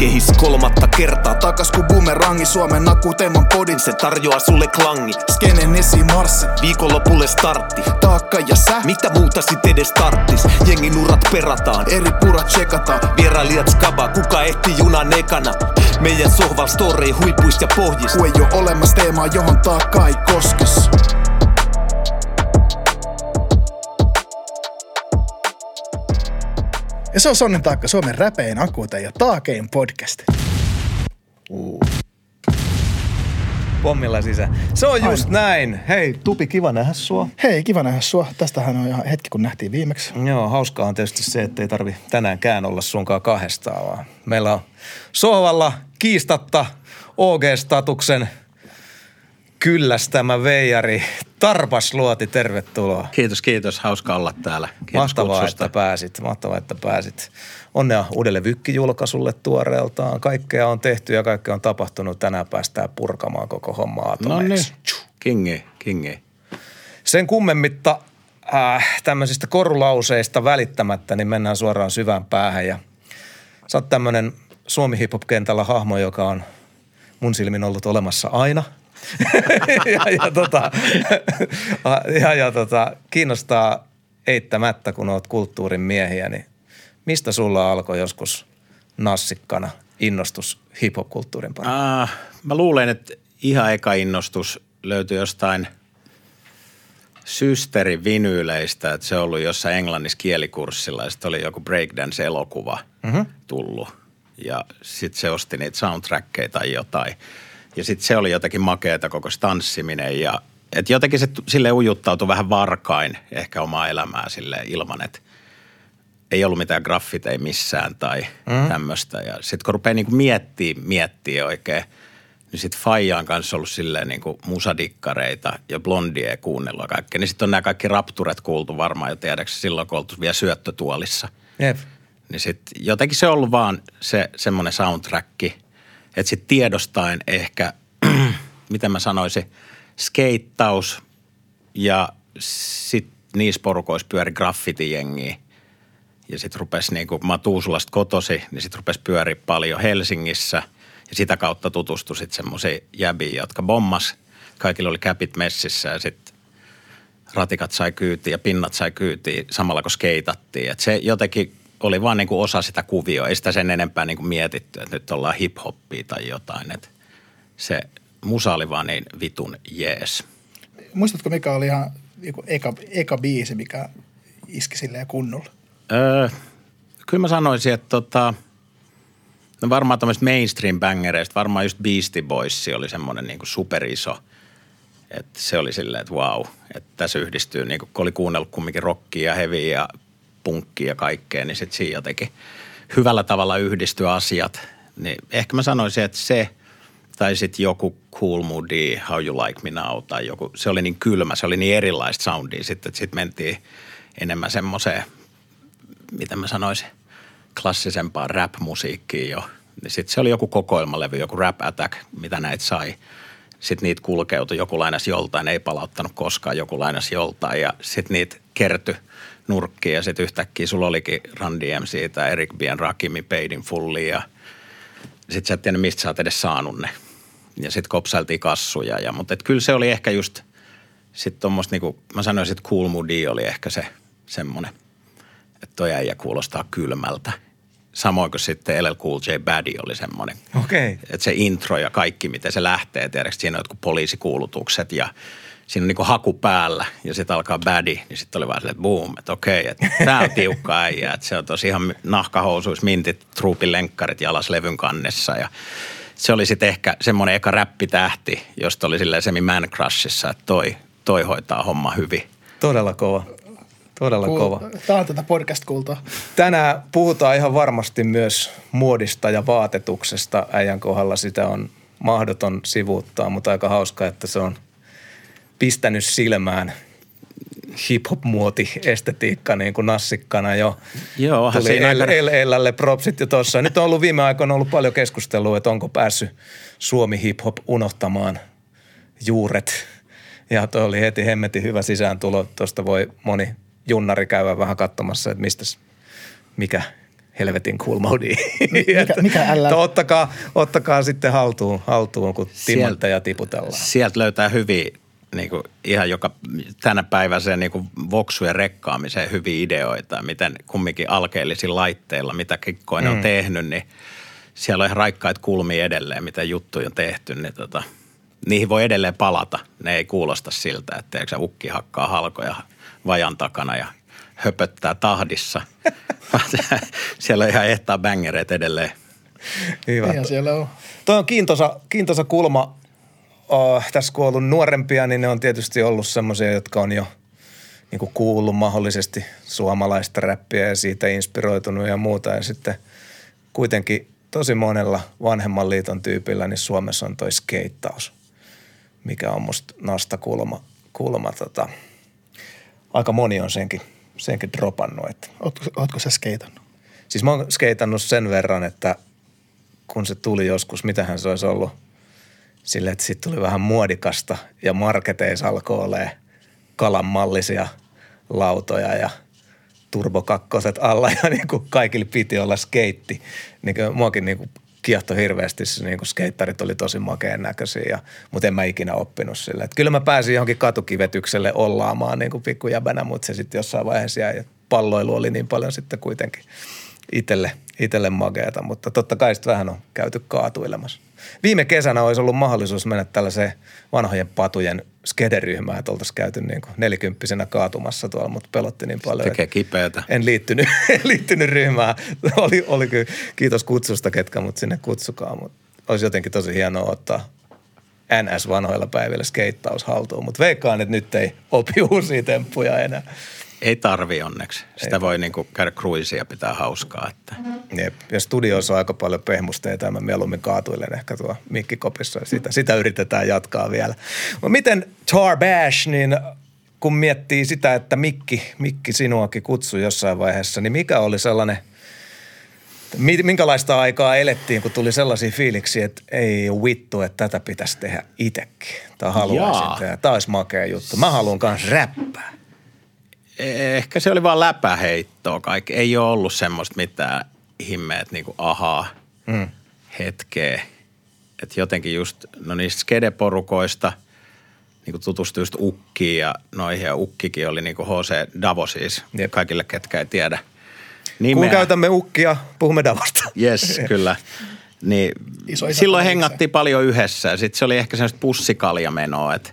Kehis kolmatta kertaa takas ku bumerangi Suomen akuteeman podin Se tarjoaa sulle klangi Skenen esimarssi, Viikonlopulle startti taakka ja sä, Mitä muuta sit edes tarttis? Jengin urat perataan eri purat tsekataan. Vierailijat skaba, kuka ehti junan ekana Meidän sohval story huipuista ja pohjista Ku ei oo olemassa teemaa, johon taakka ei koskes. Ja se on Sonnen taakka, Suomen räpein, akuutein ja taakein podcast. Pommilla sisään. Se on just näin. Hei, Tupi, kiva nähdä sua. Hei, kiva nähdä sua. Tästähän on ihan hetki, kun nähtiin viimeksi. Joo, hauskaa on tietysti se, että ei tarvi tänäänkään olla sunkaan kahdestaan, vaan meillä on sohvalla kiistatta OG-statuksen kyllästämä veijari Tarpas Luoti, tervetuloa. Kiitos, kiitos. Hauska olla täällä. Kiitos Mahtavaa, kutsusta. että pääsit. Mahtavaa, että pääsit. Onnea uudelle vykkijulkaisulle tuoreeltaan. Kaikkea on tehty ja kaikkea on tapahtunut. Tänään päästään purkamaan koko hommaa No atomeiksi. niin, kingi, kingi. Sen kummemmitta äh, tämmöisistä korulauseista välittämättä, niin mennään suoraan syvään päähän. Ja sä oot tämmönen Suomi hip kentällä hahmo, joka on mun silmin ollut olemassa aina. Ja, ja, tota, ja, ja tota, kiinnostaa eittämättä, kun oot kulttuurin miehiä, niin mistä sulla alkoi joskus nassikkana innostus hip-hop-kulttuurin pariin? Uh, mä luulen, että ihan eka innostus löytyi jostain systerin vinyyleistä, että se on ollut jossain englannissa kielikurssilla ja sitten oli joku breakdance-elokuva mm-hmm. tullut. Ja sitten se osti niitä soundtrackeja tai jotain. Ja sitten se oli jotenkin makeeta koko se tanssiminen ja et jotenkin se sille ujuttautui vähän varkain ehkä omaa elämää sille ilman, että ei ollut mitään graffiteja missään tai mm. tämmöistä. Ja sitten kun rupeaa niinku miettiä, miettiä oikein, niin sitten Faijaan kanssa ollut silleen niinku musadikkareita ja blondia kuunnellut kaikkea. Niin sitten on nämä kaikki rapturet kuultu varmaan jo tiedäksä silloin, kun oltu vielä syöttötuolissa. Jep. Niin sitten jotenkin se on ollut vaan se semmoinen soundtrack, että sitten tiedostaen ehkä, miten mä sanoisin, skeittaus ja sitten niissä porukoissa pyöri graffitijengiä. Ja sitten rupesi, niin kun mä Tuusulasta kotosi, niin sitten rupesi pyöri paljon Helsingissä. Ja sitä kautta tutustui sitten semmoisiin jäbiin, jotka bommas. Kaikilla oli käpit messissä ja sitten ratikat sai kyytiä ja pinnat sai kyytiä samalla kun skeitattiin. Et se jotenkin oli vaan niinku osa sitä kuvioa. Ei sitä sen enempää niinku mietitty, että nyt ollaan hip-hoppia tai jotain. Et se musa oli vaan niin vitun jees. Muistatko, mikä oli ihan joku eka, eka biisi, mikä iski silleen kunnolla? Öö, kyllä mä sanoisin, että tota, no varmaan tämmöistä mainstream bangereista, varmaan just Beastie Boys oli semmoinen niinku superiso. Että se oli silleen, että wow, että tässä yhdistyy, niinku, kun oli kuunnellut kumminkin rockia ja heviä ja punkkia ja kaikkea, niin sitten siinä jotenkin hyvällä tavalla yhdistyy asiat. Niin ehkä mä sanoisin, että se tai sitten joku Cool Moody, How You Like Me Now tai joku, se oli niin kylmä, se oli niin erilaista soundia sitten, että sitten mentiin enemmän semmoiseen, mitä mä sanoisin, klassisempaan rap-musiikkiin jo. Niin sitten se oli joku kokoelmalevy, joku Rap Attack, mitä näitä sai. Sitten niitä kulkeutui, joku lainas joltain, ei palauttanut koskaan, joku lainas joltain ja sitten niitä kertyi nurkkiin ja sitten yhtäkkiä sulla olikin Run DMC tai Eric B. Rakimi, Paidin Fulli ja sitten sä et tiennyt, mistä sä oot edes saanut ne. Ja sitten kopsailtiin kassuja. Ja, mutta et kyllä se oli ehkä just sitten tuommoista, niinku, mä sanoisin, että Cool Moody oli ehkä se semmoinen, että toi äijä kuulostaa kylmältä. Samoin kuin sitten LL Cool J Baddy oli semmoinen. Okei. Että se intro ja kaikki, miten se lähtee, tiedätkö, siinä on jotkut poliisikuulutukset ja siinä on niinku haku päällä ja sitten alkaa badi, niin sitten oli vaan silleen, että boom, että okei, että tää on tiukka äijä, että se on tosi ihan nahkahousuissa, mintit, truupin lenkkarit jalas levyn kannessa ja se oli sitten ehkä semmoinen eka räppitähti, josta oli silleen semi man crushissa, että toi, toi hoitaa homma hyvin. Todella kova. Todella Kuul- kova. Tämä on tätä podcast-kultaa. Tänään puhutaan ihan varmasti myös muodista ja vaatetuksesta. Äijän kohdalla sitä on mahdoton sivuuttaa, mutta aika hauska, että se on pistänyt silmään hip-hop-muoti estetiikka niin kuin nassikkana jo. Joo, Tuli siinä El, El, Elälle propsit jo tuossa. Nyt on ollut viime aikoina ollut paljon keskustelua, että onko päässyt Suomi hip-hop unohtamaan juuret. Ja tuo oli heti hemmetin hyvä sisääntulo. Tuosta voi moni junnari käydä vähän katsomassa, että mistä, mikä helvetin cool modi. Mikä, mikä älä? ottakaa, ottakaa sitten haltuun, haltuun kun timantteja tiputellaan. Sieltä löytää hyviä, niin kuin, ihan joka tänä päiväiseen niin kuin voksujen rekkaamiseen hyviä ideoita, miten kumminkin alkeellisilla laitteilla, mitä Kikkoinen mm. on tehnyt, niin siellä on ihan raikkaita kulmia edelleen, mitä juttuja on tehty, niin tota, niihin voi edelleen palata. Ne ei kuulosta siltä, että se ukki hakkaa halkoja vajan takana ja höpöttää tahdissa. siellä on ihan ehtaa bängereet edelleen. Hyvä. Ihan siellä on. Toi on kiintosa, kiintosa kulma. Oh, tässä kun on ollut nuorempia, niin ne on tietysti ollut semmoisia, jotka on jo niin kuin kuullut mahdollisesti suomalaista räppiä ja siitä inspiroitunut ja muuta. Ja sitten kuitenkin tosi monella vanhemman liiton tyypillä, niin Suomessa on toi skeittaus, mikä on musta nasta kulma, kulma tota, aika moni on senkin, senkin dropannut. Että. Ootko, ootko sä skeitannut? Siis mä oon skeitannut sen verran, että kun se tuli joskus, mitähän se olisi ollut sille, että siitä tuli vähän muodikasta ja marketeissa alkoi olemaan kalanmallisia lautoja ja turbokakkoset alla ja niin kuin kaikille piti olla skeitti. Niin kuin muakin niin kuin kiehtoi hirveästi, se niin kuin skeittarit oli tosi makeen näköisiä, ja, mutta en mä ikinä oppinut sille. Että kyllä mä pääsin johonkin katukivetykselle ollaamaan niin kuin pikkujäbänä, mutta se sitten jossain vaiheessa jäi, palloilu oli niin paljon sitten kuitenkin itselle, itselle makeata, mutta totta kai sitten vähän on käyty kaatuilemassa. Viime kesänä olisi ollut mahdollisuus mennä tällaiseen vanhojen patujen skederyhmään, että oltaisiin käyty niin kuin nelikymppisenä kaatumassa tuolla, mutta pelotti niin paljon. Tekee kipeätä. En liittynyt, en liittynyt ryhmään. Oli, oli kyllä, kiitos kutsusta ketkä mut sinne kutsukaa, mutta olisi jotenkin tosi hienoa ottaa NS vanhoilla päivillä skeittaus haltuun, mutta veikkaan, että nyt ei opi uusia temppuja enää. Ei tarvi onneksi. Sitä ei voi niinku käydä kruisia pitää hauskaa. Että. Jep. Ja studiossa on aika paljon pehmusteita ja mä mieluummin kaatuilen ehkä tuo mikkikopissa ja sitä, sitä yritetään jatkaa vielä. No miten Tar Bash, niin kun miettii sitä, että Mikki, Mikki sinuakin kutsui jossain vaiheessa, niin mikä oli sellainen – minkälaista aikaa elettiin, kun tuli sellaisia fiiliksiä, että ei vittu, että tätä pitäisi tehdä itsekin. Tai haluaisin Jaa. tehdä. Tämä olisi makea juttu. Mä haluan myös räppää ehkä se oli vaan läpäheittoa kaikki. Ei ole ollut semmoista mitään himmeet niin kuin ahaa mm. hetkeä. Että jotenkin just, no niistä skedeporukoista niin kuin tutustui just Ukkiin ja noihin. Ja Ukkikin oli niin kuin H.C. Davo siis, Jep. kaikille ketkä ei tiedä. Nimeä. Kun käytämme Ukkia, puhumme Davosta. Yes, kyllä. Niin silloin hengattiin paljon yhdessä ja sitten se oli ehkä semmoista pussikaljamenoa, että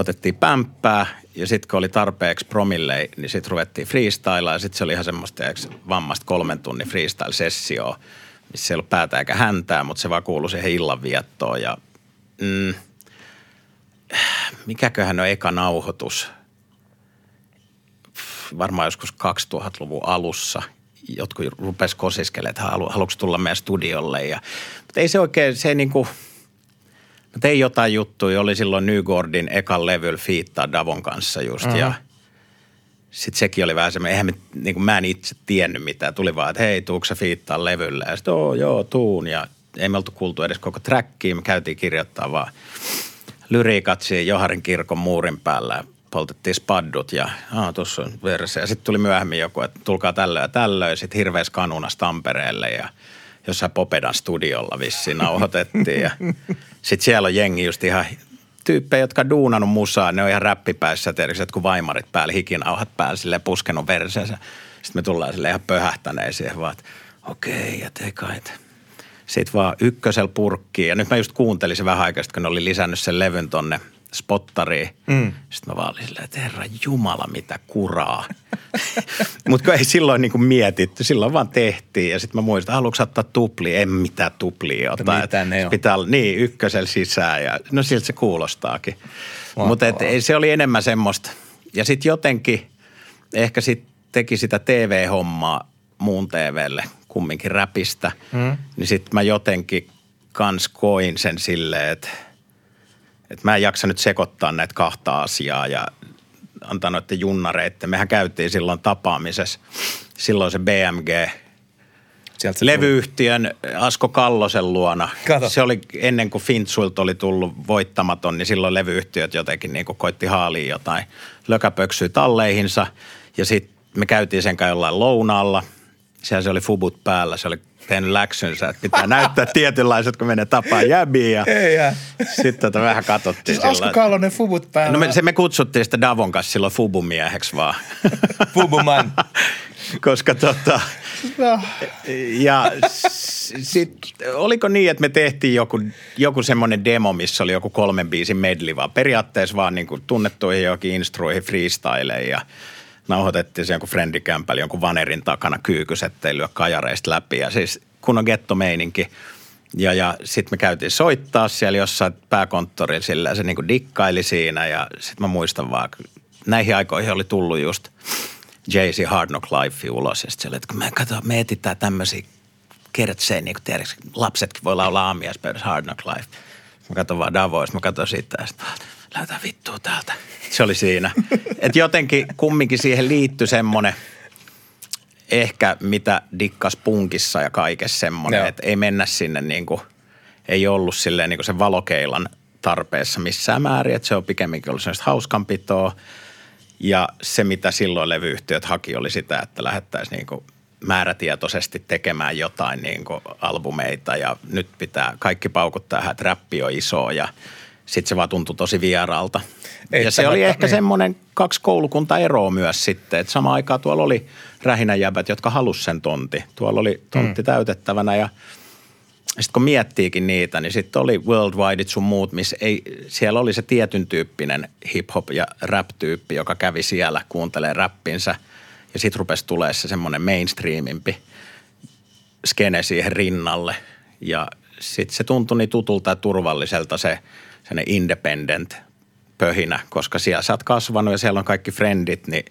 otettiin pämppää ja sitten kun oli tarpeeksi promille, niin sitten ruvettiin freestylaa ja sitten se oli ihan semmoista vammasta kolmen tunnin freestyle-sessioa, missä ei ollut päätä eikä häntää, mutta se vaan kuului siihen illanviettoon ja mm, mikäköhän on eka nauhoitus? Varmaan joskus 2000-luvun alussa jotkut rupes kosiskelemaan, että haluatko tulla meidän studiolle. Ja, mutta ei se oikein, se ei niin kuin – Mä tein jotain juttuja, oli silloin Nygordin ekan levyllä fiittaa Davon kanssa just uh-huh. ja sitten sekin oli vähän semmoinen, eihän me, niin kuin mä en itse tiennyt mitään. Tuli vaan, että hei, tuukse fiittaa levylle? Ja sitten, oo, joo, tuun. Ja ei me oltu kuultu edes koko trackia, me käytiin kirjoittaa vaan lyriikat siinä Joharin kirkon muurin päällä ja poltettiin spaddut ja tuossa on verse. Ja sitten tuli myöhemmin joku, että tulkaa tällöin ja tällöin. Sitten hirveässä kanunas Tampereelle ja – jossain Popedan studiolla vissiin nauhoitettiin. Ja sitten siellä on jengi just ihan tyyppejä, jotka on duunannut musaa. Ne on ihan räppipäissä, tietysti, kun vaimarit päällä, hikinauhat päällä, silleen puskenut verseensä. Sitten me tullaan sille ihan pöhähtäneisiin, vaan, että okei, okay, ja te kai, sitten vaan ykkösel purkkiin. Ja nyt mä just kuuntelin se vähän aikaa, kun ne oli lisännyt sen levyn tonne spottariin. Mm. Sitten mä vaan olin silleen, että herra jumala, mitä kuraa. Mutta ei silloin niin kuin mietitty, silloin vaan tehtiin. Ja sitten mä muistan, haluatko ottaa tupli? En mitään tuplia ottaa. Mitä ne on? Pitää olla, niin, ykkösel sisään. Ja, no siltä se kuulostaakin. Mutta se oli enemmän semmoista. Ja sitten jotenkin ehkä sitten teki sitä TV-hommaa muun TVlle kumminkin räpistä. Mm. Niin sitten mä jotenkin kans koin sen silleen, että – että mä en jaksa nyt sekoittaa näitä kahta asiaa ja antaa noiden junnareiden. Mehän käytiin silloin tapaamisessa. Silloin se BMG Sieltä levyyhtiön Asko Kallosen luona. Kato. Se oli ennen kuin Fintsuilta oli tullut voittamaton, niin silloin levyyhtiöt jotenkin niin koitti haaliin jotain lökäpöksyä talleihinsa. Ja sitten me käytiin sen kai jollain lounaalla. siellä se oli fubut päällä, se oli tehnyt läksynsä, että pitää näyttää tietynlaiset, kun menee tapaa jäbiä. Ja sitten tota vähän katsottiin Siis sillä Asko. Kallonen fubut päällä. No me, se me kutsuttiin sitä Davon kanssa silloin fubumieheksi vaan. Fubuman. Koska tota, No, ja sitten oliko niin, että me tehtiin joku, joku semmoinen demo, missä oli joku kolmen biisin medley, vaan periaatteessa vaan niin kuin tunnettuihin johonkin instruihin freestyleihin ja nauhoitettiin se jonkun friendikämpäli jonkun vanerin takana kyykyset, ettei lyö kajareista läpi ja siis kun on gettomeininki. Ja, ja sitten me käytiin soittaa siellä jossain pääkonttorilla sillä se niinku dikkaili siinä ja sitten mä muistan vaan, näihin aikoihin oli tullut just Jay-Z Hard Knock Life ulos ja sitten että kun me, kato, me etsitään tämmöisiä kertsejä, niin tiedätkö, lapsetkin voi laulaa aamiaispöydässä Hard Knock Life. Mä katson vaan Davois, mä katson sitä ja sitten läytä vittua täältä. Se oli siinä. että jotenkin kumminkin siihen liittyi semmoinen, ehkä mitä dikkas punkissa ja kaikessa semmoinen, että ei mennä sinne niin kuin, ei ollut silleen niin kuin sen valokeilan tarpeessa missään määrin, että se on pikemminkin ollut sellaista hauskanpitoa. Ja se, mitä silloin levyyhtiöt haki, oli sitä, että lähettäisiin niin kuin määrätietoisesti tekemään jotain niin kuin albumeita ja nyt pitää kaikki paukuttaa että räppi on iso ja sitten se vaan tuntui tosi vieraalta. ja se oli ehkä niin. semmoinen kaksi koulukunta eroa myös sitten, että samaan aikaan tuolla oli rähinäjäbät, jotka halusi sen tonti. Tuolla oli tontti mm. täytettävänä ja sitten kun miettiikin niitä, niin sitten oli Worldwide sun muut, missä ei, siellä oli se tietyn tyyppinen hip-hop ja rap-tyyppi, joka kävi siellä, kuuntelee räppinsä. Ja sitten rupesi tulee se semmoinen mainstreamimpi skene siihen rinnalle. Ja sitten se tuntui niin tutulta ja turvalliselta se sellainen independent pöhinä, koska siellä sä oot kasvanut ja siellä on kaikki friendit, niin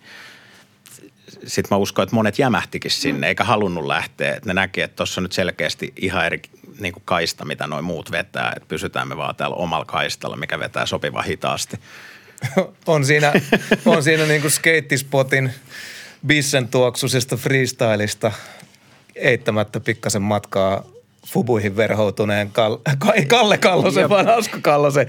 sitten mä uskon, että monet jämähtikin sinne eikä halunnut lähteä. Ne näki, että tuossa on nyt selkeästi ihan eri niin kuin kaista, mitä noin muut vetää. Että pysytään me vaan täällä omalla kaistalla, mikä vetää sopiva hitaasti. on siinä, on siinä niin kuin skeittispotin bissen tuoksuisesta freestylista eittämättä pikkasen matkaa fubuihin verhoutuneen Kal- Ka- Kalle Kallosen, vaan Asko Kallosen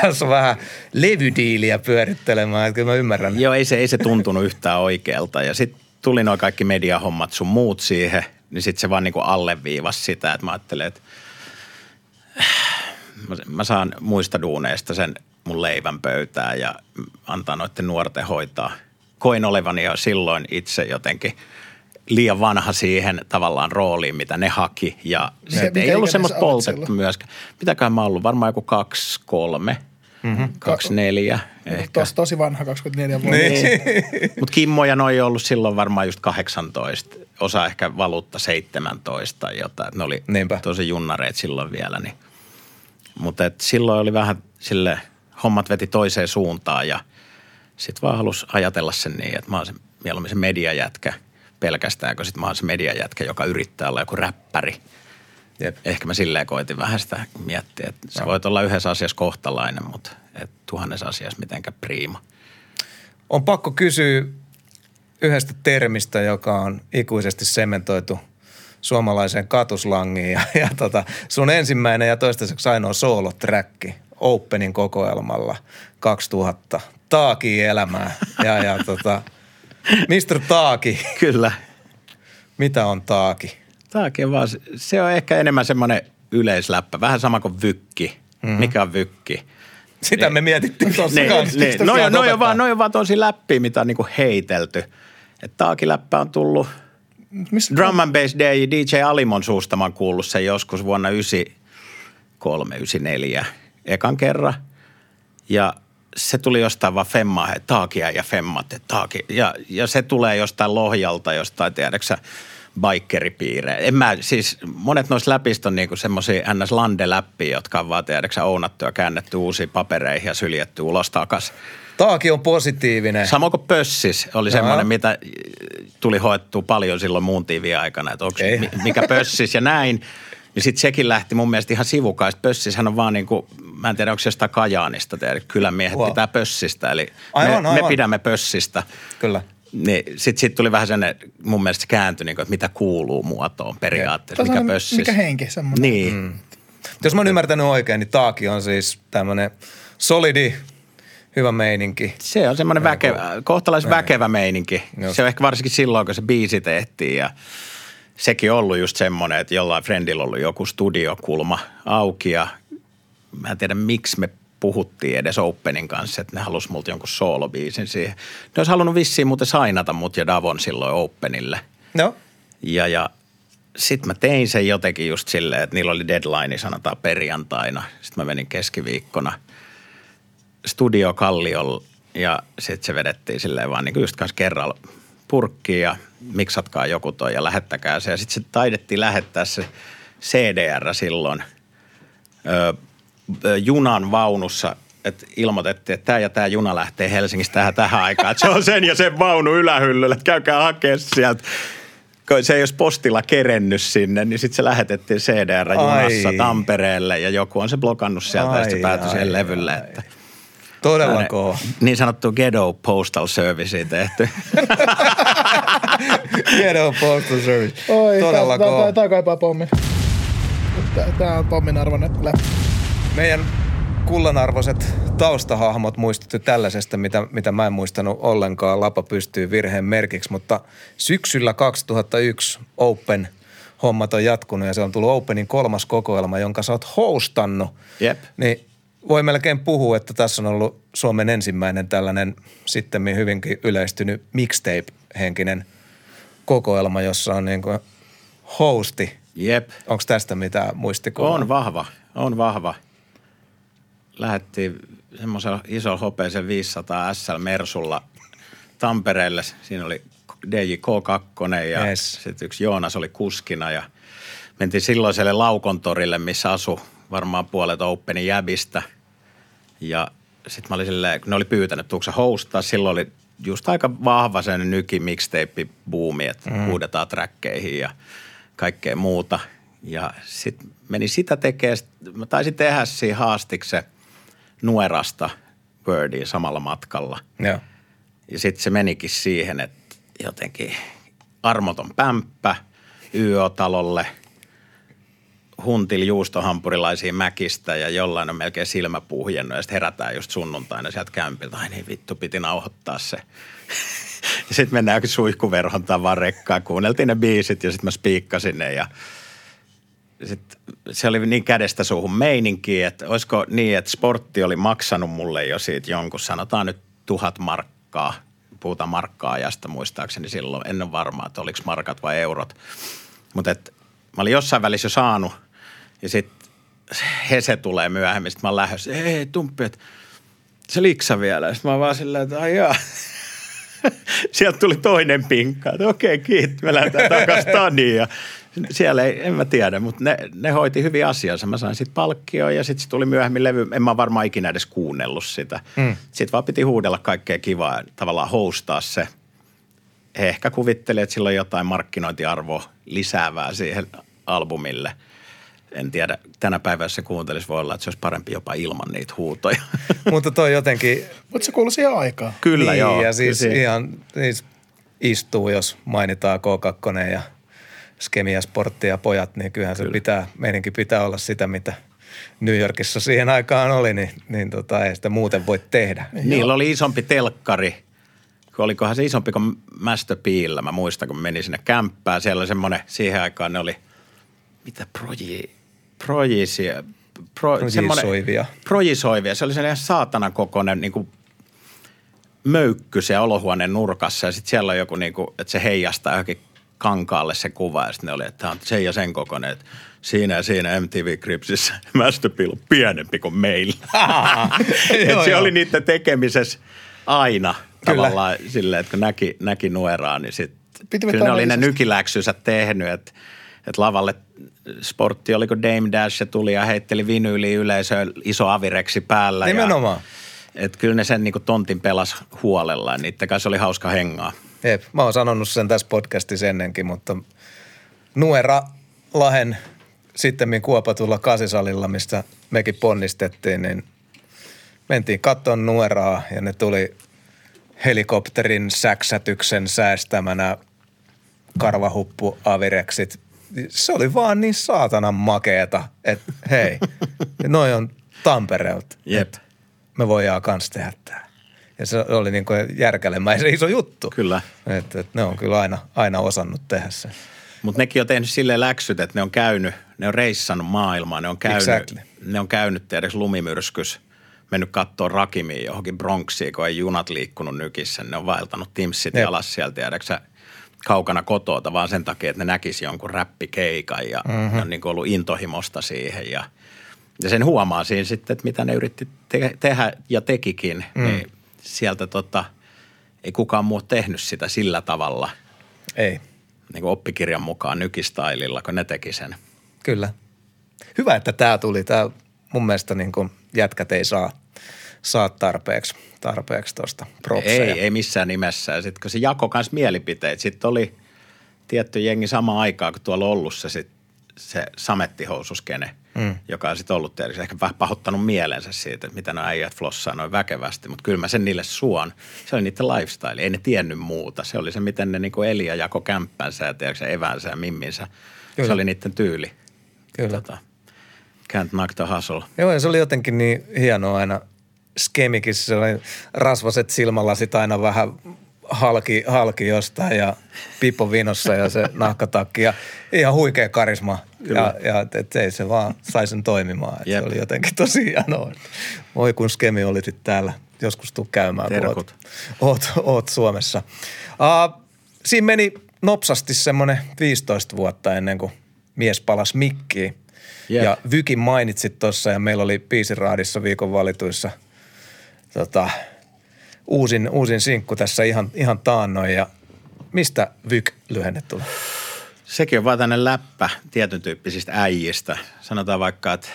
kanssa vähän levydiiliä pyörittelemään. Että kyllä mä ymmärrän. Joo, ei se, ei se tuntunut yhtään oikealta. Ja sitten tuli noin kaikki mediahommat sun muut siihen, niin sitten se vaan niinku alleviivasi sitä, että mä ajattelin, että mä, mä saan muista duuneista sen mun leivän pöytään ja antaa noiden nuorten hoitaa. Koin olevani jo silloin itse jotenkin liian vanha siihen tavallaan rooliin, mitä ne haki. Ja mikä ei ollut semmoista silloin? myöskään. Mitäköhän mä ollut? Varmaan joku kaksi, kolme, mm-hmm. kaksi, neljä ehkä. tos, tosi vanha, 24 vuotta. Niin. Mutta Kimmo ja noi on ollut silloin varmaan just 18, osa ehkä valuutta 17 tai jotain. Ne oli Niinpä. tosi junnareet silloin vielä. Niin. Mutta silloin oli vähän sille, hommat veti toiseen suuntaan ja sitten vaan halusi ajatella sen niin, että mä oon se, mieluummin se mediajätkä pelkästään, kun sitten mä oon se mediajätkä, joka yrittää olla joku räppäri. Jep. Ehkä mä silleen koitin vähän sitä miettiä, että sä voit olla yhdessä asiassa kohtalainen, mutta et tuhannessa asiassa mitenkään priima. On pakko kysyä yhdestä termistä, joka on ikuisesti sementoitu suomalaiseen katuslangiin. Ja, ja tota, sun ensimmäinen ja toistaiseksi ainoa sooloträkki Openin kokoelmalla 2000. Taaki elämää. Ja, ja tota, Mr. Taaki, Kyllä. mitä on Taaki? Tämäkin vaan, se on ehkä enemmän semmoinen yleisläppä, vähän sama kuin vykki. Mm-hmm. Mikä on vykki? Sitä me mietittiin tuossa Niin, kanssa. niin. Mistä Noi, on, noi, on vaan, noi on vaan tosi läppiä, mitä on niinku heitelty. Että taakiläppä on tullut Missä, Drum and Bass Day, DJ Alimon suusta mä oon kuullut sen joskus vuonna 93, 94 ekan kerran. Ja se tuli jostain vaan femmaa, että taakia ja femmat, että taaki. Ja, ja se tulee jostain Lohjalta, jostain tiedäksä bikeripiirejä. En mä, siis monet noista läpistä on niinku semmoisia ns. lande-läppiä, jotka on vaan tiedäksä ounattu ja käännetty uusiin papereihin ja syljetty ulos takas. Taaki on positiivinen. Samoin kuin pössis oli Joo. semmoinen, mitä äh, tuli hoettua paljon silloin muun tiivin aikana, että onko Ei. mikä pössis ja näin. Niin sitten sekin lähti mun mielestä ihan sivukaista. Pössishän on vaan niin kuin, mä en tiedä onko se jostain Kajaanista, tiedä, kylän miehet Wow. pitää pössistä, eli Aivan, me, aivan. me pidämme pössistä. Kyllä. Niin sitten sit tuli vähän sellainen, mun mielestä se kääntyi, niin kuin, että mitä kuuluu muotoon periaatteessa, mikä pössis. mikä henki, semmoinen. Niin, mm. Jos mä oon ymmärtänyt oikein, niin Taaki on siis tämmöinen solidi, hyvä meininki. Se on semmoinen väkevä, kohtalaisen väkevä meininki. Just. Se on ehkä varsinkin silloin, kun se biisi tehtiin ja sekin ollut just semmoinen, että jollain friendillä ollut joku studiokulma auki ja mä en tiedä miksi me puhuttiin edes Openin kanssa, että ne halusi multa jonkun soolobiisin siihen. Ne olisi halunnut vissiin muuten sainata mut ja Davon silloin Openille. No, Ja, ja sitten mä tein sen jotenkin just silleen, että niillä oli deadline, sanotaan perjantaina. Sitten mä menin keskiviikkona Studio Kalliolla ja sitten se vedettiin silleen vaan niin kuin just kanssa kerralla purkkiin ja miksatkaa joku toi ja lähettäkää se. Ja sitten se taidettiin lähettää se CDR silloin ö, ö, junan vaunussa, että ilmoitettiin, että tämä ja tämä juna lähtee Helsingistä tähän, tähän aikaan. Että se on sen ja sen vaunu ylähyllyllä, että käykää hakea sieltä. Kun se ei olisi postilla kerennyt sinne, niin sitten se lähetettiin CDR-junassa Ai. Tampereelle ja joku on se blokannut sieltä ja sitten se Ai, päätyi ai, siihen levylle. ai. Että todella koo. niin sanottu ghetto postal service tehty. Ghetto Postal Service. Oi, todella tää, tää, koo. tää, tää kaipaa pommi. Tää, tää on pommin arvoinen. Meidän kullanarvoiset taustahahmot muistutti tällaisesta, mitä, mitä mä en muistanut ollenkaan. Lapa pystyy virheen merkiksi, mutta syksyllä 2001 Open hommat on jatkunut ja se on tullut Openin kolmas kokoelma, jonka sä oot hostannut. Jep. Niin voi melkein puhua, että tässä on ollut Suomen ensimmäinen tällainen sitten hyvinkin yleistynyt mixtape-henkinen kokoelma, jossa on niin kuin hosti. Jep. Onko tästä mitään muistikuvaa? On vahva, on vahva. Lähettiin semmoisella isolla hopeisen 500 SL Mersulla Tampereelle. Siinä oli DJ K2 ja Yes. sitten yksi Joonas oli kuskina ja mentiin silloiselle Laukontorille, missä asu varmaan puolet Openin jäbistä. Ja sitten mä olin silleen, kun ne oli pyytänyt, tuukse hostaa, silloin oli just aika vahva sen nyki mixtape buumi, että mm. huudetaan trackkeihin ja kaikkea muuta. Ja sitten meni sitä tekemään, mä taisin tehdä siinä haastikse Nuerasta Wordiin samalla matkalla. Joo. Ja sitten se menikin siihen, että jotenkin armoton pämppä YÖ-talolle, huntil juustohampurilaisia mäkistä ja jollain on melkein silmä puhjennut ja sitten herätään just sunnuntaina sieltä kämpiltä. Ai niin vittu, piti nauhoittaa se. ja sitten mennään suihkuverhon tavan rekkaan, kuunneltiin ne biisit ja sitten mä spiikkasin ne ja sit se oli niin kädestä suuhun meininki, että olisiko niin, että sportti oli maksanut mulle jo siitä jonkun, sanotaan nyt tuhat markkaa, puhutaan markkaa-ajasta muistaakseni silloin, en ole varma, että oliko markat vai eurot. Mutta mä olin jossain välissä jo saanut ja sitten Hese tulee myöhemmin, sitten mä oon lähdössä, ei Tumppi, että se liksa vielä. Sitten mä oon vaan silleen, että ai jaa. Sieltä tuli toinen pinkka, että okei, kiitos, me lähdetään takaisin Taniin. Ja siellä ei, en mä tiedä, mutta ne, ne hoiti hyvin asiansa. Mä sain sitten palkkioa ja sitten se tuli myöhemmin levy. En mä varmaan ikinä edes kuunnellut sitä. Mm. Sitten vaan piti huudella kaikkea kivaa tavallaan hostaa se. He ehkä kuvitteli, että sillä on jotain markkinointiarvoa lisäävää siihen albumille. En tiedä, tänä päivänä jos se kuuntelisi, voi olla, että se olisi parempi jopa ilman niitä huutoja. Mutta toi jotenkin Mutta se kuuluu siihen aikaan. Kyllä niin, joo. ja siis kyllä ihan siis istuu, jos mainitaan K2 ja Skemia Sportti ja pojat, niin kyllähän se pitää, meidänkin pitää olla sitä, mitä New Yorkissa siihen aikaan oli, niin, niin tota, ei sitä muuten voi tehdä. Niillä oli isompi telkkari. Kun Olikohan se isompi kuin Master Pillä. Mä muistan, kun menin sinne kämppään. Siellä oli semmoinen, siihen aikaan ne oli, mitä proji, projisia, pro, Projisoivia. projisoivia. Se oli sellainen saatanan kokoinen niin kuin möykky se olohuoneen nurkassa ja sitten siellä on joku, niin kuin, että se heijastaa johonkin kankaalle se kuva ja sitten ne oli, että tämä on sen ja sen kokoinen, että siinä ja siinä MTV Cripsissä Masterpill on pienempi kuin meillä. Joo, se joo. oli niiden tekemisessä aina Kyllä. tavallaan silleen, että kun näki, näki nueraa, niin sitten kyllä ne oli ne nykiläksynsä tehnyt, että että lavalle sportti, oliko Dame Dash, se tuli ja heitteli vinyyli yleisöön iso avireksi päällä. Nimenomaan. Ja, että kyllä ne sen niin kuin tontin pelas huolella ja niiden kanssa oli hauska hengaa. Jep, mä oon sanonut sen tässä podcastissa ennenkin, mutta Nuera Lahen sitten kuopatulla kasisalilla, mistä mekin ponnistettiin, niin mentiin kattoon Nueraa ja ne tuli helikopterin säksätyksen säästämänä karvahuppu avireksit. Se oli vaan niin saatanan makeeta, että hei, noi on Tampereelta. Jep. Me voidaan kans tehdä tää. Ja se oli niin kuin järkälemäisen iso juttu. Kyllä. Että et ne on kyllä aina, aina osannut tehdä sen. Mutta nekin on tehnyt silleen läksyt, että ne on käynyt, ne on reissannut maailmaa, ne on käynyt, Exactly. ne on käynyt tiedäks lumimyrskys, mennyt katsoa Rakimiin johonkin Bronxiin, kun ei junat liikkunut nykissä. Ne on vaeltanut Timsit Jep. alas sieltä, tiedäksä, kaukana kotota, vaan sen takia, että ne näkisi jonkun räppikeikan ja mm-hmm. ne on niin ollut intohimosta siihen ja ja sen huomaa siinä sitten, että mitä ne yritti te- tehdä ja tekikin, mm. niin sieltä tota, ei kukaan muu tehnyt sitä sillä tavalla, Ei, niin kuin oppikirjan mukaan nykistaililla, kun ne teki sen. kyllä. Hyvä, että tämä tuli. Tämä mun mielestä niin kuin jätkät ei saa, saa tarpeeksi, tarpeeksi tuosta propseja. Ei, ei missään nimessä. Ja sitten kun se jako kans mielipiteet, sitten oli tietty jengi sama aikaa, kun tuolla ollut se, sit, se samettihoususkene, mm. joka on sitten ollut tietysti ehkä vähän pahoittanut mielensä siitä, että mitä nämä äijät flossaa noin väkevästi. Mutta kyllä mä sen niille suon. Se oli niiden lifestyle. Ei ne tiennyt muuta. Se oli se, miten ne niinku eli ja jako kämppänsä ja tiedätkö, eväänsä ja mimminsä. Kyllä. Se oli niiden tyyli. Kyllä. Tota, can't knock the hustle. Joo, ja se oli jotenkin niin hienoa aina skemikissä. Se oli rasvaset silmälasit aina vähän halki, halki jostain ja Pippo vinossa ja se nahkatakki ja ihan huikea karisma. Ja, ja et ei se vaan sai sen toimimaan. Et se oli jotenkin tosi hienoa. Voi kun skemi olisit täällä. Joskus tuu käymään, kun Terkut. oot, oot, oot Suomessa. Uh, siinä meni nopsasti semmoinen 15 vuotta ennen kuin mies palasi mikkiin. Jep. Ja Vykin mainitsit tuossa ja meillä oli biisiraadissa viikon valituissa tota, uusin, uusin sinkku tässä ihan, ihan taannoin. Ja mistä Vyk-lyhenne tulee? Sekin on vaan tänne läppä tietyn tyyppisistä äijistä. Sanotaan vaikka, että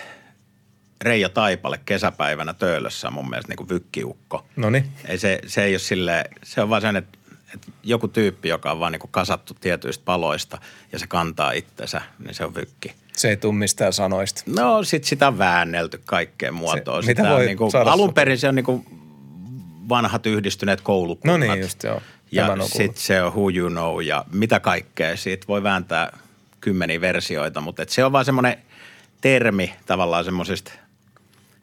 Reija Taipale kesäpäivänä töölössä on mun mielestä niin kuin vykkiukko. No niin, Ei se, se ei ole sille, se on vaan sen, että, että joku tyyppi, joka on vaan niin kuin kasattu tietyistä paloista ja se kantaa itsensä, niin se on vykki. Se ei tule mistään sanoista. No sit sitä on väännelty kaikkeen muotoon. Se- Sitä mitä on voi niin kuin, saada alun perin se on niin kuin vanhat yhdistyneet koulukunnat. No niin, just joo. Ja sitten se on Who You Know ja mitä kaikkea. Siitä voi vääntää kymmeniä versioita, mutta et se on vaan semmoinen termi tavallaan semmoisista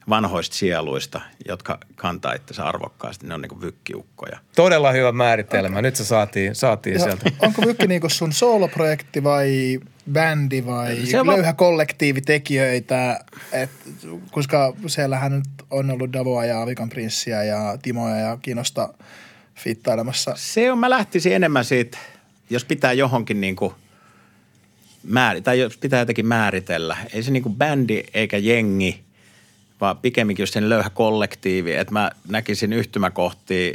vanhoista sieluista, jotka kantaa itsensä arvokkaasti. Ne on niinku vykkiukkoja. Todella hyvä määritelmä. Nyt se saatiin, saatiin sieltä. onko Vykki niinku sun sooloprojekti vai bändi vai Se on löyhä kollektiivi tekijöitä? Et, koska siellähän nyt on ollut Davoa ja Avikan Prinssiä ja Timoja ja Kinosta fittailemassa. Se on, mä lähtisin enemmän siitä, jos pitää johonkin niinku määri, tai jos pitää jotenkin määritellä. Ei se niinku bändi eikä jengi, vaan pikemminkin just sen löyhä kollektiivi. Että mä näkisin yhtymäkohtia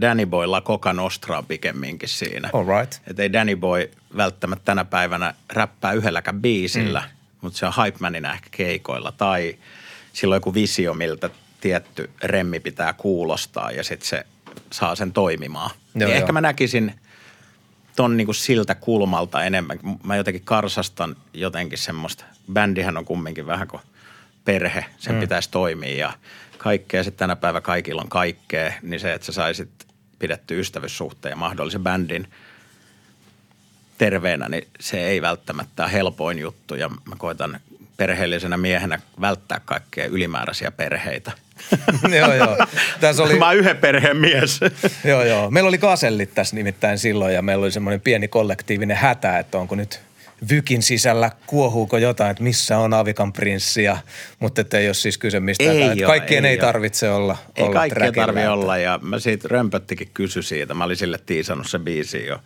Danny Boylla Coca Nostraa pikemminkin siinä. All right. Että ei Danny Boy välttämättä tänä päivänä räppää yhdelläkään biisillä, mm. mutta se on hype manina ehkä keikoilla. Tai sillä on joku visio, miltä tietty remmi pitää kuulostaa ja sitten se saa sen toimimaan. Joo, joo. ehkä mä näkisin ton niinku siltä kulmalta enemmän. Mä jotenkin karsastan jotenkin semmoista. Bändihän on kumminkin vähän kuin perhe, sen mm. pitäisi toimia ja kaikkea. Sitten tänä päivänä kaikilla on kaikkea, niin se, että sä saisit pidetty ystävyyssuhteen ja mahdollisen bändin terveenä, niin se ei välttämättä ole helpoin juttu ja mä koitan perheellisenä miehenä välttää kaikkea ylimääräisiä perheitä. joo, joo. Tässä oli, Mä oon yhden perheen mies. joo, joo. Meillä oli kasellit tässä nimittäin silloin ja meillä oli semmoinen pieni kollektiivinen hätä, että onko nyt Vykin sisällä, kuohuuko jotain, että missä on Avikan prinssi, ja, mutta että ei ole siis kyse mistään. Ei oo, kaikkien ei, ei tarvitse olla, Ei olla kaikkea trackillä, tarvi että- olla ja mä siitä Römpöttikin kysy siitä. Mä olin sille tiisannut se biisi jo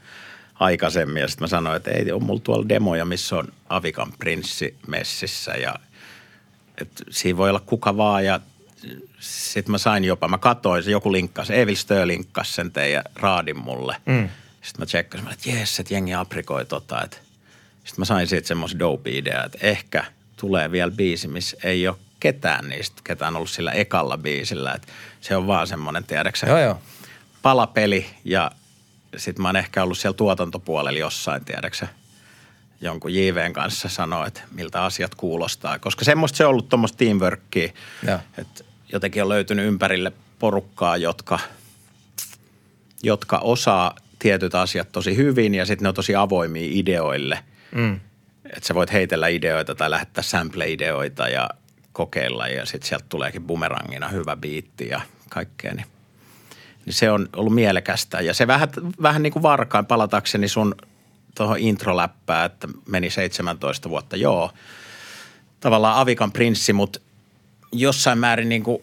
aikaisemmin ja sitten mä sanoin, että ei on mulla tuolla demoja, missä on Avikan prinssi messissä ja että siinä voi olla kuka vaan ja sitten mä sain jopa, mä katsoin, se joku linkkasi, Evil Stö linkkasi sen teidän raadin mulle. Mm. Sitten mä tsekkasin, että jes, että jengi aprikoi tota. Että. Sitten mä sain siitä semmoisen dope-idea, että ehkä tulee vielä biisi, missä ei ole ketään niistä, ketään ollut sillä ekalla biisillä. Että se on vaan semmoinen, tiedäksä, Joo, joo. palapeli ja sitten mä oon ehkä ollut siellä tuotantopuolella jossain, tiedäksä, jonkun JVn kanssa sanoa, että miltä asiat kuulostaa. Koska semmoista se on ollut tuommoista teamworkia, Joo. että jotenkin on löytynyt ympärille porukkaa, jotka, jotka osaa tietyt asiat tosi hyvin ja sitten ne on tosi avoimia ideoille. Mm. Että sä voit heitellä ideoita tai lähettää sample-ideoita ja kokeilla ja sitten sieltä tuleekin bumerangina hyvä biitti ja kaikkea. Niin, niin se on ollut mielekästä ja se vähän, vähän niin kuin varkain palatakseni sun tuohon introläppään, että meni 17 vuotta, joo. Tavallaan Avikan prinssi, mutta jossain määrin niin kuin,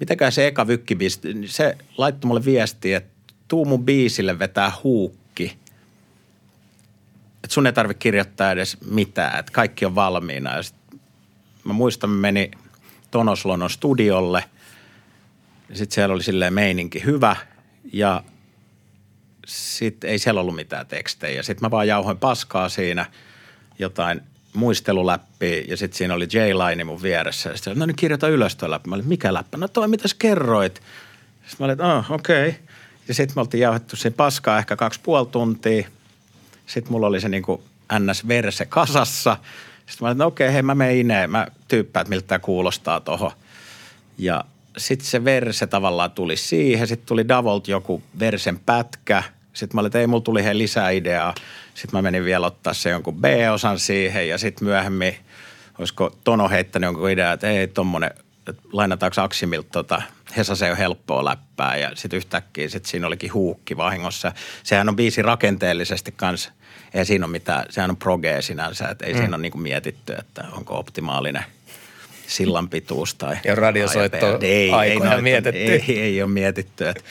mitenkään se eka vykkibiisi, se laittoi mulle viestiä, että tuu mun biisille vetää huukki. Että sun ei tarvitse kirjoittaa edes mitään, että kaikki on valmiina. Ja sit mä muistan, mä meni Tonoslonon studiolle ja sitten siellä oli silleen meininki hyvä ja sitten ei siellä ollut mitään tekstejä. Sitten mä vaan jauhoin paskaa siinä jotain muisteluläppiä ja sitten siinä oli J-Line mun vieressä. Sitten no niin kirjoita ylös tuo läppä. Mä olin, mikä läppä? No toi, mitä sä kerroit? Sitten mä olin, oh, okei. Okay. Ja sitten me oltiin jauhettu siinä paskaa ehkä kaksi puoli tuntia. Sitten mulla oli se niinku NS-verse kasassa. Sitten mä olin, että no okei, hei mä menen ineen. Mä tyyppään, että miltä tämä kuulostaa tuohon. Ja sitten se verse tavallaan tuli siihen. Sitten tuli Davolt joku versen pätkä. Sitten mä olin, että ei, mulla tuli he lisää ideaa. Sitten mä menin vielä ottaa se jonkun B-osan siihen ja sitten myöhemmin, olisiko Tono heittänyt jonkun idea, että ei tommonen, että lainataanko Aksimilta tota, Hesa se on helppoa läppää ja sitten yhtäkkiä sit siinä olikin huukki vahingossa. Sehän on biisi rakenteellisesti kanssa, ei siinä ole mitään, sehän on progee sinänsä, että ei mm. siinä ole niinku mietitty, että onko optimaalinen sillan pituus tai... Ja radiosoitto ei, aikoina ei, mietitty. Ei, ei ole mietitty, että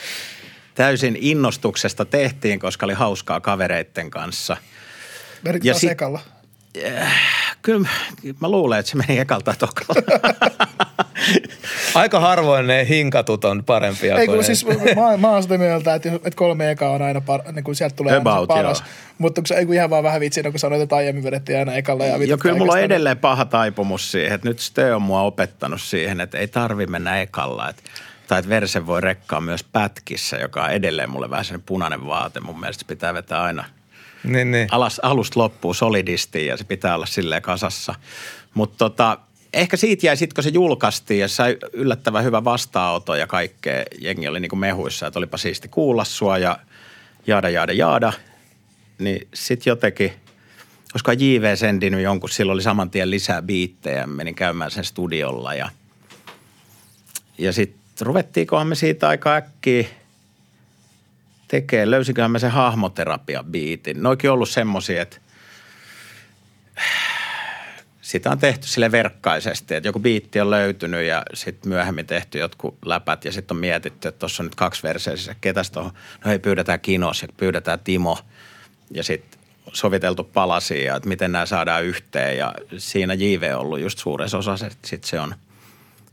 täysin innostuksesta tehtiin, koska oli hauskaa kavereitten kanssa. Merkitään ja sit. Kyllä mä luulen, että se meni ekalta tokalla. Aika harvoin ne hinkatut on parempia Ei, kun siis mä, mä oon sitä mieltä, että, että kolme ekaa on aina par, niin kuin sieltä tulee About, aina paras. Joo. Mutta kun se, ei kun ihan vaan vähän vitsi, kun sanoit, että aiemmin vedettiin aina ekalla. Ja Joo, kyllä mulla on edelleen paha taipumus siihen, että nyt Ste on mua opettanut siihen, että ei tarvi mennä ekalla. Että tai että verse voi rekkaa myös pätkissä, joka on edelleen mulle vähän sellainen punainen vaate. Mun mielestä pitää vetää aina niin, niin. Alas, alusta loppuun solidisti ja se pitää olla silleen kasassa. Mutta tota, ehkä siitä jäi sitten, kun se julkaistiin ja sai yllättävän hyvä vastaanoto ja kaikkea. Jengi oli niin kuin mehuissa, että olipa siisti kuulla sua ja jaada, jaada, jaada. Niin sitten jotenkin, koska JV sendinyt jonkun, silloin oli saman tien lisää biittejä. Menin käymään sen studiolla ja, ja sitten ruvettiinkohan me siitä aika äkkiä tekee. Löysinköhän me sen hahmoterapia-biitin. Noikin on ollut semmosia, että sitä on tehty sille verkkaisesti, että joku biitti on löytynyt ja sitten myöhemmin tehty jotkut läpät ja sitten on mietitty, että tuossa on nyt kaksi versiä, siis ketäs tuohon, no ei pyydetään Kinos ja pyydetään Timo ja sitten soviteltu palasia, että miten nämä saadaan yhteen ja siinä JV on ollut just suuressa osassa, että sitten se on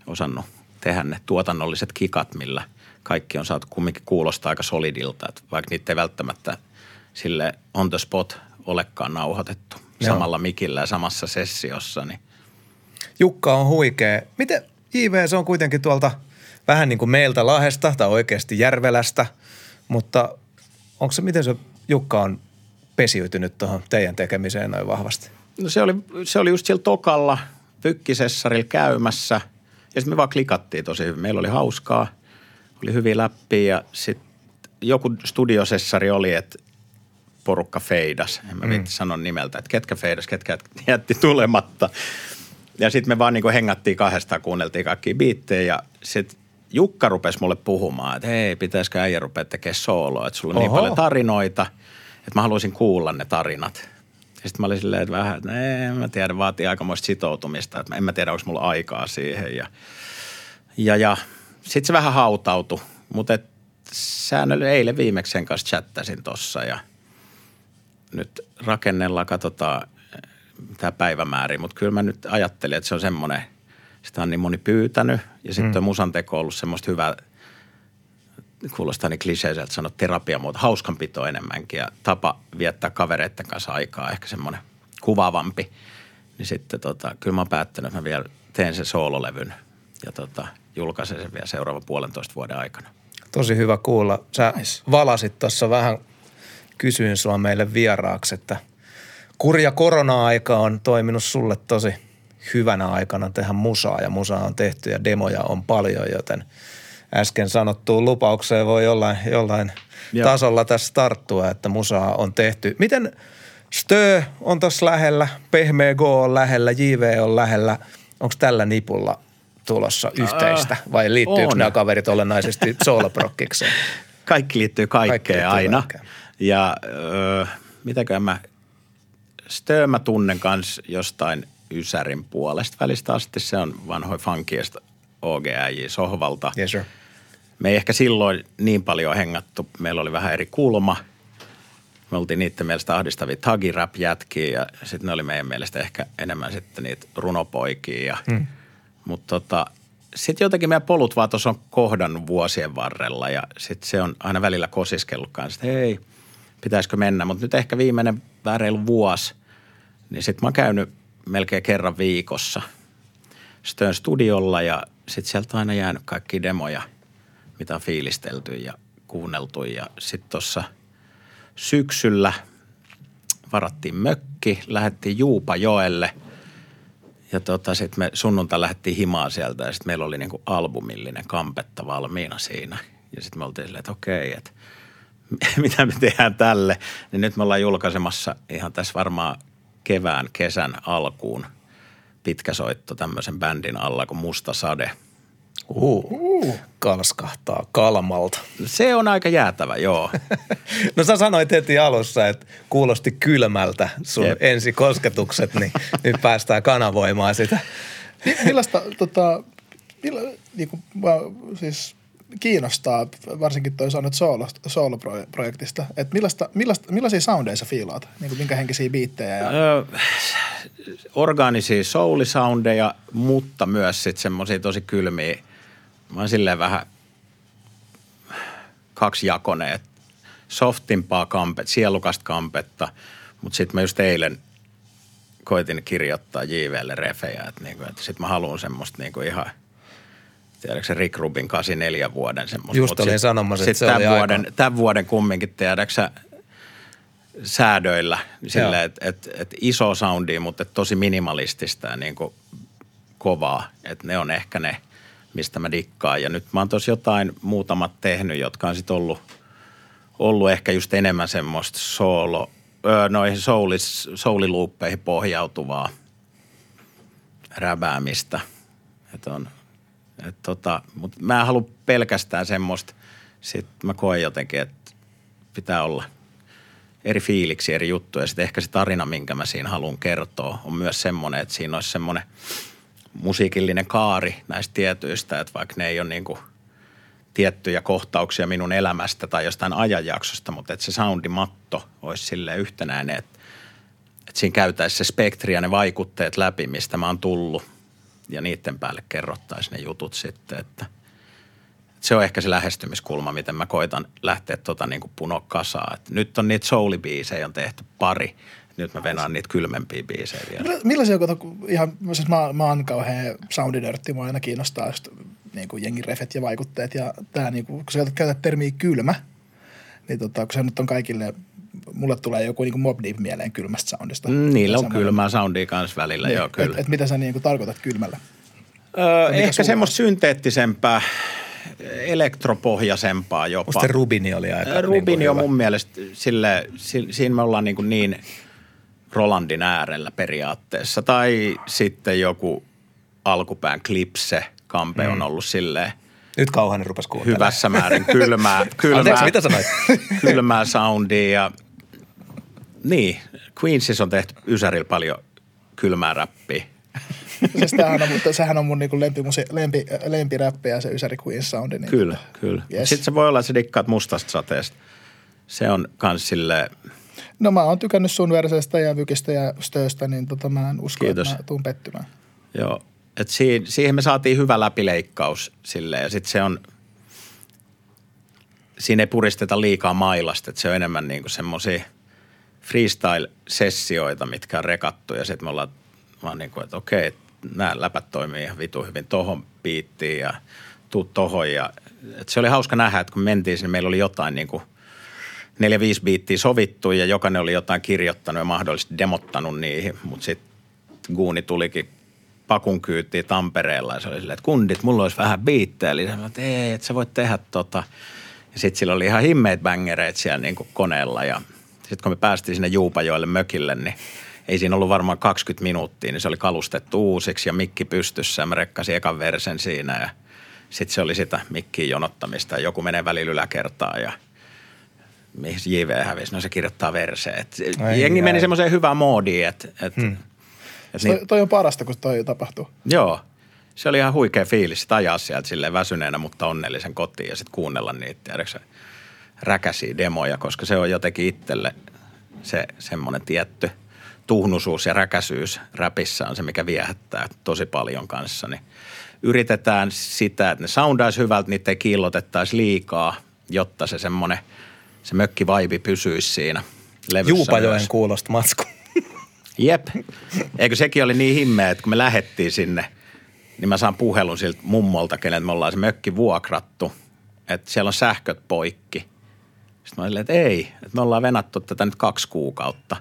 osannut tehdä ne tuotannolliset kikat, millä kaikki on saatu kumminkin kuulostaa aika solidilta, että vaikka niitä ei välttämättä sille on the spot olekaan nauhoitettu Joo. samalla mikillä ja samassa sessiossa. Niin. Jukka on huikea. Miten JV, se on kuitenkin tuolta vähän niin kuin meiltä Lahesta tai oikeasti Järvelästä, mutta onko se, miten se Jukka on pesiytynyt tuohon teidän tekemiseen noin vahvasti? No se oli, se oli just siellä Tokalla, Pykkisessarilla käymässä – ja sitten me vaan klikattiin tosi hyvin. Meillä oli hauskaa, oli hyviä läppiä ja sitten joku studiosessari oli, että porukka feidas. En mä mm. sanoa nimeltä, että ketkä feidas, ketkä jätti tulematta. Ja sitten me vaan niinku hengattiin kahdestaan, kuunneltiin kaikki biittejä ja sitten Jukka rupesi mulle puhumaan, että hei, pitäisikö äijä rupea tekemään sooloa, että sulla on niin Oho. niin paljon tarinoita, että mä haluaisin kuulla ne tarinat. Ja sitten mä olin silleen, että vähän, että en mä tiedä, vaatii aikamoista sitoutumista, että en mä tiedä, onko mulla aikaa siihen. Ja, ja, ja sitten se vähän hautautui, mutta säännöllisesti eilen viimeksi sen kanssa chattasin tossa ja nyt rakennella katsotaan tämä päivämääri, mutta kyllä mä nyt ajattelin, että se on semmoinen, sitä on niin moni pyytänyt ja sitten mm. musan teko on ollut semmoista hyvää – kuulostaa niin kliseiseltä sanoa terapiamuoto, hauskanpito enemmänkin ja tapa viettää kavereiden kanssa aikaa, ehkä semmoinen kuvaavampi. Niin sitten tota, kyllä mä oon päättänyt, että mä vielä teen sen soololevyn ja tota, julkaisen sen vielä seuraavan puolentoista vuoden aikana. Tosi hyvä kuulla. Sä nice. valasit tuossa vähän, kysyin sua meille vieraaksi, että kurja korona-aika on toiminut sulle tosi hyvänä aikana tehdä musaa ja musaa on tehty ja demoja on paljon, joten – äsken sanottuun lupaukseen voi jollain, jollain tasolla tässä tarttua, että musaa on tehty. Miten Stö on tuossa lähellä, Pehmeä Go on lähellä, JV on lähellä. Onko tällä nipulla tulossa yhteistä vai liittyykö on. nämä kaverit olennaisesti sooloprokkikseen? Kaikki liittyy kaikkeen Kaikki liittyy aina. Kaikkeen. Ja öö, mitäkään mä, Stö mä tunnen kans jostain Ysärin puolesta välistä asti. Se on vanhoi funkiesta OGJ sohvalta. Yes, sir. Me ei ehkä silloin niin paljon hengattu. Meillä oli vähän eri kulma. Me oltiin niiden mielestä ahdistavia tagirap-jätkiä ja sitten ne oli meidän mielestä ehkä enemmän sitten niitä runopoikia. Ja, hmm. Mutta tota, sitten jotenkin meidän polut vaan tuossa on kohdannut vuosien varrella ja sitten se on aina välillä kosiskellut kanssa, että hei, pitäisikö mennä. Mutta nyt ehkä viimeinen vähän vuosi, niin sitten mä oon käynyt melkein kerran viikossa Stön studiolla ja sitten sieltä on aina jäänyt kaikki demoja, mitä on fiilistelty ja kuunneltu. Ja sitten tuossa syksyllä varattiin mökki, lähdettiin Juupajoelle ja tota, sitten me sunnuntai lähdettiin himaa sieltä ja sitten meillä oli niinku albumillinen kampetta valmiina siinä. Ja sitten me oltiin silleen, että okei, että mitä me tehdään tälle. Niin nyt me ollaan julkaisemassa ihan tässä varmaan kevään, kesän alkuun pitkä soitto tämmöisen bändin alla kuin Musta Sade. Uh, uh. Kalskahtaa kalmalta. Se on aika jäätävä, joo. no sä sanoit heti alussa, että kuulosti kylmältä sun Jep. ensikosketukset, niin nyt päästään kanavoimaan sitä. Millaista, tota, milla, niin kuin, siis kiinnostaa, varsinkin toi sanot solo, solo-projektista, että millaista, millaista, millaisia soundeja sä fiilaat, niin kuin minkä henkisiä biittejä? Ja... Öö, orgaanisia soul-soundeja, mutta myös sitten semmoisia tosi kylmiä. Mä oon silleen vähän kaksijakoneet. Softimpaa kampet, sielukasta kampetta, mutta sitten mä just eilen koitin kirjoittaa JVlle refejä, että, niinku, että sitten mä haluan semmoista niinku ihan – tiedätkö se Rick Rubin 84 vuoden semmoista. Just olin sanomassa, että se tämän oli vuoden, aika... tämän vuoden kumminkin, tiedätkö säädöillä, sille, että et, et iso soundi, mutta et tosi minimalistista ja niin kuin kovaa. Että ne on ehkä ne, mistä mä dikkaan. Ja nyt mä oon tosi jotain muutamat tehnyt, jotka on sitten ollut, ollut ehkä just enemmän semmoista solo, öö, noihin soulis, souliluuppeihin pohjautuvaa räbäämistä. Että on tota, mutta mä en halua pelkästään semmoista. Sitten mä koen jotenkin, että pitää olla eri fiiliksi, eri juttuja. Sitten ehkä se tarina, minkä mä siinä haluan kertoa, on myös semmoinen, että siinä olisi semmoinen musiikillinen kaari näistä tietyistä, että vaikka ne ei ole niin kuin tiettyjä kohtauksia minun elämästä tai jostain ajanjaksosta, mutta että se soundimatto olisi sille yhtenäinen, että, että siinä käytäisi se spektri ja ne vaikutteet läpi, mistä mä oon tullut ja niiden päälle kerrottaisiin ne jutut sitten, että se on ehkä se lähestymiskulma, miten mä koitan lähteä tota niin kuin puno kasaa. Et nyt on niitä soulibiisejä on tehty pari. Nyt mä venaan niitä kylmempiä biisejä vielä. Millaisia, kun ihan, siis mä, mä oon kauhean soundinörtti, mua aina kiinnostaa just niin kuin jengin refet ja vaikutteet ja tää niin kuin, kun sä käytät termiä kylmä, niin tota, kun se nyt on kaikille mulle tulee joku niin Mob Deep mieleen kylmästä soundista. Mm, niillä on kylmää soundia kanssa välillä, niin, joo kyllä. Et, et mitä sä niin kuin tarkoitat kylmällä? Öö, ehkä semmoista synteettisempää, elektropohjaisempaa jopa. Musta Rubini oli aika Rubini niin on mun mielestä, sille, siinä me ollaan niin, niin Rolandin äärellä periaatteessa. Tai sitten joku alkupään klipse, Kampe mm. on ollut silleen – nyt kauhanen rupesi kuuntelemaan. Hyvässä määrin kylmää, kylmää, Anteeksi, mitä sanoit? kylmää soundia ja niin, Queensis on tehty Ysärillä paljon kylmää räppiä. siis tämähän on, mutta sehän on mun niinku lempimusi, lempi, lempiräppi ja se Ysäri Queen soundi. Niin kyllä, tota, kyllä. Yes. Sitten se voi olla, että sä dikkaat mustasta sateesta. Se on kans sille... No mä oon tykännyt sun verseestä ja Vykistä ja Stööstä, niin tota mä en usko, Kiitos. että mä tuun pettymään. Joo, et siihen, siihen me saatiin hyvä läpileikkaus sille ja sitten se on, siinä ei puristeta liikaa mailasta, että se on enemmän niin kuin semmoisia freestyle-sessioita, mitkä on rekattu ja sitten me ollaan vaan niin kuin, että okei, nämä läpät toimii ihan vitu hyvin tohon biittiin ja tuu tohon ja et se oli hauska nähdä, että kun mentiin sinne, meillä oli jotain niin kuin neljä, viisi biittiä sovittu ja jokainen oli jotain kirjoittanut ja mahdollisesti demottanut niihin, mutta sitten Guuni tulikin pakun kyytiin Tampereella ja se oli silleen, että kundit, mulla olisi vähän biittejä. Eli sanoin, että ei, että sä voit tehdä tota. Ja sitten sillä oli ihan himmeet bängereet siellä niin kuin koneella ja sitten kun me päästiin sinne Juupajoelle mökille, niin ei siinä ollut varmaan 20 minuuttia, niin se oli kalustettu uusiksi ja mikki pystyssä ja mä rekkasin ekan versen siinä ja sitten se oli sitä mikkiin jonottamista ja joku menee välillä yläkertaan ja mihin JV hävisi, no se kirjoittaa verseet. Ai Jengi ai. meni semmoiseen hyvään moodiin, että et, hmm. et Toi, niin, toi on parasta, kun toi tapahtuu. joo, se oli ihan huikea fiilis sit ajaa sieltä silleen väsyneenä, mutta onnellisen kotiin ja sitten kuunnella niitä, tiedätkö, räkäsiä demoja, koska se on jotenkin itselle se semmoinen tietty tuhnusuus ja räkäisyys räpissä on se, mikä viehättää tosi paljon kanssa. Niin yritetään sitä, että ne soundaisi hyvältä, niitä ei kiillotettaisi liikaa, jotta se semmoinen, se mökkivaibi pysyisi siinä levyssä Juupajoen myös. kuulosta matsku. Jep. Eikö sekin oli niin himmeä, että kun me lähettiin sinne, niin mä saan puhelun siltä mummolta, keneltä me ollaan se mökki vuokrattu, että siellä on sähköt poikki. Sitten mä olin, että ei, että me ollaan venattu tätä nyt kaksi kuukautta,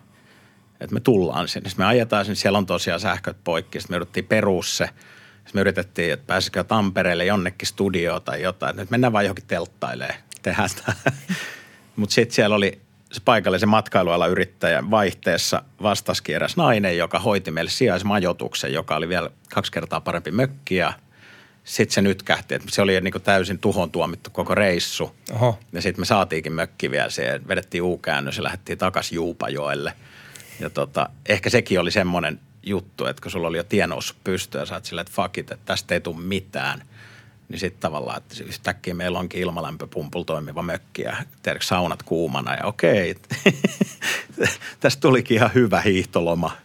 että me tullaan sinne. Sitten me ajetaan sinne, siellä on tosiaan sähköt poikki. Sitten me yritettiin perus se. Sitten me yritettiin, että pääsikö Tampereelle jonnekin studioon tai jotain. Että nyt mennään vaan johonkin telttailemaan, tehdään sitä. Mutta sitten siellä oli se paikallisen matkailualan yrittäjä vaihteessa vastaski eräs nainen, joka hoiti meille sijaismajoituksen, joka oli vielä kaksi kertaa parempi mökki ja sitten se nyt kähti, että se oli niin kuin täysin tuhon tuomittu koko reissu. Oho. Ja sitten me saatiinkin mökki vielä siihen, vedettiin U-käännös ja lähdettiin takaisin Juupajoelle. Ja tota, ehkä sekin oli semmoinen juttu, että kun sulla oli jo tie noussut pystyyn ja sä oot silleen, että fuck it, että tästä ei tule mitään. Niin sitten tavallaan, että yhtäkkiä meillä onkin ilmalämpöpumpulla toimiva mökki ja tiedätkö, saunat kuumana ja okei. tästä tulikin ihan hyvä hiihtoloma.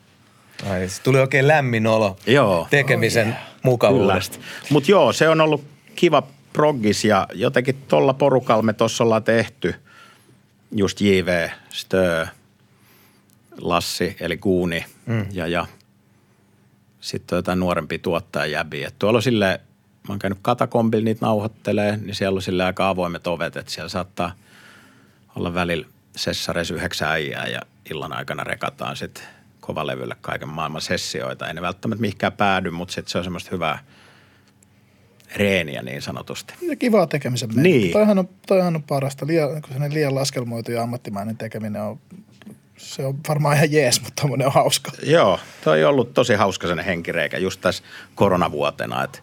Ai, se tuli oikein lämmin olo Joo. tekemisen mukavuudesta. Mutta joo, se on ollut kiva proggis ja jotenkin tuolla porukalla me tuossa ollaan tehty just JV, Stö, Lassi eli Kuuni mm. ja, ja sitten jotain nuorempia tuottajajäbiä. Et Tuolla on silleen, mä oon käynyt katakombilla niitä nauhoittelee, niin siellä on sille aika avoimet ovet, että siellä saattaa olla välillä sessareissa yhdeksän äijää ja illan aikana rekataan sitten kovalevylle kaiken maailman sessioita. Ei ne välttämättä mihinkään päädy, mutta sitten se on semmoista hyvää reeniä niin sanotusti. Ja kivaa tekemisen meininki. Niin. Toihan on, toihan on parasta. Liian, kun liian laskelmoitu ja ammattimainen tekeminen on, se on varmaan ihan jees, mutta tommonen on hauska. Joo, toi on ollut tosi hauska sen henkireikä just tässä koronavuotena, että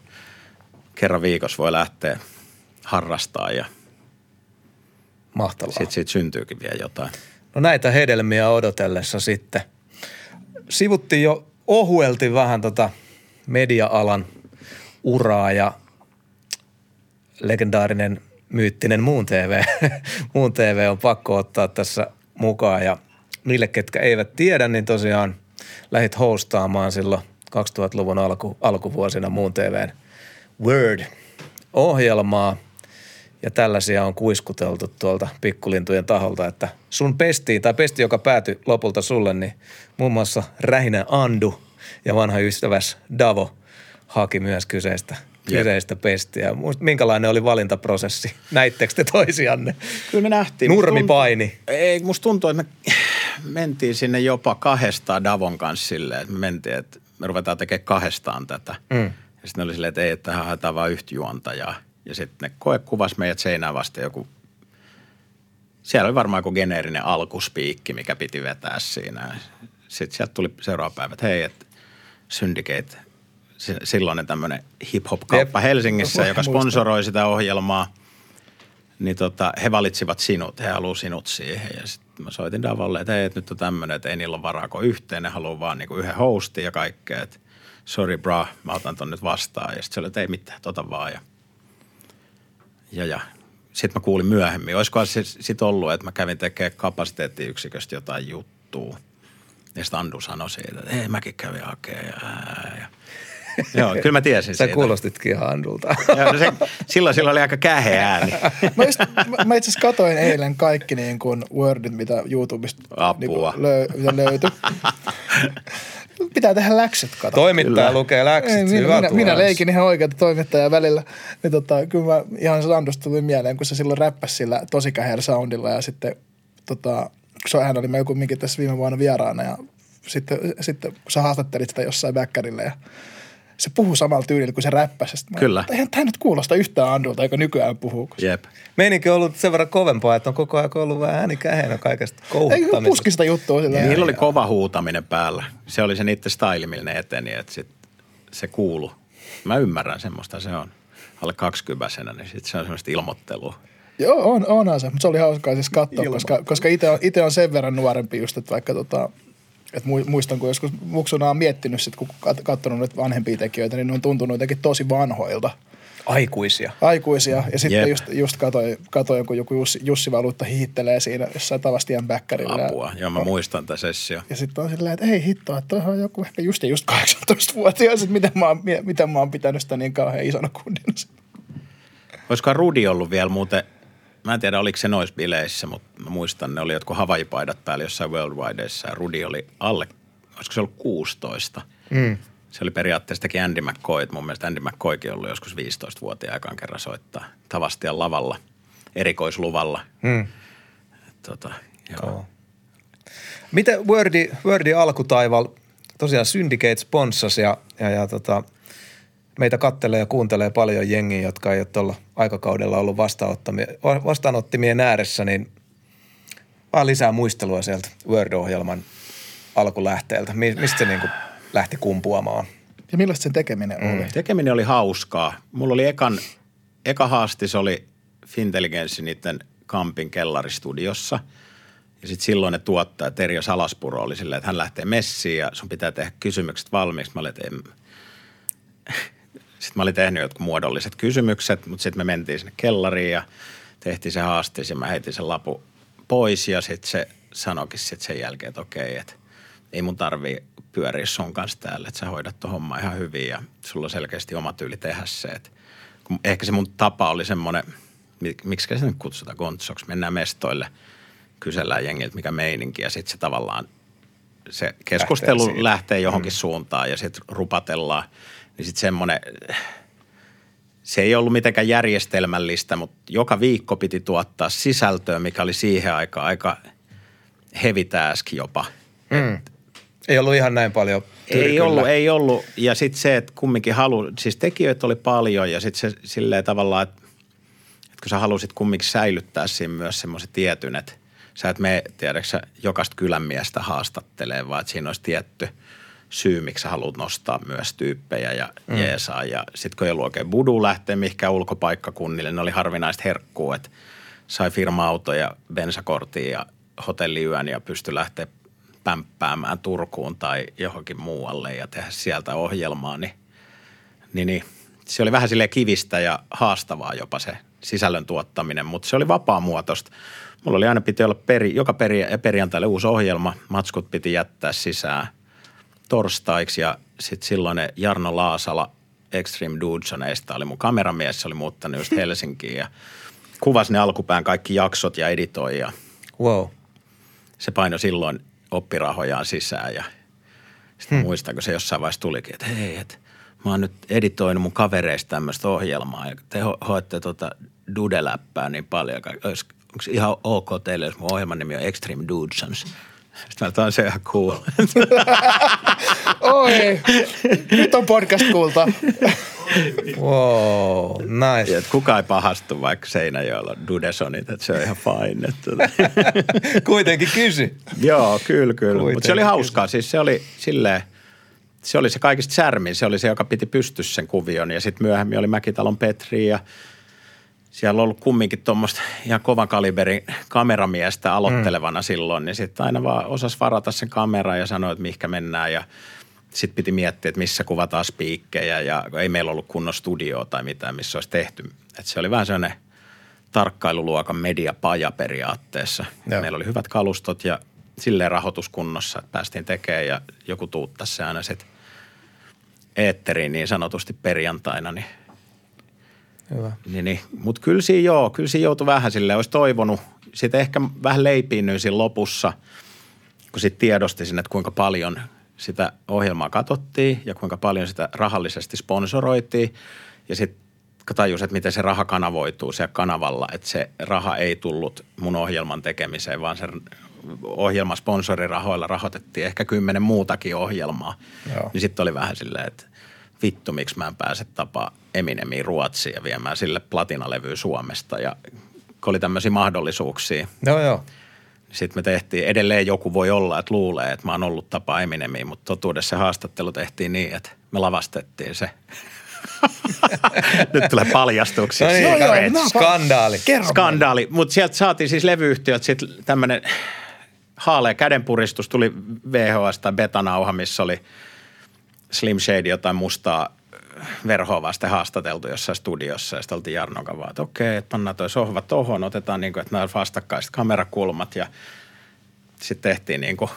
kerran viikossa voi lähteä harrastaa ja Mahtavaa. sitten siitä syntyykin vielä jotain. No näitä hedelmiä odotellessa sitten. Sivuttiin jo ohuelti vähän tota media-alan uraa ja legendaarinen myyttinen Muun TV, Muun TV on pakko ottaa tässä mukaan ja niille, ketkä eivät tiedä, niin tosiaan lähit hostaamaan silloin 2000-luvun alku, alkuvuosina Muun TVn Word-ohjelmaa ja tällaisia on kuiskuteltu tuolta pikkulintujen taholta, että sun pestiin, tai pesti, joka päätyi lopulta sulle, niin muun muassa Rähinä Andu ja vanha ystäväs Davo haki myös kyseistä, Jep. kyseistä pestiä. Minkälainen oli valintaprosessi? Näittekö te toisianne? Kyllä me nähtiin. Nurmipaini. Musta tuntuu- Ei, musta tuntuu, että me mentiin sinne jopa kahdestaan Davon kanssa silleen, että me mentiin, että me ruvetaan tekemään kahdestaan tätä. Mm. Ja sitten oli silleen, että ei, että tähän haetaan vain yhtä juontajaa. Ja sitten ne koe kuvasi meidät seinään vasta joku, siellä oli varmaan joku geneerinen alkuspiikki, mikä piti vetää siinä. Sitten sieltä tuli seuraava päivä, että hei, että Syndicate, silloinen tämmöinen hip-hop-kauppa Jep. Helsingissä, joka sponsoroi sitä ohjelmaa – niin tota, he valitsivat sinut, he haluavat sinut siihen. Ja sitten mä soitin Davolle, että hei, että nyt on tämmöinen, että ei niillä ole varaa kuin yhteen, ne haluaa vaan niinku yhden hostin ja kaikkea. Että sorry bra, mä otan ton nyt vastaan. Ja sitten se oli, että ei mitään, tota vaan. Ja, ja, ja. Sitten mä kuulin myöhemmin, olisikohan se sitten ollut, että mä kävin tekemään kapasiteettiyksiköstä jotain juttua. Ja sitten Andu sanoi siitä, että ei mäkin kävin hakemaan. Ja. Joo, kyllä mä tiesin Sä siitä. kuulostitkin ihan Andulta. Ja, no se, silloin sillä oli aika käheä ääni. Mä, just, mä, mä itse asiassa katoin eilen kaikki niin kuin Wordit, mitä YouTubesta niin Apua. löy, löytyi. Pitää tehdä läksyt, kato. Toimittaja Kyllä. lukee läksyt. Ei, hyvä minä, minä tulos. leikin ihan oikeata toimittajaa välillä. Niin tota, kyllä mä ihan Sandosta tuli mieleen, kun se silloin räppäsi sillä tosi soundilla ja sitten tota, se, hän oli meillä kumminkin tässä viime vuonna vieraana ja sitten, sitten kun sä haastattelit sitä jossain väkkärillä ja se puhuu samalla tyylillä kuin se räppäsi. Sitten mä- Kyllä. Eihän tämä nyt kuulosta yhtään Andulta, eikä nykyään puhuu. Jep. Meininki on ollut sen verran kovempaa, että on koko ajan ollut vähän ääni käheenä kaikesta Ei kouhuttamisesta. puski sitä juttua sillä Niillä oli kova huutaminen päällä. Se oli se niiden style, millä ne eteni, että sit se kuulu. Mä ymmärrän semmoista, se on alle 20 niin sit se on semmoista ilmoittelua. Joo, on, onhan se, mutta se oli hauskaa siis katsoa, koska, koska itse on, ite on sen verran nuorempi just, että vaikka tota, et muistan, kun joskus muksuna on miettinyt sit, kun katsonut nyt vanhempia tekijöitä, niin ne on tuntunut jotenkin tosi vanhoilta. Aikuisia. Aikuisia. Ja sitten yep. just, just katsoin, katsoin, kun joku Jussi, Jussi Valuutta hihittelee siinä jossain Tavastian bäkkärillä. Apua, joo mä muistan tätä sessio. Ja sitten on silleen, että ei hittoa, että on joku ehkä just ja just 18-vuotias, että miten mä, oon, miten mä oon pitänyt sitä niin kauhean isona kundina. Olisiko Rudi ollut vielä muuten, mä en tiedä oliko se noissa bileissä, mutta mä muistan, ne oli jotkut havaipaidat päällä jossain Worldwideissa ja Rudi oli alle, olisiko se ollut 16. Mm se oli periaatteessa teki Andy McCoy. Mun mielestä Andy McCoykin ollut joskus 15-vuotiaan aikaan kerran soittaa Tavastian lavalla erikoisluvalla. Hmm. Tota, joo. Miten Wordi, Wordi alkutaival, tosiaan Syndicate sponssasi ja, ja, ja tota, meitä kattelee ja kuuntelee paljon jengiä, jotka ei ole tuolla aikakaudella ollut vastaanottimien ääressä, niin vaan lisää muistelua sieltä Word-ohjelman alkulähteeltä. Mistä se niinku lähti kumpuamaan. Ja millaista sen tekeminen mm. oli? Tekeminen oli hauskaa. Mulla oli ekan, eka haastis oli Fintelligenssi niiden Kampin kellaristudiossa. Ja sitten silloin ne tuottaja Terja Salaspuro oli silleen, että hän lähtee messiin ja sun pitää tehdä kysymykset valmiiksi. Mä olin, että en... Sitten mä olin tehnyt jotkut muodolliset kysymykset, mutta sitten me mentiin sinne kellariin ja tehtiin se haastis ja mä heitin sen lapu pois ja sitten se sanoikin sitten sen jälkeen, että okei, että ei mun tarvii pyöriä sun kanssa täällä, että sä hoidat tuon homma ihan hyvin ja sulla on selkeästi oma tyyli tehdä se. Että kun ehkä se mun tapa oli semmoinen, miksi se nyt kutsutaan kontsoksi, mennään mestoille, kysellään jengiltä mikä meininki ja sitten se tavallaan se keskustelu lähtee, lähtee johonkin mm. suuntaan ja sitten rupatellaan. Niin sitten semmoinen, se ei ollut mitenkään järjestelmällistä, mutta joka viikko piti tuottaa sisältöä, mikä oli siihen aikaan aika heavy task jopa. Mm. Et ei ollut ihan näin paljon Ei ollut, ei ollut. Ja sitten se, että kumminkin halu, siis tekijöitä oli paljon ja sitten se silleen tavallaan, että, että kun sä halusit kumminkin säilyttää siinä myös semmoisen tietyn, että sä et mene, tiedätkö jokaista kylänmiestä haastattelee, vaan että siinä olisi tietty syy, miksi sä haluat nostaa myös tyyppejä ja mm. jeesaa. Ja sitten kun ei ollut oikein budu lähteä mihinkään ulkopaikkakunnille, ne oli harvinaista herkkua, että sai firma-auto ja bensakortin ja hotelliyön ja pystyi lähteä pämppäämään Turkuun tai johonkin muualle ja tehdä sieltä ohjelmaa, niin, niin, niin se oli vähän sille kivistä ja haastavaa jopa se sisällön tuottaminen, mutta se oli vapaamuotoista. Mulla oli aina piti olla peri, joka peri, perjantaille uusi ohjelma, matskut piti jättää sisään torstaiksi ja sitten silloin Jarno Laasala Extreme Dudesoneista oli mun kameramies, se oli muuttanut just Helsinkiin ja kuvasi ne alkupään kaikki jaksot ja editoi ja wow. se paino silloin oppirahojaan sisään ja sitten hmm. muistan, kun se jossain vaiheessa tulikin, että hei, että mä oon nyt editoinut mun kavereista tämmöistä ohjelmaa ja te ho- hoitte tota dudeläppää niin paljon. Onko ihan ok teille, jos mun ohjelman nimi on Extreme Dudesons? Sitten mä se ihan cool. Oi, nyt on podcast kuulta. wow, nice. Ja, kuka ei pahastu vaikka Seinäjoella on Dudesonit, että se on ihan fine. Kuitenkin kysy. Joo, kyllä, kyllä. Mutta se oli hauskaa. Siis se oli silleen, se oli se kaikista särmin. Se oli se, joka piti pystyssä sen kuvion. Ja sitten myöhemmin oli Mäkitalon Petri ja siellä on ollut kumminkin tuommoista ihan kovan kaliberin kameramiestä aloittelevana mm. silloin, niin sitten aina vaan osas varata sen kamera ja sanoa, että mihinkä mennään ja sitten piti miettiä, että missä kuvataan spiikkejä ja ei meillä ollut kunnon studioa tai mitään, missä olisi tehty. Et se oli vähän sellainen tarkkailuluokan mediapaja periaatteessa. Joo. Meillä oli hyvät kalustot ja silleen rahoituskunnossa, että päästiin tekemään ja joku tuuttaisi se aina sitten eetteriin niin sanotusti perjantaina, niin Hyvä. Niin, niin. Mutta kyllä siinä joo, kyllä siinä joutui vähän silleen, olisi toivonut. Sitten ehkä vähän leipiinnyin siinä lopussa, kun sitten tiedostisin, että kuinka paljon sitä ohjelmaa katsottiin ja kuinka paljon sitä rahallisesti sponsoroitiin. Ja sitten tajus, että miten se raha kanavoituu siellä kanavalla, että se raha ei tullut mun ohjelman tekemiseen, vaan se ohjelma sponsorirahoilla rahoitettiin ehkä kymmenen muutakin ohjelmaa. Joo. Niin sitten oli vähän silleen, että vittu, miksi mä en pääse tapaa Eminemiin Ruotsiin ja viemään sille platinalevyä Suomesta. Ja kun oli tämmöisiä mahdollisuuksia. Joo, joo. Sitten me tehtiin, edelleen joku voi olla, että luulee, että mä oon ollut tapa Eminemiin, mutta totuudessa haastattelu tehtiin niin, että me lavastettiin se Nyt tulee paljastuksia. No niin, Joo, joo, no, skandaali. Kerro Skandaali. Mutta sieltä saatiin siis levyyhtiöt sitten tämmöinen haalea kädenpuristus tuli VHS tai betanauha, missä oli Slim Shady jotain mustaa verhoa vasten haastateltu jossain studiossa ja sitten oltiin Jarnon kanssa että okei, että pannaan toi sohva tohon, otetaan niin kuin, että nämä on vastakkaiset kamerakulmat ja sitten tehtiin niin kuin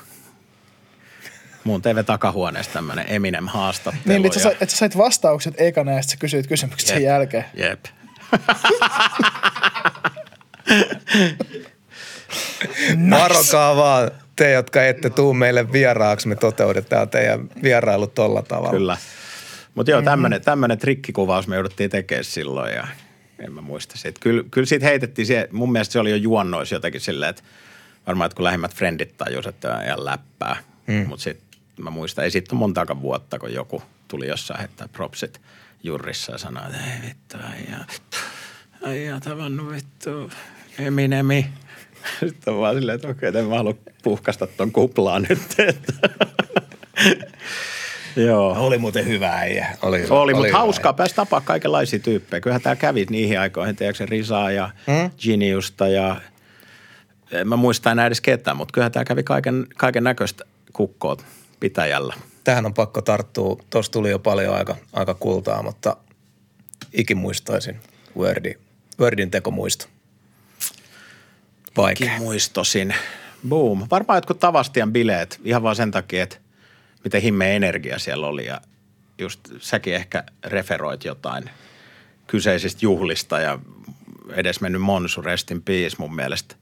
muun TV-takahuoneesta tämmöinen Eminem-haastattelu. Niin, että sä, ja- sait- että sä sait vastaukset ekana ja sitten sä kysyit kysymykset sen jälkeen. Jep. Varokaa vaan te, jotka ette tuu meille vieraaksi, me toteutetaan teidän vierailu tolla tavalla. Kyllä. Mutta joo, tämmöinen tämmönen trikkikuvaus me jouduttiin tekemään silloin ja en mä muista siitä. Kyllä, kyllä siitä heitettiin, siihen, mun mielestä se oli jo juonnoissa jotenkin silleen, että varmaan, että kun lähimmät frendit tajusivat, että on ihan läppää. Mm. Mutta sitten mä muistan, ei siitä ole montaakaan vuotta, kun joku tuli jossain heittää propsit jurrissa ja sanoi, että ei vittu, äijä, äijä tavannut vittu Eminemi. Sitten on vaan silleen, että okei, en mä halua puhkasta ton kuplaan nyt. Että. Joo. Oli muuten hyvä äijä. Oli, hyvä. Oli, mutta hauskaa päästä tapaa kaikenlaisia tyyppejä. Kyllähän tämä kävi niihin aikoihin, tiedätkö, Risaa ja hmm? Geniusta ja en mä muista enää edes ketään, mutta kyllähän tämä kävi kaiken, kaiken näköistä kukkoa pitäjällä. Tähän on pakko tarttua. Tuossa tuli jo paljon aika, aika kultaa, mutta ikimuistaisin Wordi, Wordin tekomuisto. Vaikea. Muistosin. Boom. Varmaan jotkut Tavastian bileet ihan vaan sen takia, että miten himmeä energia siellä oli ja just säkin ehkä referoit jotain kyseisistä juhlista ja edes mennyt Monsu Restin peace mun mielestä.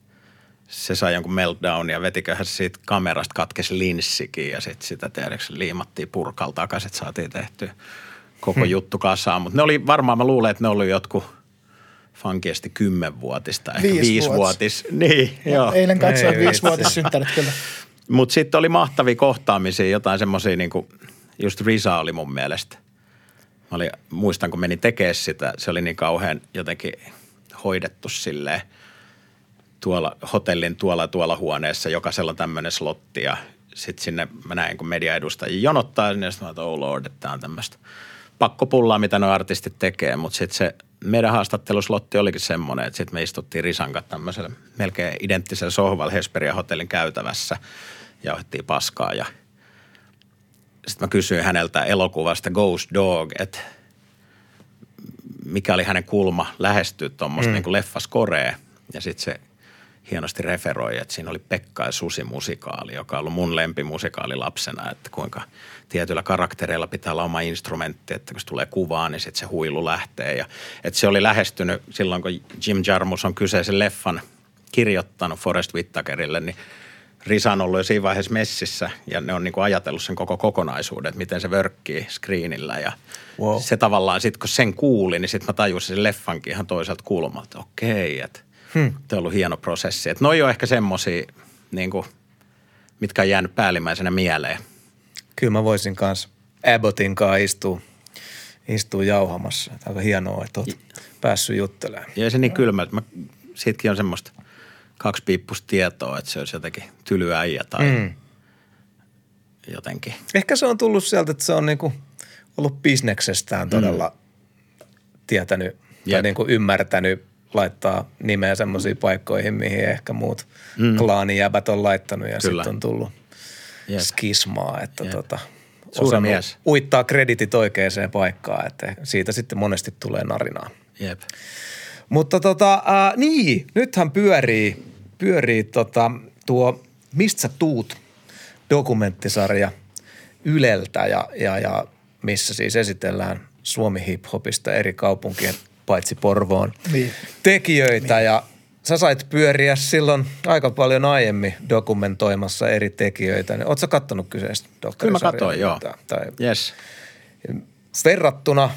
Se sai jonkun meltdown ja vetiköhän se siitä kamerasta katkesi linssikin ja sitten sitä tiedätkö, liimattiin purkalla takaisin, että saatiin tehty koko hmm. juttu kasaan. Mutta ne oli varmaan, mä luulen, että ne oli jotkut funkiesti kymmenvuotista, ehkä Viisi viisivuotis. Niin, joo. Eilen katsoin viisivuotissynttärit kyllä. Mutta sitten oli mahtavia kohtaamisia, jotain semmoisia niinku, just Risa oli mun mielestä. Mä olin, muistan, kun menin tekemään sitä, se oli niin kauhean jotenkin hoidettu silleen tuolla hotellin tuolla tuolla huoneessa, jokaisella tämmöinen slotti ja sitten sinne mä näin, kun mediaedustajia jonottaa, niin sitten mä että oh lord, että tämä on tämmöistä pakkopullaa, mitä nuo artistit tekee, mutta sitten se meidän haastatteluslotti olikin semmoinen, että sitten me istuttiin Risan kanssa tämmöisellä melkein identtisellä sohvalla Hesperia hotellin käytävässä ja otettiin paskaa ja sitten mä kysyin häneltä elokuvasta Ghost Dog, että mikä oli hänen kulma lähestyä tuommoista mm. niin leffaskoree. Ja sitten se hienosti referoi, että siinä oli Pekka ja Susi musikaali, joka on ollut mun lempimusikaali lapsena, että kuinka tietyillä karaktereilla pitää olla oma instrumentti, että kun se tulee kuvaan, niin sitten se huilu lähtee. Ja, että se oli lähestynyt silloin, kun Jim Jarmus on kyseisen leffan kirjoittanut Forrest Whitakerille, niin Risa on ollut jo siinä vaiheessa messissä ja ne on niin kuin ajatellut sen koko kokonaisuuden, että miten se vörkkii screenillä ja Wow. se tavallaan sitten kun sen kuuli, niin sitten mä tajusin sen leffankin ihan toiselta kulmalta. Okei, että hmm. on ollut hieno prosessi. Että noi on ehkä semmosia, niin kuin, mitkä on jäänyt päällimmäisenä mieleen. Kyllä mä voisin kanssa Abbottin kanssa istua, istua jauhamassa. Aika hienoa, että oot päässyt juttelemaan. Ja se niin kylmä, että mä, siitäkin on semmoista kaksipiippusta tietoa, että se olisi jotenkin tylyäijä tai mm. jotenkin. Ehkä se on tullut sieltä, että se on niinku ollut bisneksestään todella mm. tietänyt tai Jep. niinku ymmärtänyt laittaa nimeä semmoisiin paikkoihin, mihin ehkä muut mm. klaanijäbät on laittanut ja sitten on tullut Jep. skismaa, että Jep. tota, Suuri mies. uittaa kreditit oikeaan paikkaan, että siitä sitten monesti tulee narinaa. Jep. Mutta tota, äh, niin, nythän pyörii, pyörii tota, tuo Mistä sä tuut dokumenttisarja Yleltä ja, ja, ja missä siis esitellään Suomi hiphopista eri kaupunkien paitsi Porvoon Niin. tekijöitä ja sä sait pyöriä silloin aika paljon aiemmin dokumentoimassa eri tekijöitä. Niin, Oletko sä kattonut kyseistä Kyllä mä katsoin, joo. Tai Yes. verrattuna,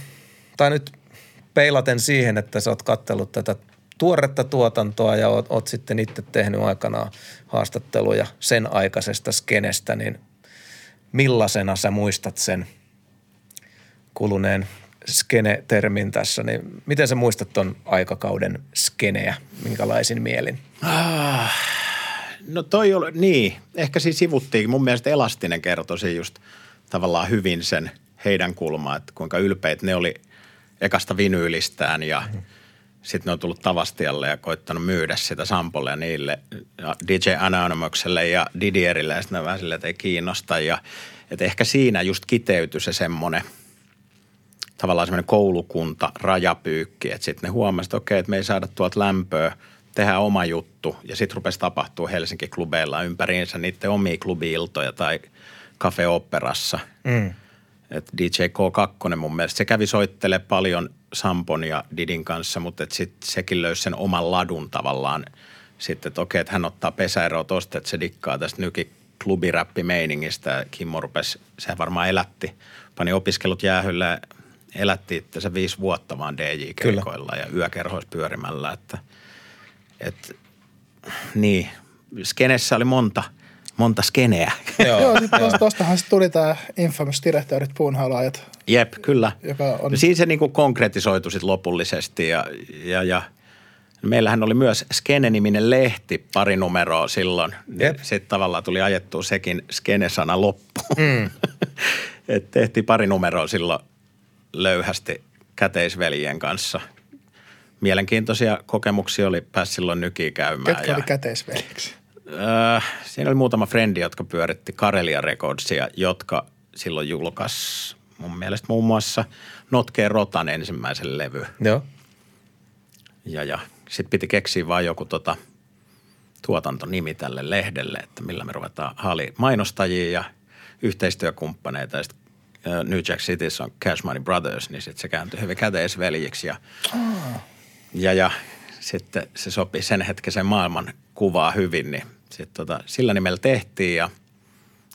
tai nyt peilaten siihen, että sä oot kattellut tätä tuoretta tuotantoa ja oot, oot sitten itse tehnyt aikanaan haastatteluja sen aikaisesta skenestä, niin millaisena sä muistat sen kuluneen skene-termin tässä, niin miten sä muistat ton aikakauden skeneä, minkälaisin mielin? No toi oli, niin, ehkä siinä sivuttiin. Mun mielestä Elastinen kertoi just tavallaan hyvin sen heidän kulmaa, että kuinka ylpeitä ne oli ekasta vinyylistään ja mm-hmm. sitten ne on tullut Tavastialle ja koittanut myydä sitä sampolia niille ja DJ Anonymouselle ja Didierille ja sitten vähän silleen, että ei kiinnosta ja että ehkä siinä just kiteytyi se semmoinen tavallaan semmoinen koulukunta, rajapyykki, että sitten ne huomasivat, että okei, että me ei saada tuolta lämpöä, tehdään oma juttu ja sitten rupesi tapahtua Helsinki-klubeilla ympäriinsä niiden omia klubi-iltoja tai Cafe Mm. Et DJ K2 mun mielestä, se kävi soittele paljon Sampon ja Didin kanssa, mutta et sit sekin löysi sen oman ladun tavallaan. Sitten, että okei, että hän ottaa pesäeroa tosta, että se dikkaa tästä nyki klubiräppimeiningistä. Kimmo rupesi, se varmaan elätti, pani opiskelut jäähylle, elätti se viisi vuotta vaan DJ-keikoilla ja yökerhoissa pyörimällä, että, että niin, skenessä oli monta – monta skeneä. Joo, Joo sitten tuostahan sitten tuli tämä infamous direktöörit puunhalaajat. Jep, kyllä. Joka on... Siinä se niinku konkretisoitu sitten lopullisesti ja, ja, ja meillähän oli myös Skene-niminen lehti pari numeroa silloin. Sitten tavallaan tuli ajettua sekin Skene-sana loppuun. Mm. Et tehtiin pari numeroa silloin löyhästi käteisveljen kanssa. Mielenkiintoisia kokemuksia oli pääsi silloin nykiin käymään. Ketkä ja... oli käteisveljeksi? Äh, siinä oli muutama frendi, jotka pyöritti Karelia Recordsia, jotka silloin julkaisi mun mielestä muun muassa Notkeen Rotan ensimmäisen levy. Joo. Ja, ja sitten piti keksiä vain joku tota, tuotantonimi tälle lehdelle, että millä me ruvetaan haali mainostajia ja yhteistyökumppaneita. Ja sitten New Jack Cityssä on Cash Money Brothers, niin sitten se kääntyi hyvin käteisveljiksi. Ja, oh. ja, ja sitten se sopi sen hetkisen maailman kuvaa hyvin, niin sitten tota, sillä nimellä tehtiin ja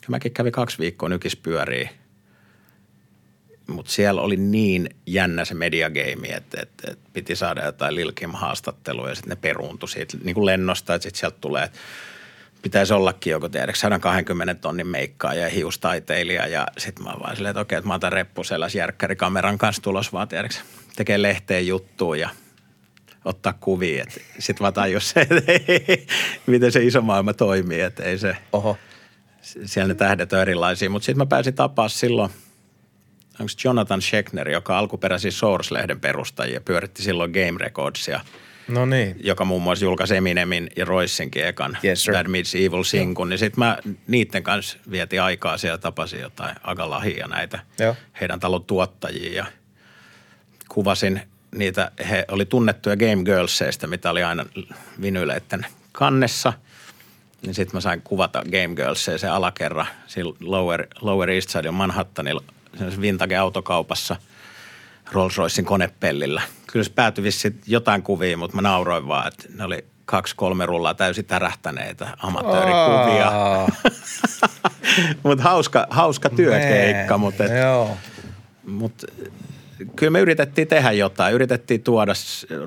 mäkin kävin kaksi viikkoa nykis pyörii. Mutta siellä oli niin jännä se mediageimi, että, että, että piti saada jotain Lil Kim-haastattelua ja sitten ne peruuntui siitä niin kuin lennosta, että sitten sieltä tulee, että pitäisi ollakin joku tiedätkö 120 tonnin meikkaa ja hiustaiteilija ja sitten mä vaan silleen, että okei, että mä otan reppuseläs järkkärikameran kanssa tulos vaan tiedätkö, tekee lehteen juttuun ja – ottaa kuvia. Sitten mä tajus se, miten se iso maailma toimii, että ei se, Oho. siellä ne tähdet on erilaisia. Mutta sitten mä pääsin tapaa silloin, onko Jonathan Schechner, joka alkuperäisiä Source-lehden perustajia, pyöritti silloin Game Recordsia. No niin. Joka muun muassa julkaisi Eminemin ja Roissinkin ekan yes, That Meets Evil sinkun. Niin sitten mä niiden kanssa vietin aikaa siellä, tapasin jotain Agalahia näitä Joo. heidän talon tuottajia ja kuvasin – niitä, he oli tunnettuja Game Girlsseista, mitä oli aina vinyyleiden kannessa. Niin sitten mä sain kuvata Game Girlsia se alakerra siinä Lower, Lower East Side Manhattanilla vintage-autokaupassa Rolls Roycein konepellillä. Kyllä se päätyi jotain kuvia, mutta mä nauroin vaan, että ne oli kaksi, kolme rullaa täysin tärähtäneitä amatöörikuvia. Mutta hauska, hauska työkeikka, mutta, et, mutta kyllä me yritettiin tehdä jotain. Yritettiin tuoda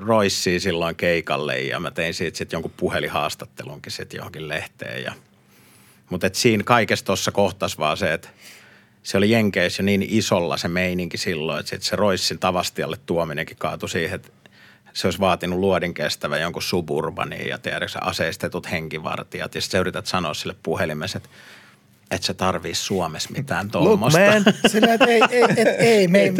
Roissia silloin keikalle ja mä tein siitä sitten jonkun puhelinhaastattelunkin sitten johonkin lehteen. Ja, mutta et siinä kaikessa tuossa kohtas vaan se, että se oli Jenkeissä jo niin isolla se meininki silloin, että sit se Roissin tavastialle tuominenkin kaatui siihen, että se olisi vaatinut luodin kestävä jonkun suburbani ja tiedätkö aseistetut henkivartijat. Ja sitten sä yrität sanoa sille puhelimessa, että et sä tarvii Suomessa mitään tuommoista. Sillä, et ei, ei, et, ei, me ei,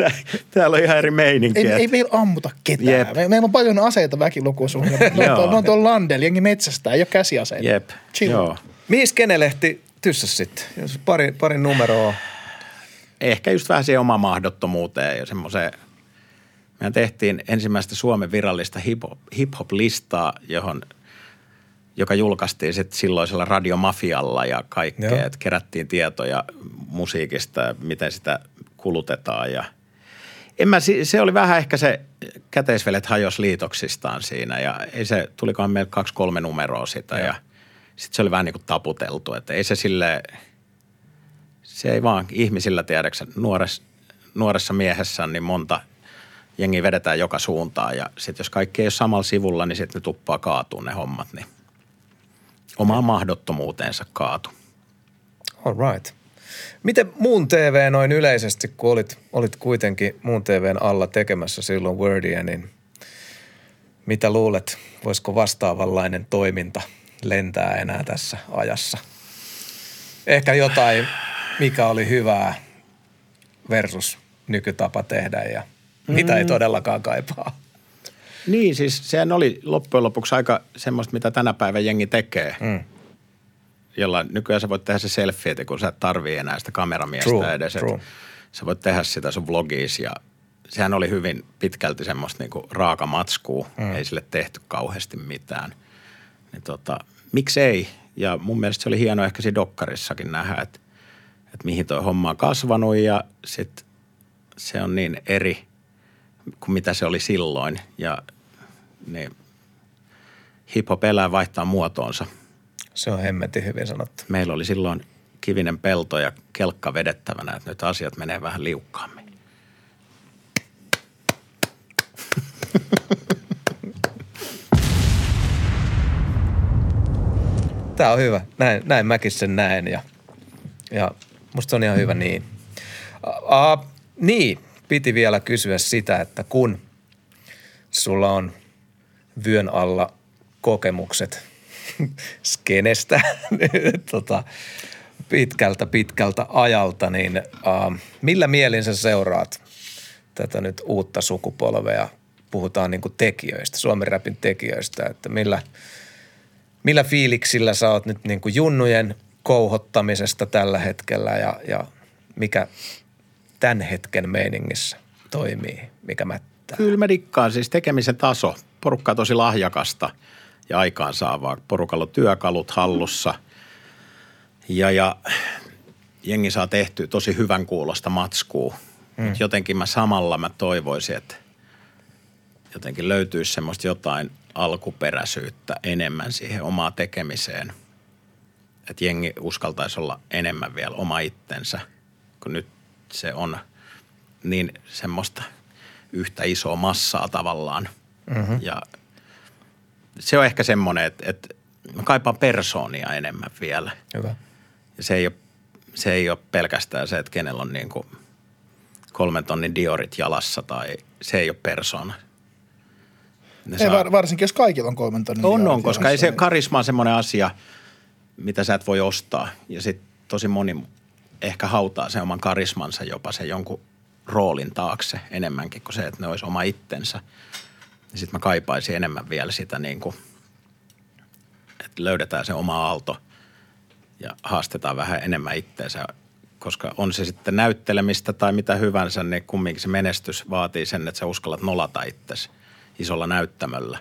Täällä on ihan eri meininki. Ei, ei meillä ammuta ketään. Jep. Me, meillä on paljon aseita väkilukuun. ne, on, on tuolla landella, jengi metsästä, ei ole käsiaseita. Jep, Chill. joo. Mihin Skenelehti tyssäs sitten? Jos pari, pari numeroa. Ehkä just vähän siihen omaan mahdottomuuteen ja semmoiseen – mehän tehtiin ensimmäistä Suomen virallista hip-hop, hip-hop-listaa, johon – joka julkaistiin sitten silloisella radiomafialla ja kaikkea, että kerättiin tietoja musiikista, miten sitä kulutetaan ja en mä, se oli vähän ehkä se käteisvelet hajos liitoksistaan siinä ja ei se, tulikohan meillä kaksi kolme numeroa sitä ja, ja sitten se oli vähän niin kuin taputeltu, että ei se sille se ei vaan ihmisillä tiedäksä, nuores, nuoressa miehessä niin monta jengi vedetään joka suuntaan ja sitten jos kaikki ei ole samalla sivulla, niin sitten ne tuppaa kaatuu ne hommat, niin omaan mahdottomuuteensa kaatu. All right. Miten muun TV noin yleisesti, kun olit, olit kuitenkin muun TVn alla tekemässä silloin Wordia, niin mitä luulet, voisiko vastaavanlainen toiminta lentää enää tässä ajassa? Ehkä jotain, mikä oli hyvää versus nykytapa tehdä ja mitä ei todellakaan kaipaa. Niin, siis sehän oli loppujen lopuksi aika semmoista, mitä tänä päivän jengi tekee. Mm. Jolla nykyään sä voit tehdä se selfie, että kun sä et tarvii enää sitä kameramiestä True, edes. true. Sä voit tehdä sitä sun vlogiis ja sehän oli hyvin pitkälti semmoista niinku raaka matskua. Mm. Ei sille tehty kauheasti mitään. Niin tota, miksei? Ja mun mielestä se oli hieno ehkä siinä dokkarissakin nähdä, että, että mihin toi homma on kasvanut ja sit se on niin eri kuin mitä se oli silloin. Ja niin hip-hop elää vaihtaa muotoonsa. Se on hemmetin hyvin sanottu. Meillä oli silloin kivinen pelto ja kelkka vedettävänä, että nyt asiat menee vähän liukkaammin. Tämä on hyvä. Näin, näin mäkin sen näen ja, ja musta se on ihan hyvä niin. Uh, niin, piti vielä kysyä sitä, että kun sulla on vyön alla kokemukset skenestä tota, pitkältä pitkältä ajalta, niin uh, millä mielin sä seuraat tätä nyt uutta sukupolvea? Puhutaan niin tekijöistä, Suomen rapin tekijöistä, että millä, millä fiiliksillä sä oot nyt niin junnujen kouhottamisesta tällä hetkellä ja, ja mikä tämän hetken meiningissä toimii, mikä mättää? Kyllä mä dikkaan siis tekemisen taso. Porukka on tosi lahjakasta ja aikaansaavaa. Porukalla on työkalut hallussa ja, ja jengi saa tehtyä tosi hyvän kuulosta matskua. Mm. Jotenkin mä samalla mä toivoisin, että jotenkin löytyisi semmoista jotain alkuperäisyyttä enemmän siihen omaan tekemiseen. Että jengi uskaltaisi olla enemmän vielä oma itsensä, kun nyt se on niin semmoista yhtä isoa massaa tavallaan. Mm-hmm. Ja se on ehkä semmoinen, että, että mä kaipaan persoonia enemmän vielä. Hyvä. Ja se ei ole, se ei ole pelkästään se, että kenellä on niin kuin kolmen tonnin diorit jalassa tai se ei ole persoona. Ne Ei, var, varsinkin jos kaikilla on kolmen tonnin on, on, koska ei jalassa, se niin- karisma on semmoinen asia, mitä sä et voi ostaa. Ja sitten tosi moni ehkä hautaa sen oman karismansa jopa sen jonkun roolin taakse enemmänkin kuin se, että ne olisi oma itsensä. Ja sitten mä kaipaisin enemmän vielä sitä niin kuin, että löydetään se oma aalto ja haastetaan vähän enemmän itteensä. Koska on se sitten näyttelemistä tai mitä hyvänsä, niin kumminkin se menestys vaatii sen, että sä uskallat nolata itsesi isolla näyttämöllä.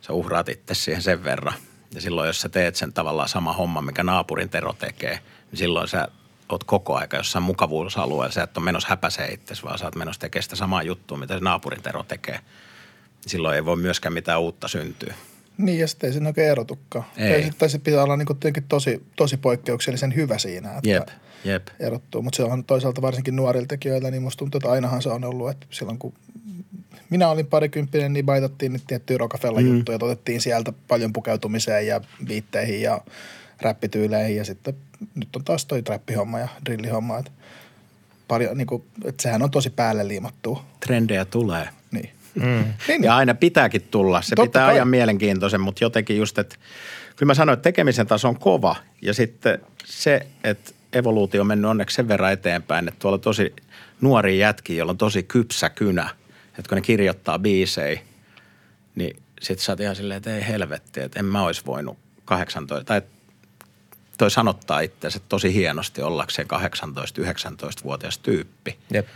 Sä uhraat itse siihen sen verran. Ja silloin, jos sä teet sen tavallaan sama homma, mikä naapurin Tero tekee, niin silloin sä oot koko aika jossain mukavuusalueella. Sä et ole menossa häpäisee itsesi, vaan sä oot menossa tekemään sitä samaa juttua, mitä se naapurin Tero tekee. Silloin ei voi myöskään mitään uutta syntyä. Niin, ja sitten ei se oikein erotukaan. Ei. Tai sitten se pitää olla niinku tietenkin tosi, tosi poikkeuksellisen hyvä siinä, että Jep, jep. erottuu. Mutta se on toisaalta varsinkin nuorilla tekijöillä, niin musta tuntuu, että ainahan se on ollut, että silloin kun minä olin parikymppinen, niin baitattiin nyt tiettyjä Rockefeller mm. otettiin sieltä paljon pukeutumiseen ja biitteihin ja räppityyleihin ja sitten nyt on taas toi trappihomma ja drillihomma, että, paljon, niin kuin, että sehän on tosi päälle liimattua. Trendejä tulee. Mm. niin, niin. Ja aina pitääkin tulla. Se Totta pitää kai. ajan mielenkiintoisen, mutta jotenkin just, että kyllä mä sanoin, että tekemisen taso on kova. Ja sitten se, että evoluutio on mennyt onneksi sen verran eteenpäin, että tuolla tosi nuori jätki, jolla on tosi kypsä kynä. Että kun ne kirjoittaa biisejä, niin sit sä oot ihan silleen, että ei helvetti, että en mä olisi voinut 18, tai toi sanottaa itseänsä tosi hienosti ollakseen 18-19-vuotias tyyppi. Jep.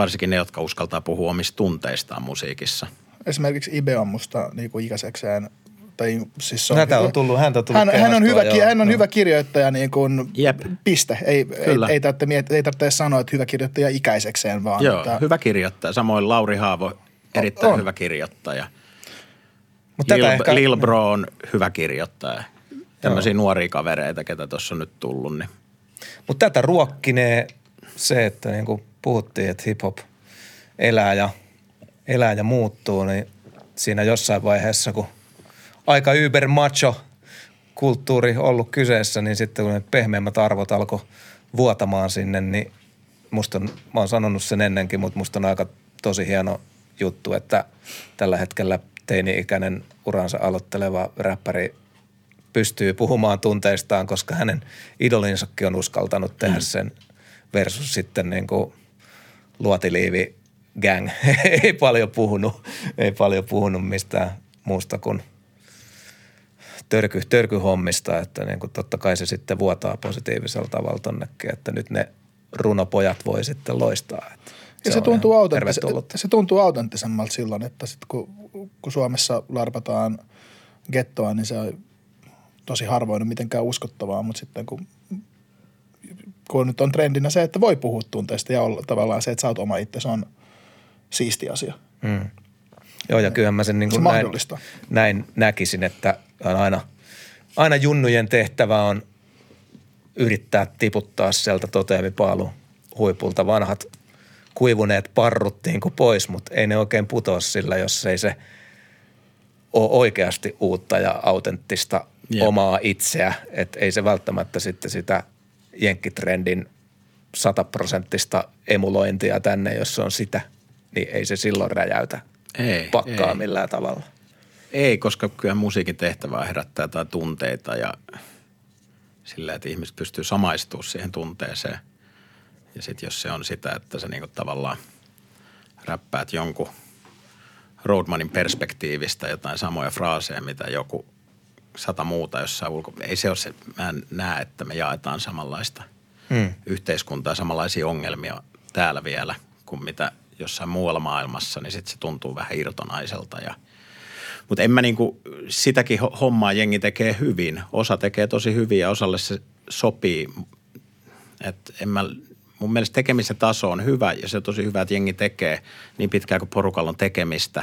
Varsinkin ne, jotka uskaltaa puhua omista tunteistaan musiikissa. Esimerkiksi Ibe on musta niin kuin ikäisekseen, tai siis se Häntä on tullut- häntä on tullut hän, hän on hyvä, joo, hän on joo. hyvä kirjoittaja niin kuin Jep. piste. Ei, ei, Kyllä. ei, tarvitse, miet- ei tarvitse sanoa, että hyvä kirjoittaja ikäisekseen, vaan Joo, että, hyvä kirjoittaja. Samoin Lauri Haavo, erittäin on. hyvä kirjoittaja. Mutta Lil, tätä ehkä... Lil Bro on hyvä kirjoittaja. Tämmöisiä nuoria kavereita, ketä tuossa on nyt tullut. Niin. Mutta tätä ruokkinee se, että niin kuin puhuttiin, että hip-hop elää ja, elää ja muuttuu, niin siinä jossain vaiheessa, kun aika yber macho kulttuuri ollut kyseessä, niin sitten kun ne pehmeämmät arvot alkoi vuotamaan sinne, niin musta on, mä oon sanonut sen ennenkin, mutta musta on aika tosi hieno juttu, että tällä hetkellä teini-ikäinen uransa aloitteleva räppäri pystyy puhumaan tunteistaan, koska hänen idolinsakin on uskaltanut tehdä sen versus sitten niin kuin luotiliivi gang ei paljon puhunut, ei paljon puhunut mistään muusta kuin törky, törkyhommista, että niin kuin totta kai se sitten vuotaa positiivisella tavalla tonnekin, että nyt ne runopojat voi sitten loistaa. Että ja se, tuntuu, autenttis- tervetullutta. se tuntuu autenttisemmalta silloin, että sit kun, kun Suomessa larpataan gettoa, niin se on tosi harvoin mitenkään uskottavaa, mutta sitten kun, kun nyt on trendinä se, että voi puhua tunteista ja olla tavallaan se, että sä oot oma itse, se on siisti asia. Mm. Joo, ja kyllähän mä sen niin Se kuin näin, mahdollistaa. näin näkisin, että on aina, aina junnujen tehtävä on yrittää tiputtaa sieltä toteamipaalun huipulta vanhat kuivuneet parrut niin kuin pois, mutta ei ne oikein putoa sillä, jos ei se ole oikeasti uutta ja autenttista Jep. omaa itseä. Että ei se välttämättä sitten sitä jenkkitrendin sataprosenttista emulointia tänne, jos se on sitä, niin ei se silloin räjäytä Ei, pakkaa ei. millään tavalla. Ei, koska kyllä musiikin tehtävä on herättää jotain tunteita ja sillä, että ihmiset pystyy samaistumaan siihen tunteeseen. Ja sitten jos se on sitä, että sä niinku tavallaan räppäät jonkun Roadmanin perspektiivistä jotain samoja fraaseja, mitä joku sata muuta jossain ulko... Ei se ole se, mä en näe, että me jaetaan samanlaista Hmm. yhteiskuntaa, samanlaisia ongelmia täällä vielä kuin mitä jossain muualla maailmassa, niin sitten se tuntuu vähän irtonaiselta ja mutta en mä niinku, sitäkin ho- hommaa jengi tekee hyvin. Osa tekee tosi hyvin ja osalle se sopii. Et en mä, mun mielestä tekemisen taso on hyvä ja se on tosi hyvä, että jengi tekee niin pitkään kuin porukalla on tekemistä,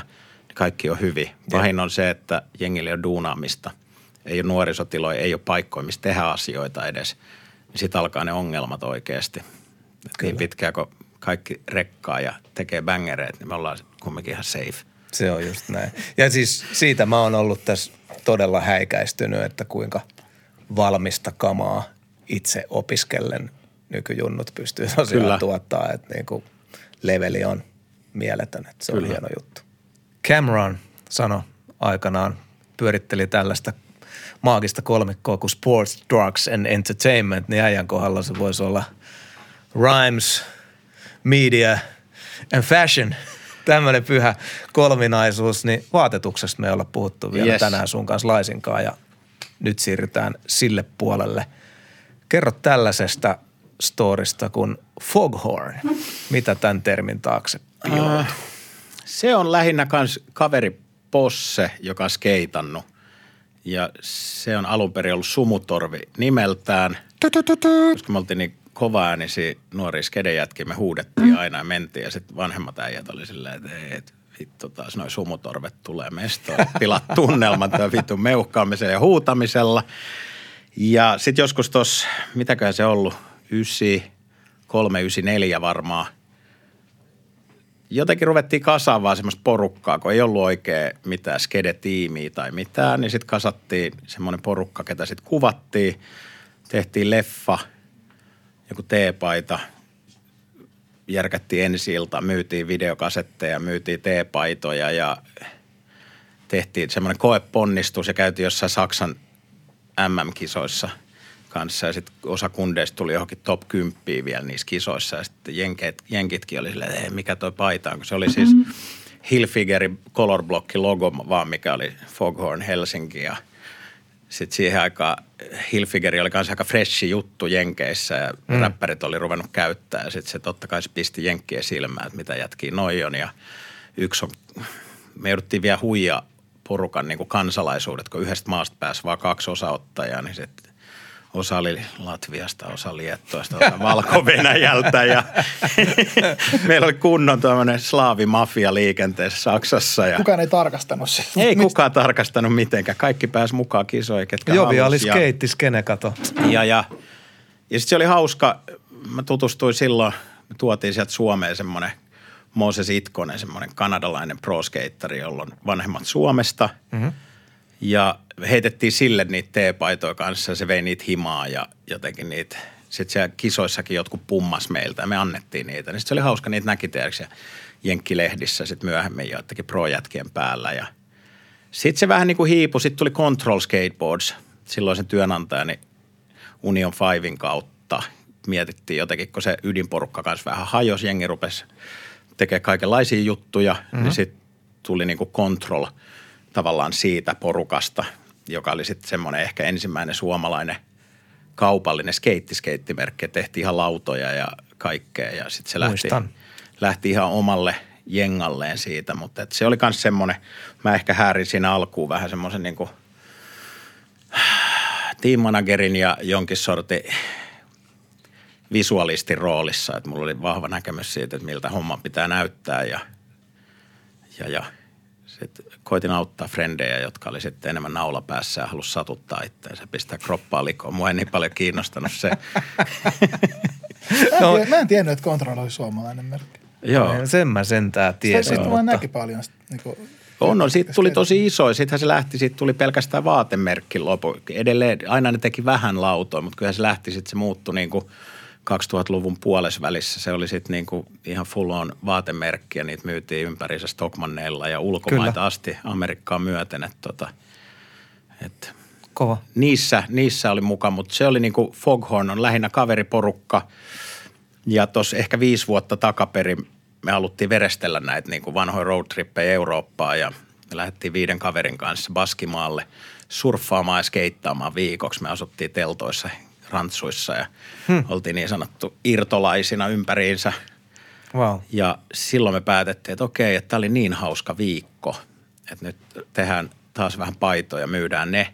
niin kaikki on hyvin. Pahin on se, että jengillä ole duunaamista. Ei ole nuorisotiloja, ei ole paikkoja, missä tehdä asioita edes. Niin sitten alkaa ne ongelmat oikeasti. Et niin pitkään kuin kaikki rekkaa ja tekee bängereet, niin me ollaan kumminkin ihan safe. Se on just näin. Ja siis siitä mä oon ollut tässä todella häikäistynyt, että kuinka valmista kamaa itse opiskellen nykyjunnut pystyy tosiaan Kyllä. tuottaa, että niinku leveli on mieletön, että se on Kyllä. hieno juttu. Cameron sanoi aikanaan, pyöritteli tällaista maagista kolmikkoa kuin sports, drugs and entertainment, niin äijän kohdalla se voisi olla rhymes, media and fashion. Tämmöinen pyhä kolminaisuus, niin vaatetuksesta me ei olla puhuttu vielä yes. Tänään sun kanssa laisinkaan ja nyt siirrytään sille puolelle. Kerro tällaisesta storista kuin foghorn. Mitä tämän termin taakse piiloutuu? Se on lähinnä kans kaveri Posse, joka on skeitannut. Ja se on alun perin ollut sumutorvi nimeltään. Koska me oltiin niin kova äänisiä nuoria skedejätkiä, me huudettiin aina ja mentiin. Ja sitten vanhemmat äijät oli silleen, että ei, et, vittu taas noin sumutorvet tulee mestoon. Pilat tunnelman tämän vitun meuhkaamisen ja huutamisella. Ja sitten joskus tuossa, mitäköhän se ollut, 93, 94 varmaan – jotenkin ruvettiin kasaamaan semmoista porukkaa, kun ei ollut oikein mitään skede-tiimiä tai mitään, niin sitten kasattiin semmoinen porukka, ketä sitten kuvattiin. Tehtiin leffa, joku teepaita, järkättiin ensi ilta, myytiin videokasetteja, myytiin teepaitoja ja tehtiin semmoinen koeponnistus ja käytiin jossain Saksan MM-kisoissa kanssa ja sitten osa kundeista tuli johonkin top 10 vielä niissä kisoissa ja sitten jenkit, jenkitkin oli silleen, että mikä toi paita on, kun se oli siis Hilfigerin colorblocki logo vaan, mikä oli Foghorn Helsinki ja sitten siihen aikaan Hilfigeri oli kanssa aika freshi juttu Jenkeissä ja mm. räppärit oli ruvennut käyttää. Ja sitten se totta kai se pisti Jenkkien silmään, että mitä jätkii noi on. Ja yksi on, me jouduttiin vielä huija porukan niin kuin kansalaisuudet, kun yhdestä maasta pääsi vaan kaksi osaottajaa, niin sitten osa oli Latviasta, osa Liettuasta, osa Valko-Venäjältä ja meillä oli kunnon tämmöinen slaavimafia liikenteessä Saksassa. Ja Kukaan ei tarkastanut sitä. ei kukaan tarkastanut mitenkään. Kaikki pääsi mukaan kisoihin, ketkä Jovi oli ja, skeitti skene, kato. ja, ja, ja sitten se oli hauska. Mä tutustuin silloin, me tuotiin sieltä Suomeen semmoinen Moses Itkonen, semmoinen kanadalainen pro jolla on vanhemmat Suomesta. Mm-hmm. Ja heitettiin sille niitä teepaitoja kanssa ja se vei niitä himaa ja jotenkin niitä. Sitten siellä kisoissakin jotkut pummas meiltä ja me annettiin niitä. Niin sit se oli hauska, niitä näki tiedätkö, Jenkkilehdissä sitten myöhemmin joitakin pro-jätkien päällä. Ja sitten se vähän niin kuin hiipui. Sitten tuli Control Skateboards, silloin sen työnantajani Union Fivein kautta. Mietittiin jotenkin, kun se ydinporukka kanssa vähän hajosi, jengi rupesi tekee kaikenlaisia juttuja, mm-hmm. niin sitten tuli niin kuin control tavallaan siitä porukasta, joka oli sitten semmoinen ehkä ensimmäinen suomalainen kaupallinen skeittiskeittimerkki. Tehtiin ihan lautoja ja kaikkea ja sitten se lähti, lähti ihan omalle jengalleen siitä, mutta et se oli myös semmoinen, mä ehkä häärin siinä alkuun vähän semmoisen niin kuin team managerin ja jonkin sortin visualistin roolissa, että mulla oli vahva näkemys siitä, että miltä homma pitää näyttää ja, ja, ja sitten koitin auttaa frendejä, jotka oli sitten enemmän naula päässä ja halusi satuttaa itseänsä, pistää kroppaa likoon. Mua ei niin paljon kiinnostanut se. mä, en no. tiedä, mä en tiennyt, että Control oli suomalainen merkki. Joo. Sen mä sentään tiesin. Sitten vaan näki paljon. Niin kuin, on, no, siitä tuli tosi iso. Sittenhän se lähti, siitä tuli pelkästään vaatemerkki lopu. Edelleen, aina ne teki vähän lautoa, mutta kyllä se lähti, sitten se muuttui niin kuin 2000-luvun puolesvälissä. Se oli sitten niin kuin ihan full on vaatemerkki ja niitä myytiin ympärissä Stockmanneilla ja ulkomaita kyllä. asti Amerikkaan myöten. Että tota, et Kova. Niissä, niissä oli mukaan, mutta se oli niin kuin Foghorn on lähinnä kaveriporukka – ja tuossa ehkä viisi vuotta takaperin me haluttiin verestellä näitä niin kuin vanhoja roadtrippejä Eurooppaan ja me lähdettiin viiden kaverin kanssa Baskimaalle surffaamaan ja skeittaamaan viikoksi. Me asuttiin teltoissa, rantsuissa ja hmm. oltiin niin sanottu irtolaisina ympäriinsä. Wow. Ja silloin me päätettiin, että okei, että tämä oli niin hauska viikko, että nyt tehdään taas vähän paitoja, myydään ne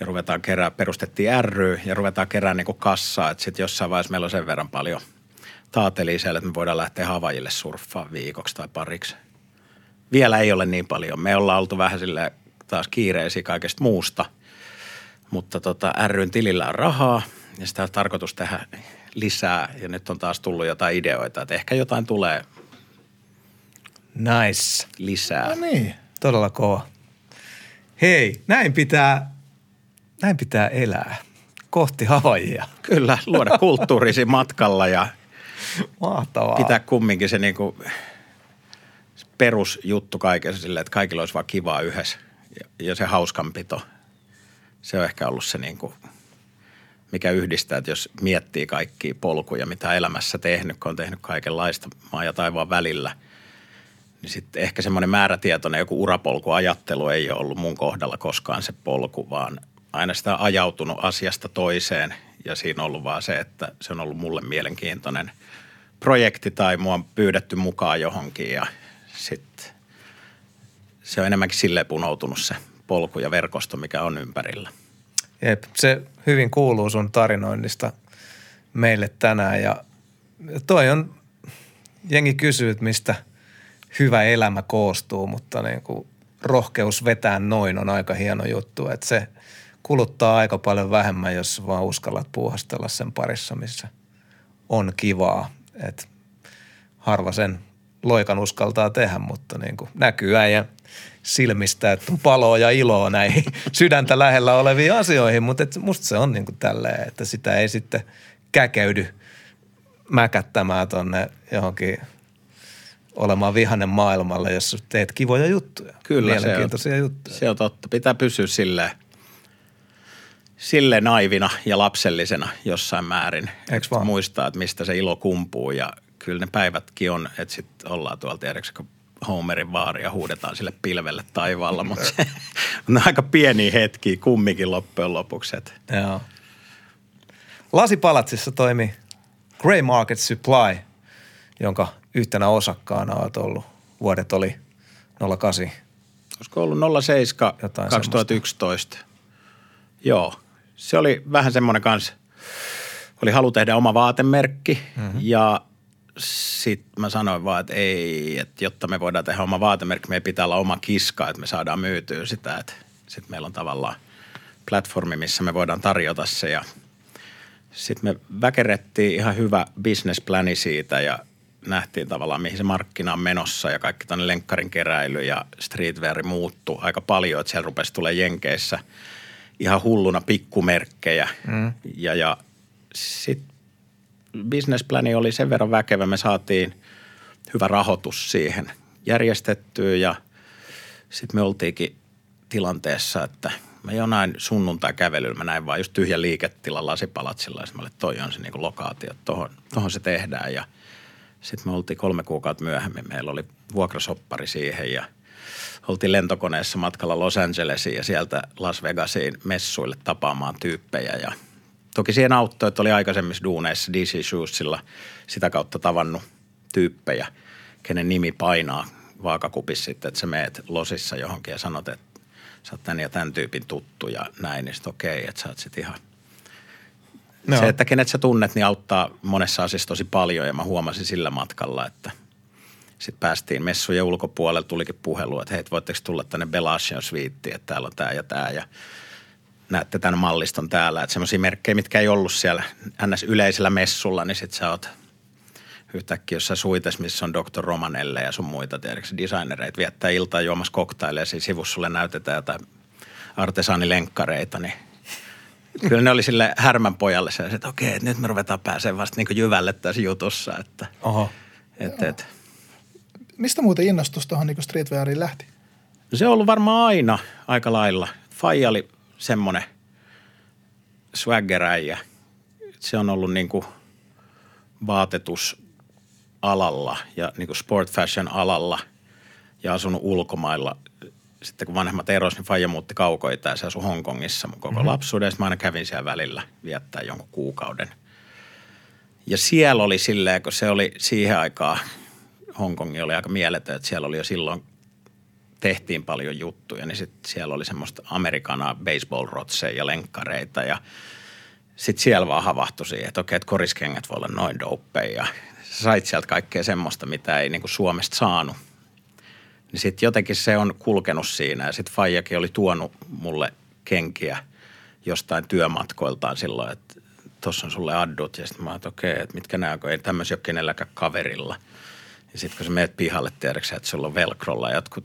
ja ruvetaan kerää, perustettiin ry ja ruvetaan keräämään niin kassaa, että sitten jossain vaiheessa meillä on sen verran paljon – taateli siellä, että me voidaan lähteä Havajille surffaan viikoksi tai pariksi. Vielä ei ole niin paljon. Me ollaan oltu vähän sille taas kiireisiä kaikesta muusta, mutta tota, ryn tilillä on rahaa ja sitä on tarkoitus tehdä lisää ja nyt on taas tullut jotain ideoita, että ehkä jotain tulee Nice. lisää. No niin. Todella kova. Hei, näin pitää, näin pitää elää kohti Havajia. Kyllä, luoda kulttuurisi matkalla ja Mahtavaa. pitää kumminkin se niinku perusjuttu kaikessa silleen, että kaikilla olisi vaan kivaa yhdessä ja, ja se hauskanpito. Se on ehkä ollut se niinku, mikä yhdistää, että jos miettii kaikkia polkuja, mitä elämässä tehnyt, kun on tehnyt kaikenlaista maa ja taivaan välillä, niin sitten ehkä semmoinen määrätietoinen joku urapolkuajattelu ei ole ollut mun kohdalla koskaan se polku, vaan aina sitä ajautunut asiasta toiseen. Ja siinä on ollut vaan se, että se on ollut mulle mielenkiintoinen – projekti tai mua on pyydetty mukaan johonkin ja sitten se on enemmänkin silleen punoutunut se polku ja verkosto, mikä on ympärillä. Jep, se hyvin kuuluu sun tarinoinnista meille tänään ja toi on, jengi kysyy, että mistä hyvä elämä koostuu, mutta niin kuin rohkeus vetää noin on aika hieno juttu, että se kuluttaa aika paljon vähemmän, jos vaan uskallat puuhastella sen parissa, missä on kivaa että harva sen loikan uskaltaa tehdä, mutta niin kuin näkyy äijä silmistä, että on paloa ja iloa näihin sydäntä lähellä oleviin asioihin, mutta et musta se on niin kuin tälleen, että sitä ei sitten käkeydy mäkättämään tonne johonkin olemaan vihanen maailmalle, jos teet kivoja juttuja. Kyllä, Mielenkiintoisia se on, juttuja. Se on totta. Pitää pysyä silleen, sille naivina ja lapsellisena jossain määrin. Eiks vaan? Muistaa, että mistä se ilo kumpuu ja kyllä ne päivätkin on, että sitten ollaan tuolla tiedätkö, kun Homerin vaaria huudetaan sille pilvelle taivaalla, mutta se on aika pieni hetki kumminkin loppujen lopuksi. Joo. Lasipalatsissa toimi Grey Market Supply, jonka yhtenä osakkaana olet ollut. Vuodet oli 08. Olisiko ollut 07 Jotain 2011? Semmoista. Joo, se oli vähän semmoinen kanssa, oli halu tehdä oma vaatemerkki mm-hmm. ja sitten mä sanoin vaan, että ei, että jotta me voidaan tehdä oma vaatemerkki, meidän pitää olla oma kiska, että me saadaan myytyä sitä, että sitten meillä on tavallaan platformi, missä me voidaan tarjota se ja sitten me väkerettiin ihan hyvä businessplani siitä ja nähtiin tavallaan, mihin se markkina on menossa ja kaikki tänne lenkkarin keräily ja streetwear muuttu aika paljon, että siellä rupesi tulee Jenkeissä – ihan hulluna pikkumerkkejä. Mm. Ja, ja sitten businessplani oli sen verran väkevä, me saatiin hyvä rahoitus siihen järjestettyä ja sitten me oltiinkin tilanteessa, että mä jonain sunnuntai kävelyllä, mä näin vaan just tyhjä liiketila lasipalatsilla ja mä olin, toi on se niinku lokaatio, että tohon, tohon se tehdään ja Sitten me oltiin kolme kuukautta myöhemmin. Meillä oli vuokrasoppari siihen ja oltiin lentokoneessa matkalla Los Angelesiin ja sieltä Las Vegasiin messuille tapaamaan tyyppejä. Ja toki siihen auttoi, että oli aikaisemmissa duuneissa DC Shoesilla sitä kautta tavannut tyyppejä, kenen nimi painaa vaakakupissa sitten, että sä meet Losissa johonkin ja sanot, että sä oot tän ja tämän tyypin tuttu ja näin, niin sitten okei, okay, että sä oot sitten ihan – No. Se, että kenet sä tunnet, niin auttaa monessa asiassa tosi paljon ja mä huomasin sillä matkalla, että sitten päästiin messujen ulkopuolelle, tulikin puhelu, että hei, voitteko tulla tänne Bellagio Suiteen, että täällä on tämä ja tämä ja näette tämän malliston täällä. Että semmoisia merkkejä, mitkä ei ollut siellä ns. yleisellä messulla, niin sitten sä oot yhtäkkiä jossain suites, missä on Dr. Romanelle ja sun muita, tiedätkö, designereita viettää iltaa juomassa koktaileja, siinä sivussa sulle näytetään jotain artesaanilenkkareita, niin kyllä ne oli sille härmän pojalle se, että okei, että nyt me ruvetaan pääsemään vasta niin jyvälle tässä jutussa. Että, Oho. Et, et. Mistä muuten innostus tuohon niin streetweariin lähti? Se on ollut varmaan aina aika lailla. Faija oli semmoinen swaggeräijä. Se on ollut niin kuin vaatetusalalla ja niin kuin sport fashion alalla ja asunut ulkomailla sitten kun vanhemmat eros, niin Faija muutti kaukoita ja se asui Hongkongissa mun koko mm-hmm. lapsuuden. Mä aina kävin siellä välillä viettää jonkun kuukauden. Ja siellä oli silleen, kun se oli siihen aikaan, Hongkongi oli aika mieletön, että siellä oli jo silloin tehtiin paljon juttuja, niin sitten siellä oli semmoista amerikanaa baseball-rotseja ja lenkkareita ja sitten siellä vaan havahtui siihen, että okei, että koriskengät voi olla noin dopeja. Sait sieltä kaikkea semmoista, mitä ei niinku Suomesta saanut niin sitten jotenkin se on kulkenut siinä ja sitten Fajakin oli tuonut mulle kenkiä jostain työmatkoiltaan silloin, että tuossa on sulle addut ja sitten mä että okei, että mitkä nämä on, ei tämmöisiä ole kenelläkään kaverilla. Ja sitten kun sä meet pihalle, tiedätkö että sulla on Velcrolla jotkut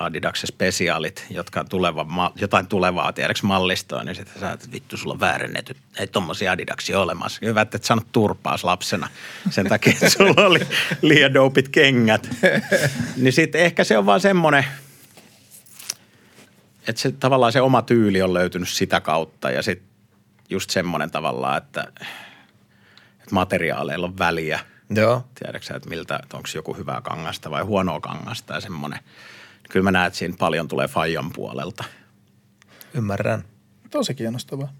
Adidaksen spesiaalit, jotka on tuleva, jotain tulevaa, tiedätkö mallistoa, niin sitten sä että vittu, sulla on väärennetyt, ei tommosia Adidaksia olemassa. Hyvä, että et saanut turpaas lapsena sen takia, että sulla oli liian dopit kengät. niin sitten ehkä se on vaan semmoinen, että se tavallaan se oma tyyli on löytynyt sitä kautta ja sitten just semmoinen tavallaan, että, että materiaaleilla on väliä – Joo. Tiedätkö että miltä, että onko joku hyvää kangasta vai huonoa kangasta ja semmoinen. Kyllä mä näen, että siinä paljon tulee Fajan puolelta. Ymmärrän. Tosi kiinnostavaa.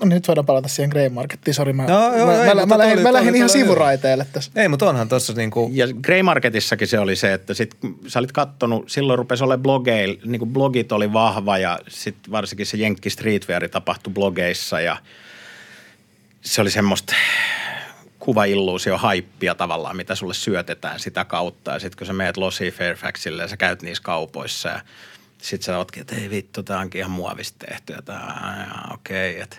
No nyt voidaan palata siihen Grey Markettiin. Sori, mä, no, joo, mä, ei, mä, mä, lähdin, mä lähdin ihan sivuraiteelle tässä. Ei, mutta onhan tuossa niinku... Ja Grey Marketissakin se oli se, että sit sä olit kattonut, silloin rupesi olemaan blogeil, niin kuin blogit oli vahva ja sitten varsinkin se Jenkki Streetwear tapahtui blogeissa ja se oli semmoista kuvailluusio haippia tavallaan, mitä sulle syötetään sitä kautta. Ja sitten kun sä meet Lossi Fairfaxille ja sä käyt niissä kaupoissa ja sitten sä ootkin, että ei vittu, tää onkin ihan muovista tehty. Ja okei, okay, että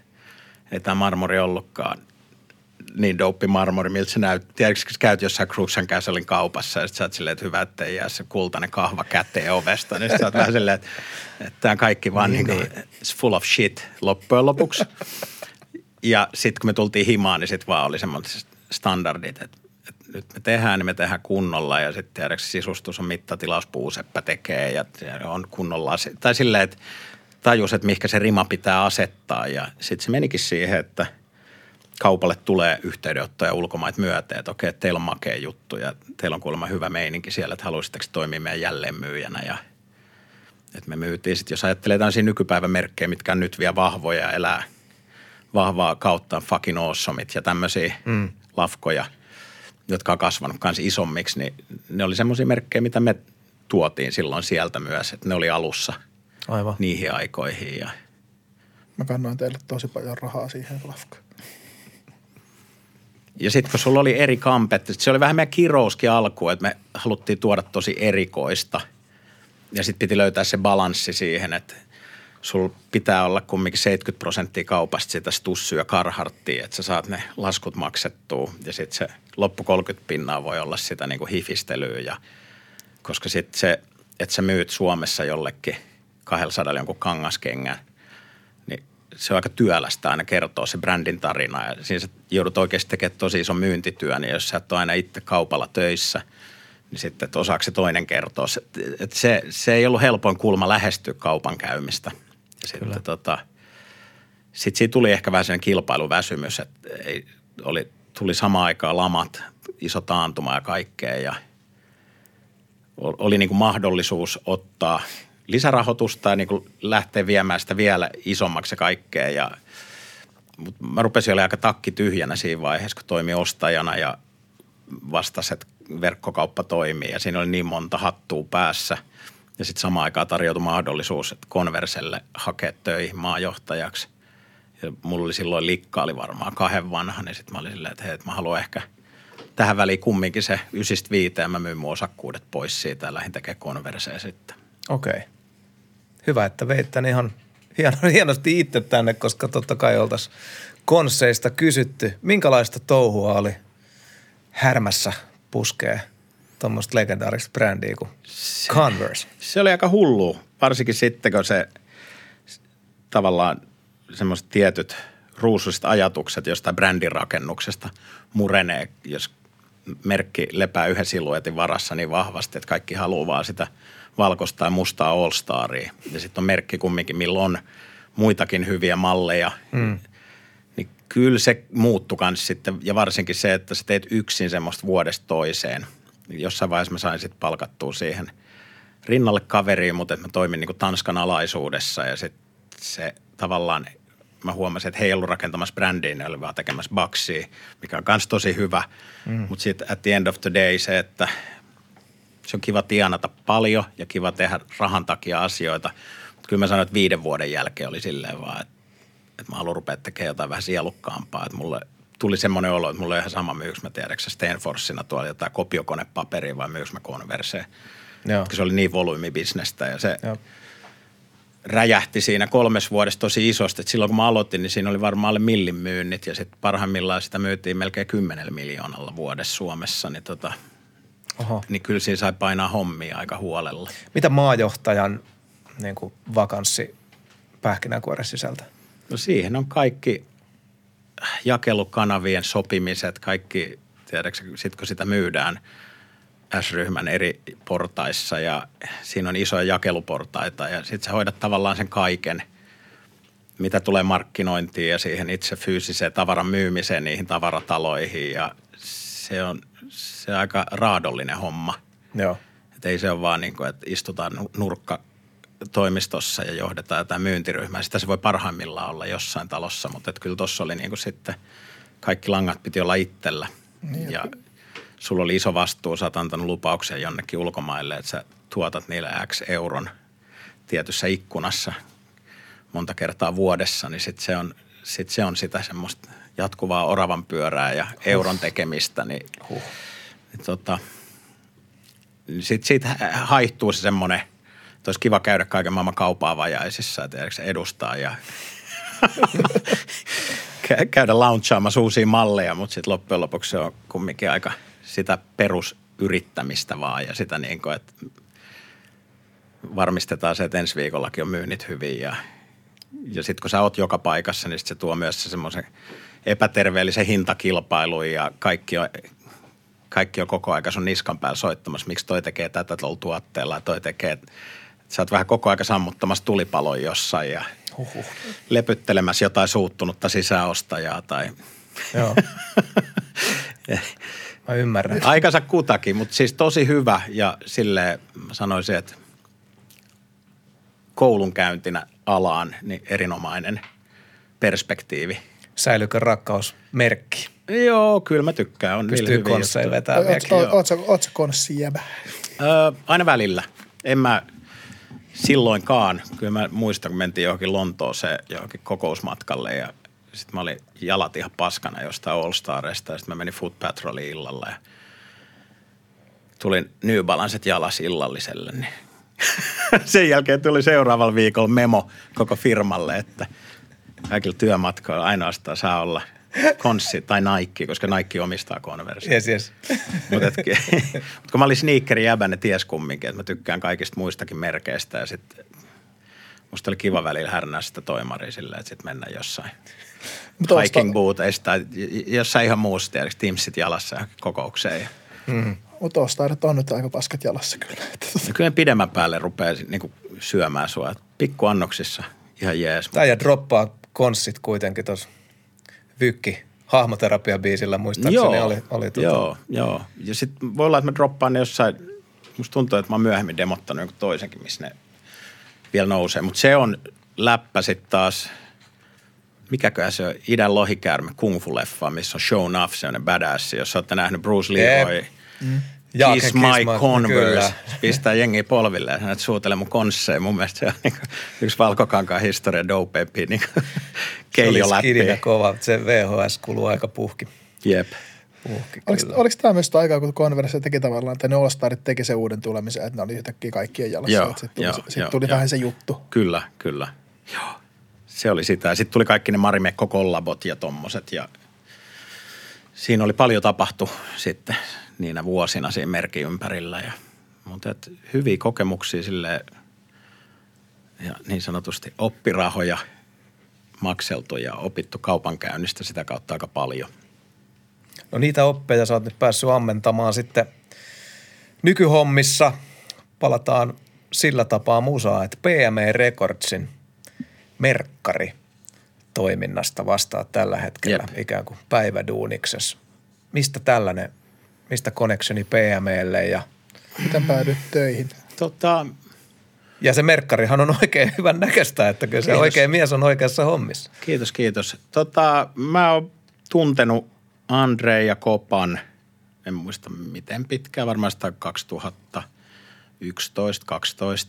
ei tämä marmori ollutkaan niin dope marmori, miltä se näyttää. Tiedätkö, kun käyt jossain Cruxan Castlein kaupassa ja sitten sä oot silleen, että hyvä, että ei jää se kultainen kahva käteen ovesta. Niin sä oot vähän silleen, että, että tämä kaikki vaan niin, niin, niin. it's full of shit loppujen lopuksi. Ja sitten kun me tultiin himaan, niin sitten vaan oli semmoiset standardit, että, että nyt me tehdään, niin me tehdään kunnolla ja sitten tiedätkö sisustus on mittatilaus, puuseppä tekee ja on kunnolla. Tai silleen, että tajus, että mihinkä se rima pitää asettaa ja sitten se menikin siihen, että kaupalle tulee yhteydenottoja ulkomaita myöten, että okei, teillä on makea juttu ja teillä on kuulemma hyvä meininki siellä, että haluaisitteko toimia meidän jälleenmyyjänä ja että me myytiin sitten, jos ajattelee tämmöisiä nykypäivän merkkejä, mitkä on nyt vielä vahvoja ja elää – vahvaa kautta fucking awesomeit ja tämmöisiä mm. Lafkoja, jotka on kasvanut myös isommiksi, niin ne oli semmoisia merkkejä, mitä me tuotiin silloin sieltä myös, että ne oli alussa Aivan. niihin aikoihin. Ja... Mä kannoin teille tosi paljon rahaa siihen lafkaan. Ja sitten kun sulla oli eri kampet, se oli vähän meidän kirouskin alku, että me haluttiin tuoda tosi erikoista. Ja sitten piti löytää se balanssi siihen, että – sul pitää olla kumminkin 70 prosenttia kaupasta sitä Stussu ja Karharttia, että sä saat ne laskut maksettua ja sitten se loppu 30 pinnaa voi olla sitä niin kuin hifistelyä ja koska sitten se, että sä myyt Suomessa jollekin 200 jonkun kangaskengän, niin se on aika työlästä aina kertoa se brändin tarina ja siinä sä joudut oikeasti tekemään tosi iso myyntityö, niin jos sä et ole aina itse kaupalla töissä, niin sitten, että osaako se toinen kertoa. Se, se ei ollut helpoin kulma lähestyä kaupan käymistä – sitten tota, sit siitä tuli ehkä vähän sellainen kilpailuväsymys, että ei, oli tuli samaan aikaan lamat, iso taantuma ja kaikkea ja oli niin kuin mahdollisuus ottaa lisärahoitusta ja niin kuin lähteä viemään sitä vielä isommaksi ja kaikkea ja mutta mä rupesin olemaan aika takki tyhjänä siinä vaiheessa, kun toimin ostajana ja vastasi, että verkkokauppa toimii ja siinä oli niin monta hattua päässä. Ja sitten samaan aikaan tarjoutui mahdollisuus, että Konverselle hakea töihin maajohtajaksi. Ja mulla oli silloin likkaali varmaan kahden vanha, niin sitten mä olin silleen, että hei, että mä haluan ehkä tähän väliin kumminkin se ysistä viiteen. Mä myyn mun osakkuudet pois siitä ja lähdin tekemään konverseen sitten. Okei. Okay. Hyvä, että veit tämän ihan hienosti itse tänne, koska totta kai oltaisiin konsseista kysytty. Minkälaista touhua oli härmässä puskee tuommoista legendaarista brändiä kuin Converse? Se oli aika hullu, varsinkin sitten kun se tavallaan semmoiset tietyt ruusuiset ajatukset jostain brändin rakennuksesta murenee, jos merkki lepää yhden siluetin varassa niin vahvasti, että kaikki haluaa vaan sitä valkoista ja mustaa All Staria. Ja sitten on merkki kumminkin, milloin on muitakin hyviä malleja. Mm. Niin kyllä se muuttui kans sitten, ja varsinkin se, että sä teet yksin semmoista vuodesta toiseen. Jossain vaiheessa mä sain sitten palkattua siihen rinnalle kaveriin, mutta että mä toimin niin kuin Tanskan alaisuudessa ja sitten se tavallaan – mä huomasin, että he ei ollut rakentamassa brändiä, ne oli vaan tekemässä baksia, mikä on myös tosi hyvä. Mm. Mutta sitten at the end of the day se, että se on kiva tienata paljon ja kiva tehdä rahan takia asioita. Mutta kyllä mä sanoin, että viiden vuoden jälkeen oli silleen vaan, että, että mä haluan rupea tekemään jotain vähän sielukkaampaa. Että mulle tuli semmoinen olo, että mulla on ihan sama myyks mä tiedäksä Stanfordsina tuolla jotain kopiokonepaperia vai myyks mä konverseen. Se oli niin volyymibisnestä ja se Joo räjähti siinä kolmes vuodessa tosi isosti. Et silloin kun mä aloitin, niin siinä oli varmaan alle millin myynnit ja sitten parhaimmillaan sitä myytiin melkein kymmenellä miljoonalla vuodessa Suomessa. Niin, tota, Oho. niin kyllä siinä sai painaa hommia aika huolella. Mitä maajohtajan niin kuin vakanssi pähkinänkuoren sisältä? No siihen on kaikki jakelukanavien sopimiset, kaikki, tiedätkö, sit kun sitä myydään – S-ryhmän eri portaissa ja siinä on isoja jakeluportaita ja sitten sä hoidat tavallaan sen kaiken, mitä tulee markkinointiin ja siihen itse fyysiseen tavaran myymiseen niihin tavarataloihin ja se on se aika raadollinen homma. Joo. Et ei se ole vaan niin kuin, että istutaan nurkka toimistossa ja johdetaan jotain myyntiryhmää. Sitä se voi parhaimmillaan olla jossain talossa, mutta et kyllä tuossa oli niin kuin sitten kaikki langat piti olla itsellä. Niin, ja sulla oli iso vastuu, sä oot antanut lupauksen jonnekin ulkomaille, että sä tuotat niille X euron tietyssä ikkunassa monta kertaa vuodessa, niin sit se on, sit se on sitä semmoista jatkuvaa oravan pyörää ja euron tekemistä, niin, huh. niin tota, niin sit siitä haihtuu se semmoinen, että olisi kiva käydä kaiken maailman kaupaa vajaisissa, että se edustaa ja käydä launchaamassa uusia malleja, mutta sitten loppujen lopuksi se on kumminkin aika – sitä perusyrittämistä vaan ja sitä niin kuin, että varmistetaan se, että ensi viikollakin on myynnit hyvin ja, ja sitten kun sä oot joka paikassa, niin sit se tuo myös se semmoisen epäterveellisen hintakilpailun ja kaikki on, kaikki on koko aika sun niskan päällä soittamassa, miksi toi tekee tätä tuolla tuotteella ja toi tekee, sä oot vähän koko aika sammuttamassa tulipaloja jossain ja Huhhuh. lepyttelemässä jotain suuttunutta sisäostajaa tai Joo. Mä ymmärrän. Aikansa kutakin, mutta siis tosi hyvä ja sille mä sanoisin, että koulunkäyntinä alaan niin erinomainen perspektiivi. Säilyykö rakkausmerkki? Joo, kyllä mä tykkään. On Pystyy konsseen vetää Oletko konssi jäbä? Öö, aina välillä. En mä silloinkaan. Kyllä mä muistan, kun mentiin johonkin Lontooseen johonkin kokousmatkalle ja sitten mä olin jalat ihan paskana jostain All Starista ja sitten mä menin Foot Patrolin illalla ja tulin New Balancet jalas illalliselle. Niin sen jälkeen tuli seuraavalla viikolla memo koko firmalle, että kaikilla työmatkoilla ainoastaan saa olla Konssi tai Nike, koska Nike omistaa Converse. Yes, yes. Mutta mut kun mä olin sneakeri jäbä, ne ties kumminkin, että mä tykkään kaikista muistakin merkeistä ja sitten musta oli kiva välillä härnää sitä toimaria silleen, että sitten mennään jossain Tosta... hiking booteista tai jossain ihan muussa, tiedätkö, Teamsit jalassa kokoukseen. Ja... Mm. Mutta tuosta on nyt aika paskat jalassa kyllä. No kyllä pidemmän päälle rupeaa niin syömään sua. Pikku annoksissa ihan jees. Tämä ja droppaa konssit kuitenkin tuossa vykki hahmoterapia-biisillä muistaakseni joo, oli, oli tuota. Joo, joo. Ja sitten voi olla, että mä droppaan ne jossain, musta tuntuu, että mä oon myöhemmin demottanut jonkun toisenkin, missä ne vielä nousee. Mutta se on läppä sitten taas, mikäköhän se on, Idän lohikäärme kung fu-leffa, missä on show enough, sellainen badass, jos olette nähnyt Bruce Leroy. Mm. Jaaken Kiss my Kiss my- Converse. kyllä. Pistää jengi polville ja sanoo, että suutele mun konsseja. Mun mielestä se on niin yksi valkokankaan historia dopempi niin Se keijo oli skidinä läpi. kova. Se VHS kuluu aika puhki. Jep. puhki Oliko, kyllä. oliko tämä myös aikaa, kun Converse teki tavallaan, että ne All-Starit teki sen uuden tulemisen, että ne oli yhtäkkiä kaikkien jalassa. Joo, Sitten tuli, joo, sit joo, tuli joo. vähän se juttu. Kyllä, kyllä. Joo. Se oli sitä. Sitten tuli kaikki ne Marimekko-kollabot ja tommoset ja siinä oli paljon tapahtu sitten niinä vuosina siinä merkin ympärillä. Ja, mutta et hyviä kokemuksia sille ja niin sanotusti oppirahoja makseltu ja opittu kaupankäynnistä sitä kautta aika paljon. No niitä oppeja sä oot nyt päässyt ammentamaan sitten nykyhommissa. Palataan sillä tapaa musaa, että PME Recordsin merkkari toiminnasta vastaa tällä hetkellä Jep. ikään kuin päiväduuniksessa. Mistä tällainen, mistä connectioni PMElle ja, Miten päädyit töihin? Tota, ja se merkkarihan on oikein hyvän näköistä, että kyllä se Kiitos. oikein mies on oikeassa hommissa. Kiitos, kiitos. Tota, mä oon tuntenut Andre ja Kopan, en muista miten pitkään, varmaan sitä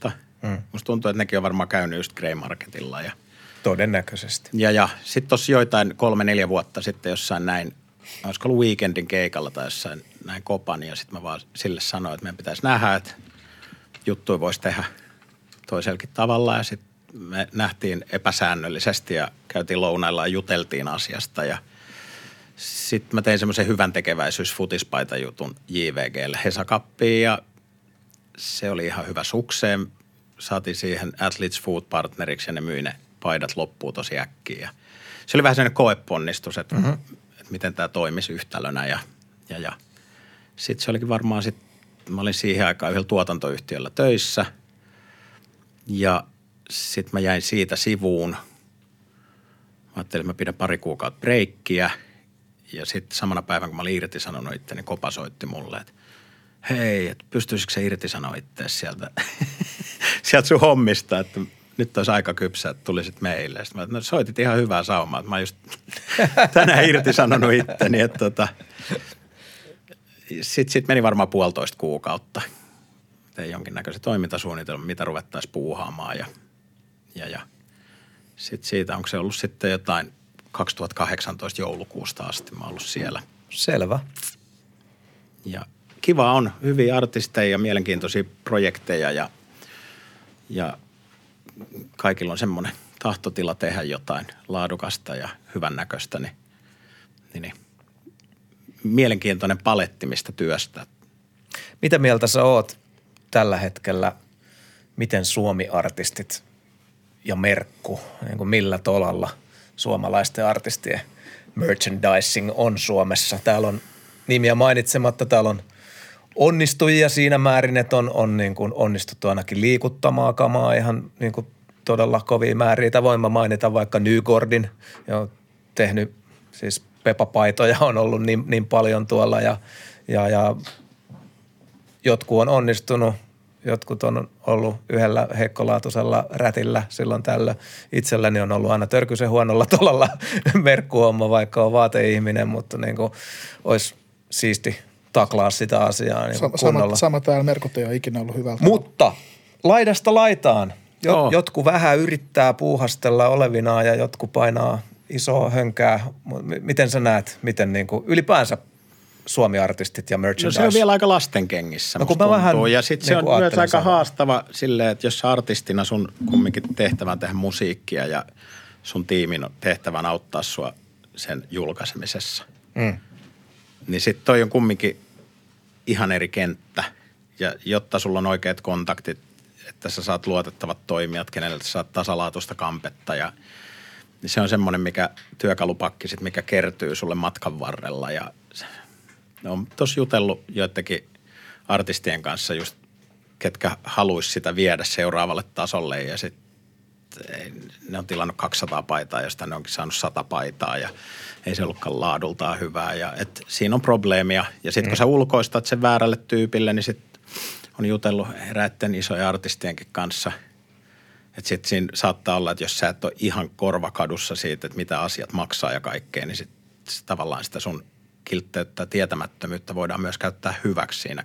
2011-2012. Mm. Musta tuntuu, että nekin on varmaan käynyt just Grey Marketilla. Ja, Todennäköisesti. ja, ja sitten tuossa joitain kolme-neljä vuotta sitten jossain näin, olisiko ollut weekendin keikalla tai jossain näin Kopan. Ja sitten mä vaan sille sanoin, että meidän pitäisi nähdä, että juttuja voisi tehdä toisellakin tavalla. Ja sitten me nähtiin epäsäännöllisesti ja käytiin lounailla ja juteltiin asiasta. Ja sitten mä tein semmoisen hyvän tekeväisyys futispaitajutun JVGlle Hesakappiin ja se oli ihan hyvä sukseen. Saatiin siihen Athletes Food Partneriksi ja ne myi ne paidat loppuun tosi äkkiä. Ja se oli vähän sellainen koeponnistus, että, mm-hmm. että miten tämä toimisi yhtälönä ja, ja, ja. Sitten se olikin varmaan sitten, mä olin siihen aikaan yhdellä tuotantoyhtiöllä töissä ja sitten mä jäin siitä sivuun. Mä ajattelin, että mä pidän pari kuukautta breikkiä ja sitten samana päivänä, kun mä olin irtisanonut itteni, Kopa soitti mulle, että hei, että pystyisikö se irtisanoa itse sieltä, sieltä sun hommista, että nyt olisi aika kypsä, että tulisit meille. Sitten mä, no soitit ihan hyvää saumaa, että mä just tänään irtisanonut itteni, että tota, sitten sit meni varmaan puolitoista kuukautta. Tein jonkinnäköisen toimintasuunnitelman, mitä ruvettaisiin puuhaamaan ja, ja, ja sitten siitä, onko se ollut sitten jotain 2018 joulukuusta asti, mä ollut siellä. Selvä. Ja kiva on, hyviä artisteja ja mielenkiintoisia projekteja ja, ja kaikilla on semmoinen tahtotila tehdä jotain laadukasta ja hyvännäköistä, niin, niin, niin mielenkiintoinen paletti, mistä työstä. Mitä mieltä sä oot tällä hetkellä, miten Suomi-artistit ja Merkku, niin kuin millä tolalla suomalaisten artistien merchandising on Suomessa? Täällä on nimiä mainitsematta, täällä on onnistujia siinä määrin, että on, on niin kuin onnistuttu ainakin liikuttamaan kamaa ihan niin kuin todella kovia määriä. Voin mä mainita vaikka Nygordin, on tehnyt siis pepapaitoja on ollut niin, niin paljon tuolla ja, ja, ja jotkut on onnistunut, jotkut on ollut yhdellä heikkolaatuisella rätillä silloin tällä. Itselläni on ollut aina törkysen huonolla tolalla merkkuhomma, vaikka on vaateihminen, mutta niin kuin olisi siisti taklaa sitä asiaa niin Sama, kuin sama, kunnolla. sama täällä Merkut ei ole ikinä ollut hyvältä. Mutta laidasta laitaan. Jo, Joo. jotkut vähän yrittää puuhastella olevinaan ja jotkut painaa isoa hönkää. Miten sä näet, miten niin kuin ylipäänsä Suomi-artistit ja No merchandise? se on vielä aika lastenkengissä, No no, kun mä vähän. Ja sitten se niin on kuin myös aika sanoa. haastava silleen, että jos sä artistina sun kumminkin tehtävän tehdä musiikkia ja sun tiimin tehtävän auttaa sua sen julkaisemisessa. Mm. Niin sitten toi on kumminkin ihan eri kenttä. Ja jotta sulla on oikeat kontaktit, että sä saat luotettavat toimijat, kenelle sä saat tasalaatuista kampetta ja niin se on semmoinen, mikä työkalupakki sit, mikä kertyy sulle matkan varrella ja on tossa jutellut joidenkin artistien kanssa just, ketkä haluaisi sitä viedä seuraavalle tasolle ja sit ei, ne on tilannut 200 paitaa, josta ne onkin saanut 100 paitaa ja ei se ollutkaan laadultaan hyvää. Ja, et siinä on probleemia. Ja sitten mm. kun sä ulkoistat sen väärälle tyypille, niin sitten on jutellut eräiden isojen artistienkin kanssa. Että sitten siinä saattaa olla, että jos sä et ole ihan korvakadussa siitä, että mitä asiat maksaa ja kaikkea, niin sitten sit tavallaan sitä sun kiltteyttä, tietämättömyyttä voidaan myös käyttää hyväksi siinä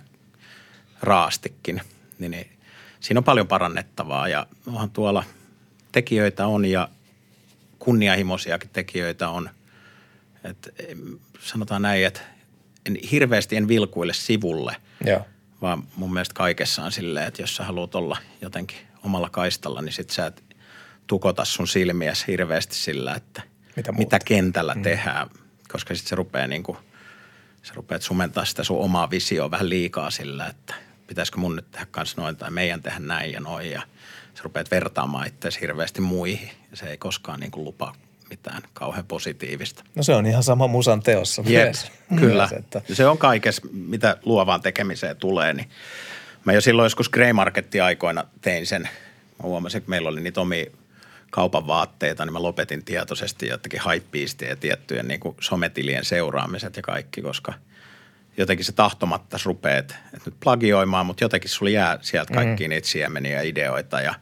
raastikin. Niin, niin siinä on paljon parannettavaa ja onhan tuolla tekijöitä on ja kunnianhimoisiakin tekijöitä on. Et, sanotaan näin, että en, hirveästi en vilkuille sivulle, Joo. vaan mun mielestä kaikessa on silleen, että jos sä haluat olla jotenkin omalla kaistalla, niin sit sä et tukota sun silmiäsi hirveästi sillä, että Mitä mitä, muuta? mitä kentällä mm. tehdään, koska sitten se rupeaa niin kuin, sä rupeat sumentaa sitä sun omaa visioa vähän liikaa sillä, että pitäisikö mun nyt tehdä kans noin tai meidän tehdä näin ja noin ja sä rupeat vertaamaan itseäsi hirveästi muihin ja se ei koskaan niin kuin lupaa mitään kauhean positiivista. No se on ihan sama musan teossa Jep, myös. kyllä. Myös, että, Se on kaikessa, mitä luovaan tekemiseen tulee. Niin mä jo silloin joskus Grey Marketin aikoina tein sen. Mä huomasin, että meillä oli niitä omia kaupan vaatteita, niin mä lopetin tietoisesti jotakin hypebeastien ja tiettyjen niin kuin sometilien seuraamiset ja kaikki, koska jotenkin se tahtomatta rupeat, että nyt plagioimaan, mutta jotenkin sulla jää sieltä kaikki mm. niitä siemeniä ja ideoita ja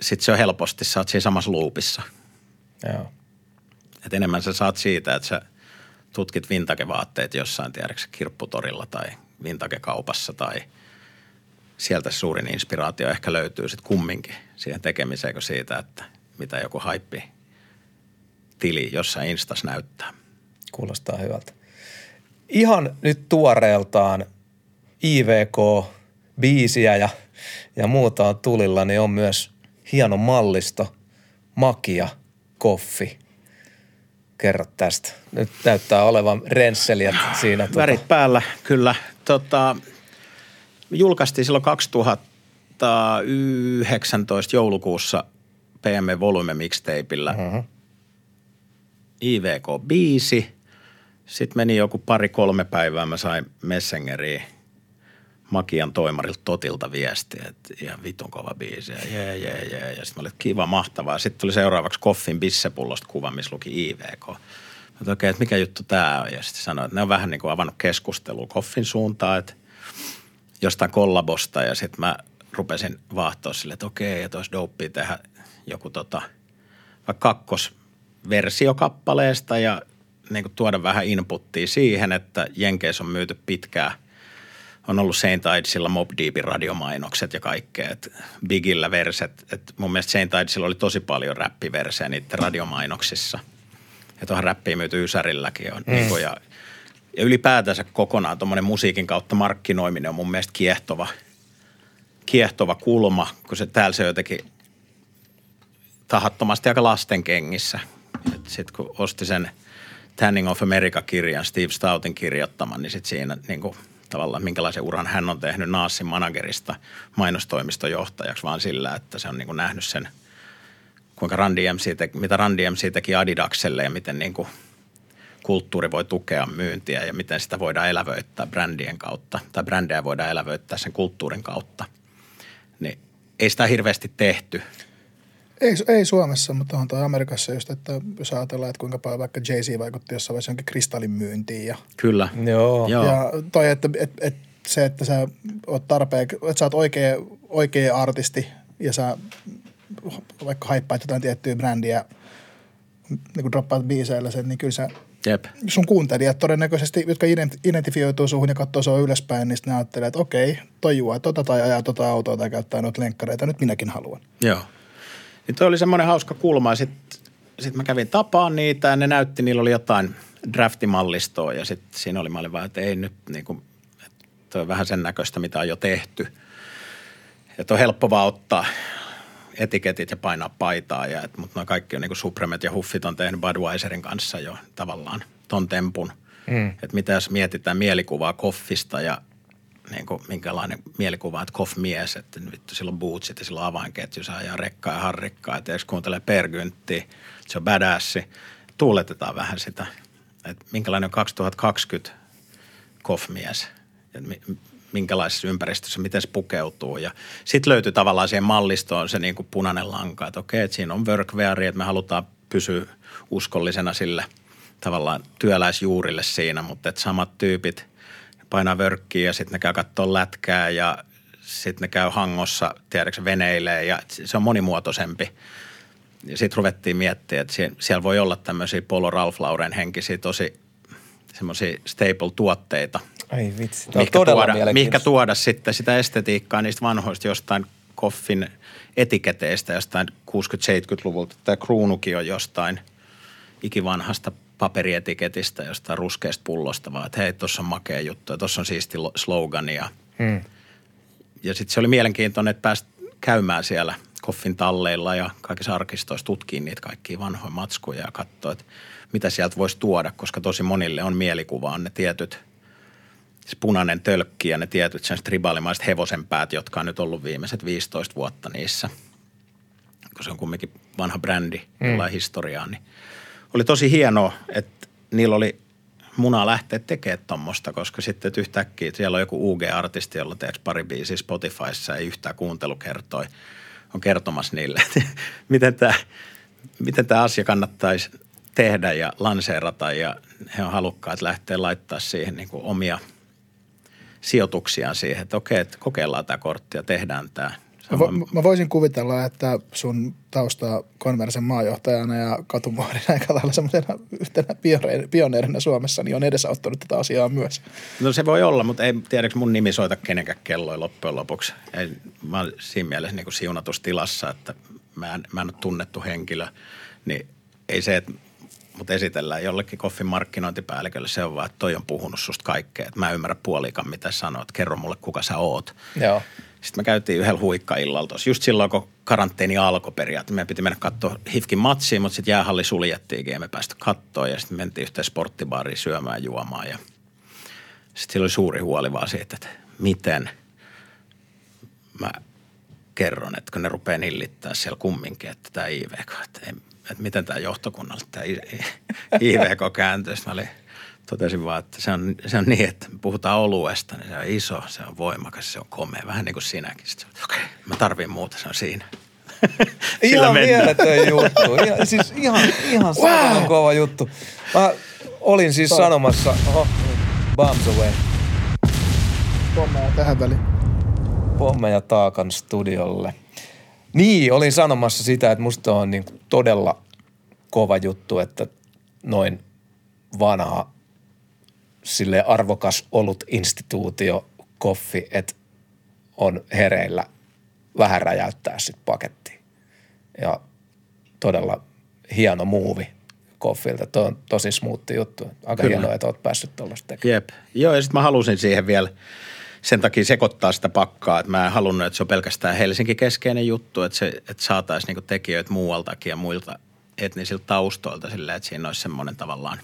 sitten se on helposti, sä oot siinä samassa loopissa – joo. et enemmän sä saat siitä, että sä tutkit vintagevaatteet jossain, tiedätkö, kirpputorilla tai vintagekaupassa tai sieltä suurin inspiraatio ehkä löytyy sitten kumminkin siihen tekemiseen kuin siitä, että mitä joku haippi tili jossain Instas näyttää. Kuulostaa hyvältä. Ihan nyt tuoreeltaan IVK, biisiä ja, ja muuta on tulilla, niin on myös hieno mallisto, makia, koffi. Kerro tästä. Nyt näyttää olevan rensseliä siinä. tuota- Värit päällä, kyllä. Tota, julkaistiin silloin 2019 joulukuussa PM Volume mixtapeillä Mhm. IVK biisi. Sitten meni joku pari-kolme päivää, mä sain Messengeriin Makian toimarilta Totilta viestiä, että ihan vitun kova biisi. Ja jee, jee, jee. Ja sitten että kiva, mahtavaa. Sitten tuli seuraavaksi Koffin bissepullosta kuva, missä luki IVK. Mä okei, okay, että mikä juttu tämä on. Ja sitten sanoin, että ne on vähän niin kuin avannut keskustelua Koffin suuntaan, että jostain kollabosta. Ja sitten mä rupesin vaahtoa sille, että okei, että olisi dopea tehdä joku tota, vaikka kakkosversio kappaleesta ja niin kuin tuoda vähän inputtia siihen, että Jenkeissä on myyty pitkään – on ollut Saint Idesilla Mob Deepin radiomainokset ja kaikkea, että Bigillä verset. Et mun mielestä Saint Idesilla oli tosi paljon räppiversejä niiden radiomainoksissa. Ja tuohon räppiin myyty Ysärilläkin on. Mm. Niin kuin, ja, ja ylipäätänsä kokonaan tuommoinen musiikin kautta markkinoiminen on mun mielestä kiehtova, kiehtova kulma, kun se täällä se jotenkin tahattomasti aika lasten kengissä. Sitten kun osti sen Tanning of America-kirjan, Steve Stoutin kirjoittaman, niin sitten siinä niin kuin, tavallaan minkälaisen uran hän on tehnyt Naassin managerista mainostoimiston johtajaksi, vaan sillä, että se on niin kuin nähnyt sen, kuinka Randy MC teki, mitä Randy MC teki Adidakselle ja miten niin kuin kulttuuri voi tukea myyntiä ja miten sitä voidaan elävöittää brändien kautta, tai brändejä voidaan elävöittää sen kulttuurin kautta. Niin ei sitä hirveästi tehty. Ei, ei Suomessa, mutta on toi Amerikassa just, että jos ajatellaan, että kuinka paljon vaikka Jay-Z vaikutti jossain vaiheessa jonkin kristallin myyntiin ja, Kyllä. Joo. Joo. ja toi, että et, et, se, että sä oot tarpeen, että sä oot oikea, oikea artisti ja sä vaikka haippaat jotain tiettyä brändiä, niin kun droppaat biiseillä sen, niin kyllä sä Jep. sun kuuntelijat todennäköisesti, jotka ident- identifioituu suhun ja katsoo sua ylöspäin, niin sitten ne ajattelee, että okei, toi juo tota tai ajaa tota autoa tai käyttää noita lenkkareita, nyt minäkin haluan. Joo. Niin toi oli semmoinen hauska kulma. Sitten sit mä kävin tapaan niitä ja ne näytti, niillä oli jotain draftimallistoa ja sitten siinä oli, mä olin vaan, että ei nyt niin kuin, että toi on vähän sen näköistä, mitä on jo tehty. Että on helppo vaan ottaa etiketit ja painaa paitaa, ja, et, mutta noin kaikki on niin kuin Supremet ja Huffit on tehnyt Budweiserin kanssa jo tavallaan ton tempun. Mm. Että mitä jos mietitään mielikuvaa koffista ja niin kuin, minkälainen mielikuva, että koff-mies, että vittu sillä on bootsit ja sillä on avainketju, se ajaa rekkaa ja harrikkaa, että jos kuuntelee pergynttiä, se on badassi. Tuuletetaan vähän sitä, että minkälainen on 2020 koff-mies, että mi, minkälaisessa ympäristössä, miten se pukeutuu. Ja sitten löytyi tavallaan siihen mallistoon se niin kuin punainen lanka, että okei, että siinä on workwear, että me halutaan pysyä uskollisena sille tavallaan työläisjuurille siinä, mutta että samat tyypit painaa vörkkiä ja sitten ne käy katsoa lätkää ja sitten ne käy hangossa, tiedätkö, veneilee ja se on monimuotoisempi. Ja sitten ruvettiin miettimään, että siellä voi olla tämmöisiä Polo Ralph Lauren henkisiä tosi semmoisia staple-tuotteita. Ai vitsi, Tämä mihinkä tuoda, mihinkä tuoda sitten sitä estetiikkaa niistä vanhoista jostain koffin etiketeistä jostain 60-70-luvulta. Tämä kruunukin on jostain ikivanhasta paperietiketistä, jostain ruskeasta pullosta, vaan että hei, tuossa on makea juttu ja tuossa on siisti slogan. Ja, hmm. ja sitten se oli mielenkiintoinen, että pääsit käymään siellä koffin talleilla ja kaikissa arkistoissa tutkiin niitä kaikkia vanhoja matskuja ja katsoa, että mitä sieltä voisi tuoda, koska tosi monille on mielikuvaan ne tietyt – se punainen tölkki ja ne tietyt sen tribalimaiset hevosenpäät, jotka on nyt ollut viimeiset 15 vuotta niissä, kun se on kumminkin vanha brändi, jolla mm. historiaa, niin oli tosi hienoa, että niillä oli munaa lähteä tekemään tuommoista, koska sitten yhtäkkiä siellä on joku UG-artisti, jolla teeksi pari biisiä Spotifyssa, ei yhtään kuuntelukertoi, on kertomassa niille, että miten tämä miten tämä asia kannattaisi tehdä ja lanseerata ja he on halukkaat lähteä laittaa siihen niin kuin omia – sijoituksiaan siihen, että okei, että kokeillaan tämä kortti ja tehdään tämä. Mä, vo, mä voisin kuvitella, että sun tausta konversen maajohtajana ja katumuorina aika lailla semmoisena yhtenä pioneerina Suomessa, niin on edesauttanut tätä asiaa myös. No se voi olla, mutta ei tiedäks mun nimi soita kenenkään kelloin loppujen lopuksi. Ei, mä olen siinä mielessä niin kuin siunatustilassa, että mä en, mä en ole tunnettu henkilö, niin ei se, että mutta esitellään jollekin koffin markkinointipäällikölle. Se on vaan, että toi on puhunut susta kaikkea. Että mä en ymmärrä puolikaan, mitä sanoit. Kerro mulle, kuka sä oot. Joo. Sitten me käytiin yhdellä huikkaillalla tuossa. Just silloin, kun karanteeni alkoi periaatteessa. Meidän piti mennä katsoa Hifkin matsiin, mutta sitten jäähalli suljettiinkin ja me päästä katsoa. Ja sitten mentiin yhteen sporttibaariin syömään juomaan. Ja sitten sillä oli suuri huoli vaan siitä, että miten mä kerron, että kun ne rupeaa nillittää siellä kumminkin, että tämä IVK, että ei, että miten tämä johtokunnalta tämä IVK kääntyy. Mä olin, totesin vaan, että se on, se on niin, että me puhutaan oluesta, niin se on iso, se on voimakas, se on komea, vähän niin kuin sinäkin. okei, okay, mä tarvin muuta, se on siinä. ihan mieletön juttu. Ihan, siis ihan, ihan wow. kova juttu. Mä olin siis Sorry. sanomassa, oho, bombs away. Pommeja tähän väliin. Pommeja Taakan studiolle. Niin, olin sanomassa sitä, että musta on niin todella kova juttu, että noin vanha sille arvokas ollut instituutio, koffi, että on hereillä vähän räjäyttää sitten pakettiin. Ja todella hieno muuvi koffilta. Tuo on tosi smoothi juttu. Aika Kyllä. hienoa, että oot päässyt tuollaista tekemään. Jep. Joo, ja sitten mä halusin siihen vielä – sen takia sekoittaa sitä pakkaa, että mä en halunnut, että se on pelkästään Helsinki-keskeinen juttu, että, se, että saataisiin niinku tekijöitä muualtakin ja muilta etnisiltä taustoilta silleen, että siinä olisi semmoinen tavallaan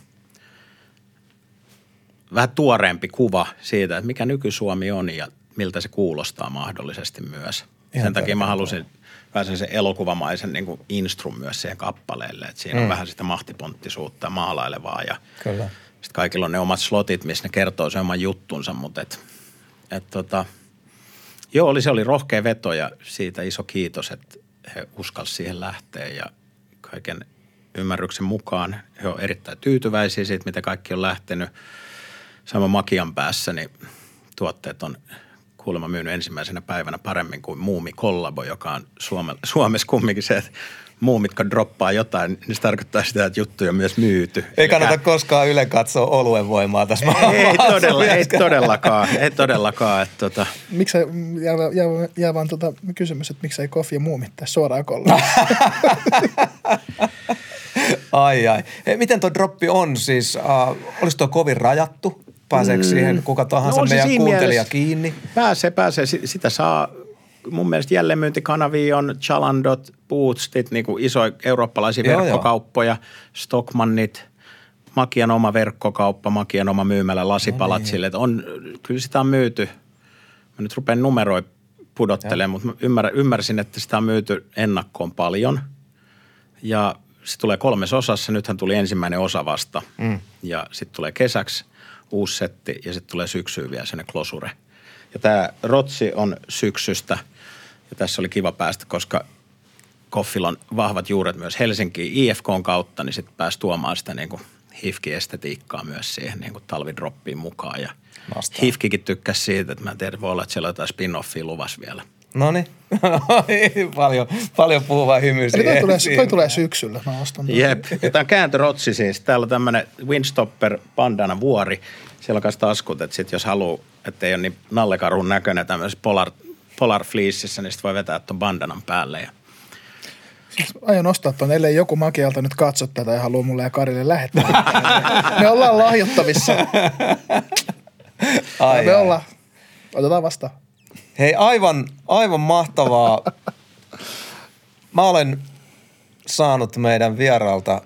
vähän tuoreempi kuva siitä, että mikä nyky-Suomi on ja miltä se kuulostaa mahdollisesti myös. Ihan sen takia mä halusin pääsen sen elokuvamaisen niin kuin instrum myös siihen kappaleelle, että siinä mm. on vähän sitä mahtiponttisuutta maalailevaa ja Kyllä. sitten kaikilla on ne omat slotit, missä ne kertoo sen oman juttunsa, mutta et – et tota, joo, oli, se oli rohkea veto ja siitä iso kiitos, että he uskalsivat siihen lähteä ja kaiken ymmärryksen mukaan he ovat erittäin tyytyväisiä siitä, mitä kaikki on lähtenyt. Sama Makian päässä, niin tuotteet on kuulemma myynyt ensimmäisenä päivänä paremmin kuin Muumi Kollabo, joka on Suomessa kumminkin se, että muu, mitkä droppaa jotain, niin se tarkoittaa sitä, että juttuja on myös myyty. Ei kannata Eikä... koskaan yle katsoa oluen voimaa tässä ei, ei, todella, ei todellakaan, ei todellakaan. Että tota... Miksi jää, jää, jää vaan tota kysymys, että miksei Kofi ja muumittaa suoraan kolme? ai ai. Hei, miten tuo droppi on siis? Uh, olisi tuo kovin rajattu? Pääseekö mm. siihen kuka tahansa no, meidän kuuntelija kiinni? Pääsee, pääsee. Sitä saa mun mielestä jälleenmyyntikanavia on Chalandot, Bootstit, niin kuin isoja eurooppalaisia joo, verkkokauppoja, joo. Stockmannit, Makian oma verkkokauppa, Makian oma myymälä lasipalat no niin. on, kyllä sitä on myyty. Mä nyt rupean numeroi pudottelemaan, mutta ymmär, ymmärsin, että sitä on myyty ennakkoon paljon. Ja se tulee kolmes osassa. Nythän tuli ensimmäinen osa vasta. Mm. Ja sitten tulee kesäksi uusi setti ja sitten tulee syksyyn vielä sinne klosure – Ja tämä Rotsi on syksystä. Ja tässä oli kiva päästä, koska Koffilla on vahvat juuret myös Helsinkiin IFKn kautta, niin sitten pääsi tuomaan sitä niin kuin hifki-estetiikkaa myös siihen niin kuin talvidroppiin mukaan. Ja hifkikin tykkäsi siitä, että mä en tiedä, voi olla, että siellä on jotain spin-offia luvassa vielä. No niin. paljon, paljon puhuva hymy Eli toi tulee, toi tulee syksyllä, mä ostan. Jep. Ja tämä on kääntörotsi siis. Täällä on tämmöinen Windstopper bandana vuori. Siellä on kanssa taskut, että sit jos haluaa, että ei ole niin nallekarun näköinen tämmöisessä polar, polar fleeceissä, niin sit voi vetää tuon bandanan päälle. Ja Siis aion ostaa ton, ellei joku makialta nyt katso tätä ja haluaa mulle ja Karille lähettää. Me ollaan lahjottavissa. Ai, Me ai. ollaan. Otetaan vastaan. Hei, aivan, aivan mahtavaa. Mä olen saanut meidän vieraalta,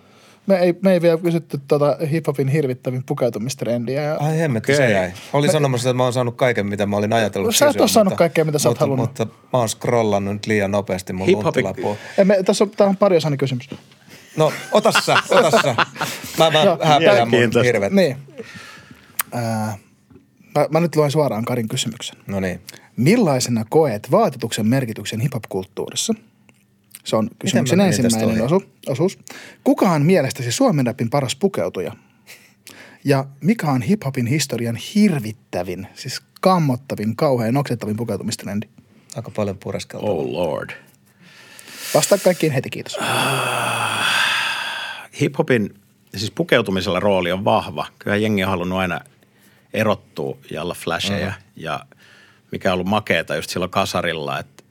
Me ei, me ei vielä kysytty tuota hiphopin hirvittävin pukeutumistrendiä. Ja ai hemmetti, se Okei. jäi. Olin sanomassa, että mä oon saanut kaiken, mitä mä olin ajatellut Sä et kysyä, oo saanut mutta- kaikkea, mitä sä oot mutta, halunnut. Mutta mä oon scrollannut nyt liian nopeasti mun lunttilapua. Me, tässä on, tää on pari osani kysymys. No, ota sä, ota sä. Mä, mä häpeän mun hirvet. Niin. Ää, mä, mä, nyt luen suoraan Karin kysymyksen. No niin. Millaisena koet vaatetuksen merkityksen hiphop-kulttuurissa? Se on kysymyksen ensimmäinen osu, osuus. Kuka on mielestäsi Suomen rapin paras pukeutuja? Ja mikä on hiphopin historian hirvittävin, siis kammottavin, kauhean oksettavin pukeutumistrendi? Aika paljon pureskeltu. oh lord. Vastaa kaikkiin heti, kiitos. Hiphopin, siis pukeutumisella rooli on vahva. Kyllä jengi on halunnut aina erottua ja olla flasheja. Mm. Ja mikä on ollut makeeta just silloin kasarilla, että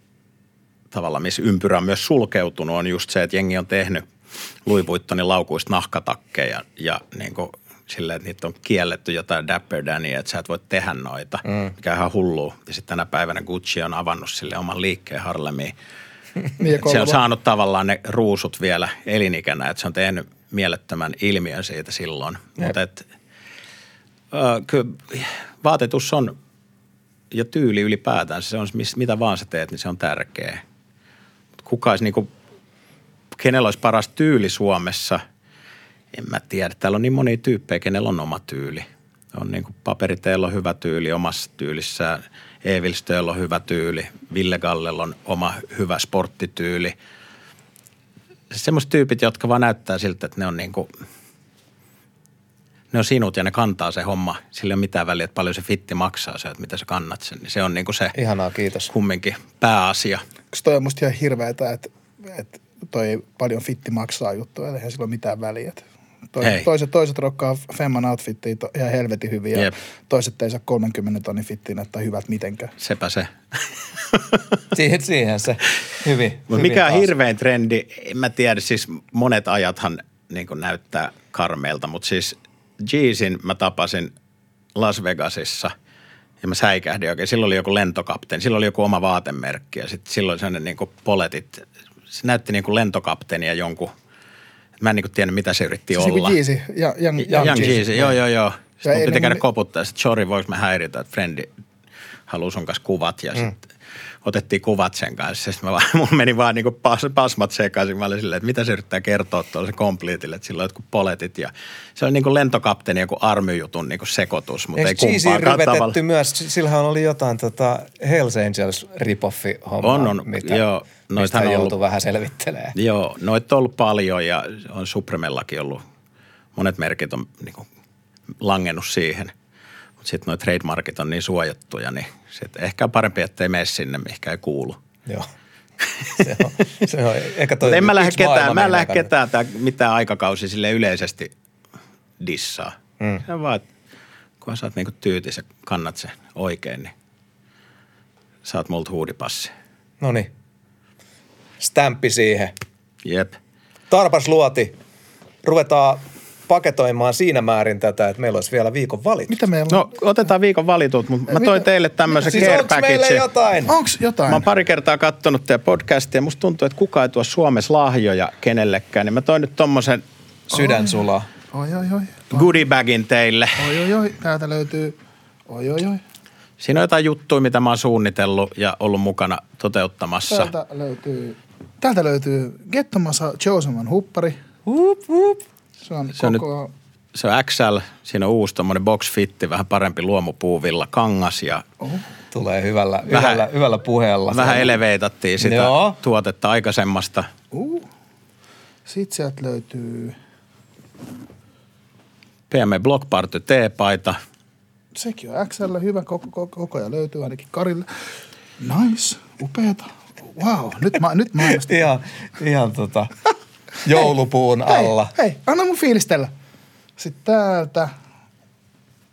tavallaan missä ympyrä on myös sulkeutunut, on just se, että jengi on tehnyt Louis Vuittonin laukuista nahkatakkeja ja niin kuin silleen, että niitä on kielletty jotain Dapper Dania, että sä et voi tehdä noita, mm. mikä on ihan hullua. Ja sitten tänä päivänä Gucci on avannut sille oman liikkeen Harlemiin. Niin, se on saanut tavallaan ne ruusut vielä elinikänä, että se on tehnyt mielettömän ilmiön siitä silloin. Mutta kyllä vaatetus on, ja tyyli ylipäätään, se on, mitä vaan sä teet, niin se on tärkeä. Kuka olisi niinku, kenellä olisi paras tyyli Suomessa, en mä tiedä. Täällä on niin monia tyyppejä, kenellä on oma tyyli. On niin kuin paperiteella on hyvä tyyli omassa tyylissään. Evilstöllä on hyvä tyyli. Ville Gallella on oma hyvä sporttityyli. Semmoiset tyypit, jotka vaan näyttää siltä, että ne on niin kuin, ne on sinut ja ne kantaa se homma. Sillä ei ole mitään väliä, että paljon se fitti maksaa se, että mitä sä kannat sen. Niin se on niin kuin se Ihanaa, kiitos. kumminkin pääasia. Koska toi on musta ihan hirveetä, että, että toi paljon fitti maksaa juttu, eli eihän sillä ole mitään väliä. Että Toi, Ei. toiset, toiset rokkaa Femman outfittia to, ihan helvetin hyvin ja Jep. toiset ei saa 30 tonnin fittiin näyttää hyvältä mitenkään. Sepä se. Siihen, siihen se. Hyvin. Mutta hyvin mikä on taas. hirvein trendi, en mä tiedä, siis monet ajathan niin näyttää karmeilta, mutta siis Jeezin mä tapasin Las Vegasissa ja mä säikähdin oikein. Silloin oli joku lentokapteeni, silloin oli joku oma vaatemerkki ja sitten silloin sellainen niin poletit, se näytti niin kuin lentokapteeni ja jonkun, mä en niin kuin tiedä mitä se yritti Siis olla. niin Jeezy, ja, Young, Young, Young Jeezy, joo joo joo. Ja Sitten mun piti käydä koputtaa, että Chori, voiko mä häiritä, että frendi haluaa sun kanssa kuvat ja mm. sitten otettiin kuvat sen kanssa. Sitten mä vaan, mun meni vaan niinku pas, pasmat sekaisin. Mä olin silleen, että mitä se yrittää kertoa tuolle se kompliitille, että sillä on jotkut poletit. Ja se oli niinku lentokapteeni joku armyjutun niinku sekoitus, mutta ei Eikö Jeezy kumpaakaan tavalla. myös? Sillähän oli jotain tota Hells Angels ripoffi homma, On, on. mitä, Joo, mistä on ollut- vähän selvittelemään. Joo, noita on ollut paljon ja on Supremellakin ollut, monet merkit on niinku langennut siihen. Mutta sitten nuo trademarkit on niin suojattuja, niin sit ehkä on parempi, ettei mene sinne, mihinkä ei kuulu. Joo. se on, se on ehkä toi en mä lähde ketään, mä en lähde ketään tää, mitään aikakausi sille yleisesti dissaa. Mm. Se on vaan, että kun sä oot niinku tyytis ja kannat sen oikein, niin saat multa huudipassi. No niin. Stämppi siihen. Jep. Tarpas luoti. Ruvetaan paketoimaan siinä määrin tätä, että meillä olisi vielä viikon valit. Mitä meillä on? No otetaan viikon valitut, mutta mä Mitä? toin teille tämmöisen siis care onko meillä jotain? Onks jotain? Mä oon pari kertaa kattonut teidän podcastia ja musta tuntuu, että kukaan ei tuo Suomessa lahjoja kenellekään. Niin mä toin nyt tommosen Sydän sulaa. Oi, oi, oi. goodie bagin teille. Oi, oi, oi. Täältä löytyy. Oi, oi, oi. Siinä on jotain juttuja, mitä mä oon suunnitellut ja ollut mukana toteuttamassa. Täältä löytyy, täältä löytyy Gettomassa Choseman huppari. Hup, hup. Se on, Se on koko se on XL, siinä on uusi tommonen box fitti, vähän parempi luomupuuvilla kangas ja Tulee hyvällä, Vähän- hyvällä, hyvällä puheella. vähän eleveitattiin sitä Joo. tuotetta aikaisemmasta. Uh. Sitten sieltä löytyy, PM Block Party T-paita. sekin on XL, hyvä koko, koko, koko ajan löytyy ainakin Karille. Nice, upeeta. Wow, nyt, mä, nyt mainostin. Ihan, ihan tota, joulupuun alla. Hei, hei, anna mun fiilistellä. Sitten täältä,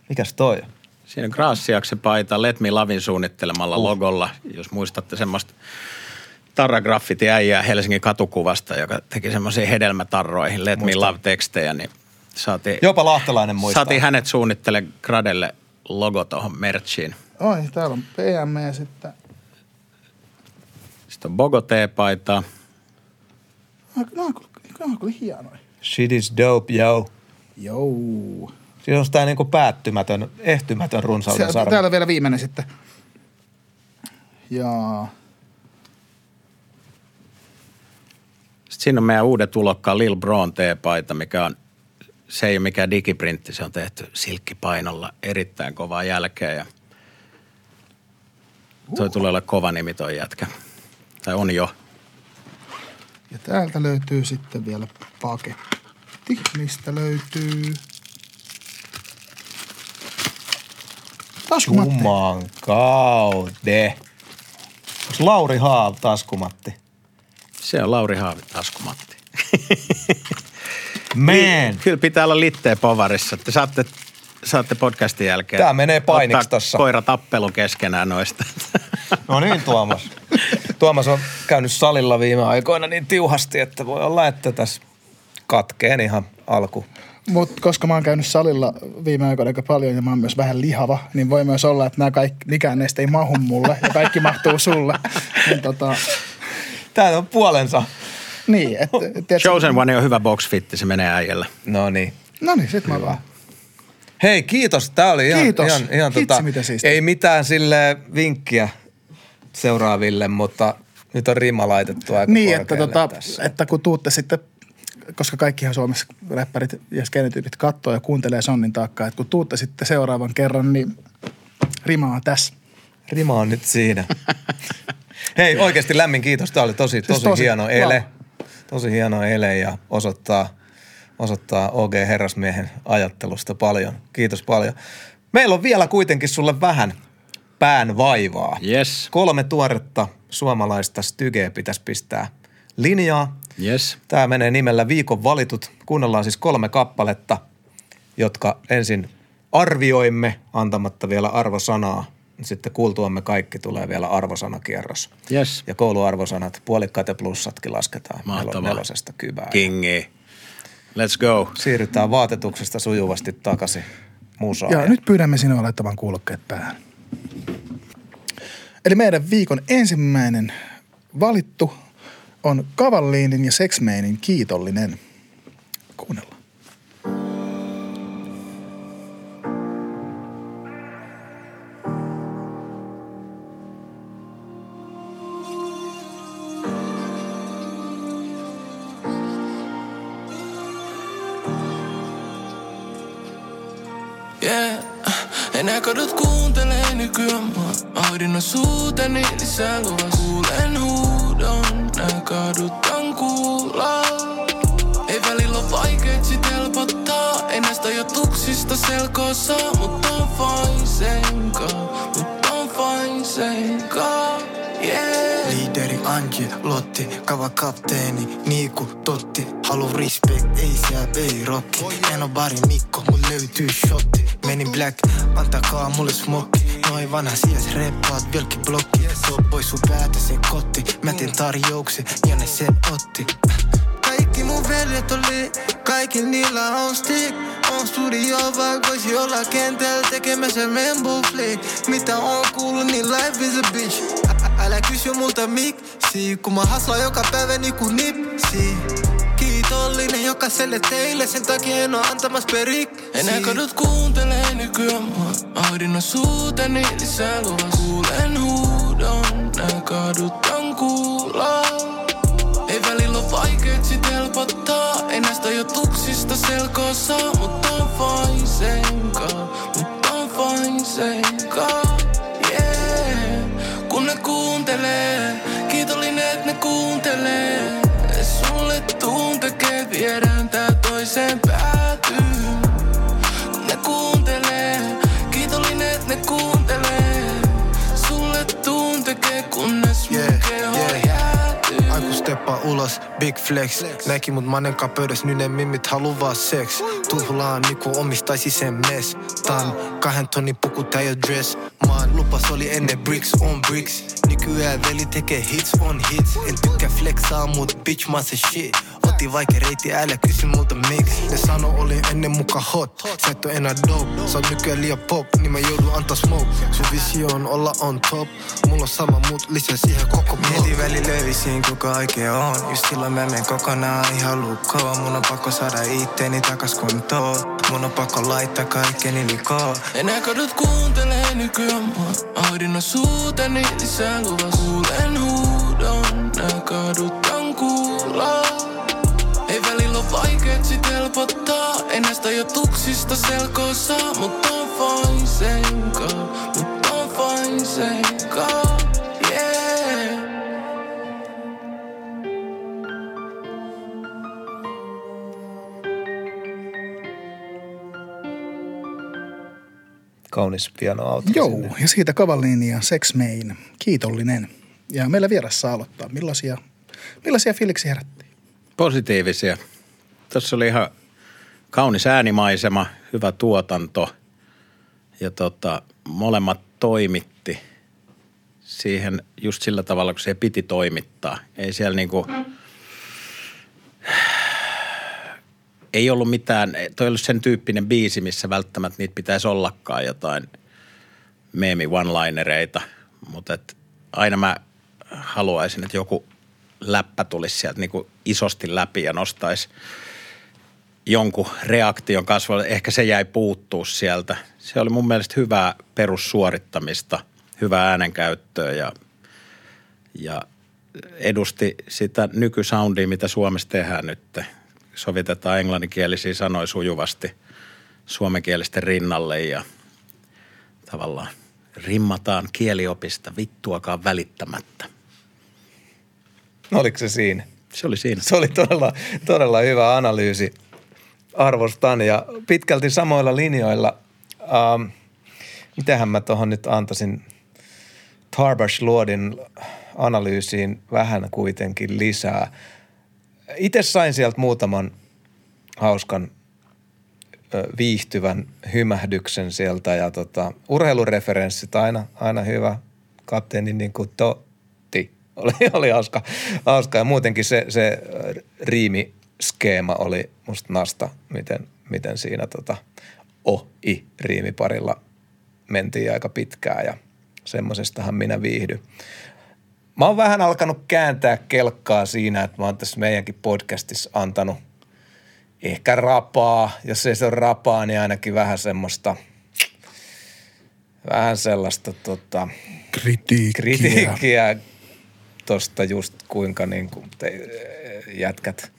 Mikäs toi on? Siinä on Graciaksen paita Let Me Lavin suunnittelemalla uh. logolla, jos muistatte semmoista tarragraffiti äijää Helsingin katukuvasta, joka teki semmoisiin hedelmätarroihin Let Me Love-tekstejä, niin saatiin, Jopa lahtelainen muistaa. saatiin hänet suunnittele Gradelle logo tuohon merchiin. oi, täällä on PM ja sitten, Sitten on Bogo T-paita. nämä on kyllä, nämä on kyllä hienoja. Shit is dope, yo. Jou. Siinä on tää niinku päättymätön, ehtymätön runsauden Se, sarvi. täällä on vielä viimeinen sitten. Ja Sitten siinä on meidän uudet tulokkaan Lil Braun T-paita, mikä on, se ei ole mikään digiprintti, se on tehty silkkipainolla erittäin kovaa jälkeä ja toi tulee olla kova nimi toi jätkä. Tai on jo. Ja täältä löytyy sitten vielä paketti, mistä löytyy taskumatti. Juman kaude. Onks Lauri Haav taskumatti? Se on Lauri Haavi taskumatti. Man! Kyllä pitää olla litteä povarissa. Te saatte, saatte podcastin jälkeen. Tää menee painiksi tossa. koira tappelu keskenään noista. No niin, Tuomas. Tuomas on käynyt salilla viime aikoina niin tiuhasti, että voi olla, että tässä katkeen ihan alku. Mutta koska mä oon käynyt salilla viime aikoina aika paljon ja mä oon myös vähän lihava, niin voi myös olla, että nämä kaikki, mikään näistä ei mahu mulle ja kaikki mahtuu sulle. Niin, tota, Tää on puolensa. niin, että... tiedätkö- Chosen One on hyvä box fitti, se menee äijällä. No niin. No niin, sit mä vaan. Hei, kiitos. Tää oli ihan, Kiitos. ihan, ihan Hitsi, tota, miten siistiä. ei mitään sille vinkkiä seuraaville, mutta nyt on rima laitettu aika Niin, että, tota, tässä. että kun tuutte sitten, koska kaikkihan Suomessa räppärit ja skenetyypit katsoo ja kuuntelee sonnin taakkaa, että kun tuutte sitten seuraavan kerran, niin rima on tässä. Rima on nyt siinä. Hei, oikeasti lämmin kiitos. Tämä oli tosi, tosi, Siis tosi, hieno ele. wow. Tosi hieno ele ja osoittaa, osoittaa OG Herrasmiehen ajattelusta paljon. Kiitos paljon. Meillä on vielä kuitenkin sulle vähän pään vaivaa. Yes, Kolme tuoretta suomalaista stygeä pitäisi pistää linjaa. yes. Tämä menee nimellä Viikon valitut. Kuunnellaan siis kolme kappaletta, jotka ensin arvioimme antamatta vielä arvosanaa. Sitten kuultuamme kaikki tulee vielä arvosanakierros. Yes. Ja kouluarvosanat, puolikkaat ja plussatkin lasketaan Mahtavaa. nelo- nelosesta kyvään. Kingi. Let's go. Siirrytään vaatetuksesta sujuvasti takaisin musaan. Ja nyt pyydämme sinua laittamaan kuulokkeet päähän. Eli meidän viikon ensimmäinen valittu on Kavalliinin ja Sexmeinin kiitollinen. Kuunnellaan. Yeah. Enää kadut kuuntelee nykyään mua Ahdinnon suuteni lisää luvas Kuulen huudon, nää kadut on kuulla Ei välillä oo vaikeet sit helpottaa Ei näistä ajatuksista selkoa saa Mut on fine senkaan Mut on fine Yeah Anki, Lotti, kava kapteeni, Niiku, Totti. Halu respect, ei siellä ei rokki En oo bari Mikko, mut löytyy shotti. Menin black, antakaa mulle smokki. Noin vanha sies reppaat, vilkki blokki. Tuo pois sun päätä se kotti. Mä teen tarjouksen, ja ne sen otti. Kaikki mun veljet oli, kaikilla niillä on stick. On studio, vaik voisi olla kentällä tekemässä Membo Flick Mitä on kuullut, niin life is a bitch Älä kysy multa miksi, kun mä haslaan joka päivä niinku nipsi Kiitollinen jokaiselle teille, sen takia en oo antamas periksi Enää kadut kuuntelee nykyään mua Ahdinnon suuteni lisää luvas Kuulen huudon, nää kadut on kuulla Ei välillä oo vaikeet sit helpottaa. Ei näistä jutuksista selkoa saa, mutta on fine senkaan. Mutta on fine senkaan. Kuuntelee, kiitollinen et ne kuuntelee. Sulle tuun tekee, viedään tää toiseen päätyyn. Kun ne kuuntelee, kiitollinen et ne kuuntelee. Sulle tuun tekee, kunnes mun Yeah, keho yeah. Aiku steppaa ulos, big flex. Näki mut manenkaan pöydäs, nyt ne mimmit haluu vaan sex. Tuhlaan niinku omistaisi sen mess. Tän kahden tonnin puku jo dress. Maan lupas oli ennen bricks on bricks. Nykyään veli tekee hits on hits. En tykkää flexaa mut bitch mä se shit. Otti vaikea reiti älä kysy multa mix Ne sano oli ennen muka hot. Sä et oo enää dope. Sä oot nykyään liian pop Niin mä joudun antaa smoke. Sun visio on olla on top. Mulla on sama mut lisää siihen koko block. Mietin väli löysin kuka oikein on. Just silloin mä menen kokonaan ihan lukkoon Mun on pakko saada itteeni takas kuntoon. Mun on pakko laittaa kaikkeni likoon. Enää kadut kuuntelee nykyään mua Ahdinnon suuteni lisää luvas Kuulen huudon, nää kadut on kuulla. Ei välillä oo vaikeet sit helpottaa. Ei näistä jutuksista selkoa saa Mut on fine senkaan Mut on fine Yeah Kaunis piano auto. Joo, ja siitä Kavalliini ja Sex Main. Kiitollinen. Ja meillä vieressä saa aloittaa. Millaisia, millaisia fiiliksi herättiin? Positiivisia. Tuossa oli ihan kaunis äänimaisema, hyvä tuotanto ja tota, molemmat toimitti siihen just sillä tavalla, kun se piti toimittaa. Ei siellä niinku, ei ollut mitään, toi ollut sen tyyppinen biisi, missä välttämättä niitä pitäisi ollakaan jotain meemi one-linereita, mutta et aina mä haluaisin, että joku läppä tulisi sieltä niinku isosti läpi ja nostaisi jonkun reaktion kasvalle. Ehkä se jäi puuttuu sieltä. Se oli mun mielestä hyvää perussuorittamista, hyvää äänenkäyttöä ja, ja edusti sitä nykysoundia, mitä Suomessa tehdään nyt. Sovitetaan englanninkielisiä sanoja sujuvasti suomenkielisten rinnalle ja tavallaan rimmataan kieliopista vittuakaan välittämättä. Oliko se siinä? Se oli siinä. Se oli todella, todella hyvä analyysi. Arvostan ja pitkälti samoilla linjoilla. Ähm, mitähän mä tuohon nyt antaisin Tarbash Luodin analyysiin vähän kuitenkin lisää. Itse sain sieltä muutaman hauskan viihtyvän hymähdyksen sieltä ja tota, urheilureferenssit aina, aina hyvä. Kapteeni niin kuin Totti oli, oli hauska, hauska. Ja muutenkin se, se riimiskeema oli musta nasta, miten, miten siinä tota, o-i riimiparilla mentiin aika pitkään ja semmoisestahan minä viihdyn. Mä oon vähän alkanut kääntää kelkkaa siinä, että mä oon tässä meidänkin podcastissa antanut ehkä rapaa. Jos ei se ole rapaa, niin ainakin vähän semmoista, vähän sellaista tota, Kritiikkiä. kritiikkiä tosta just kuinka niin kuin te, jätkät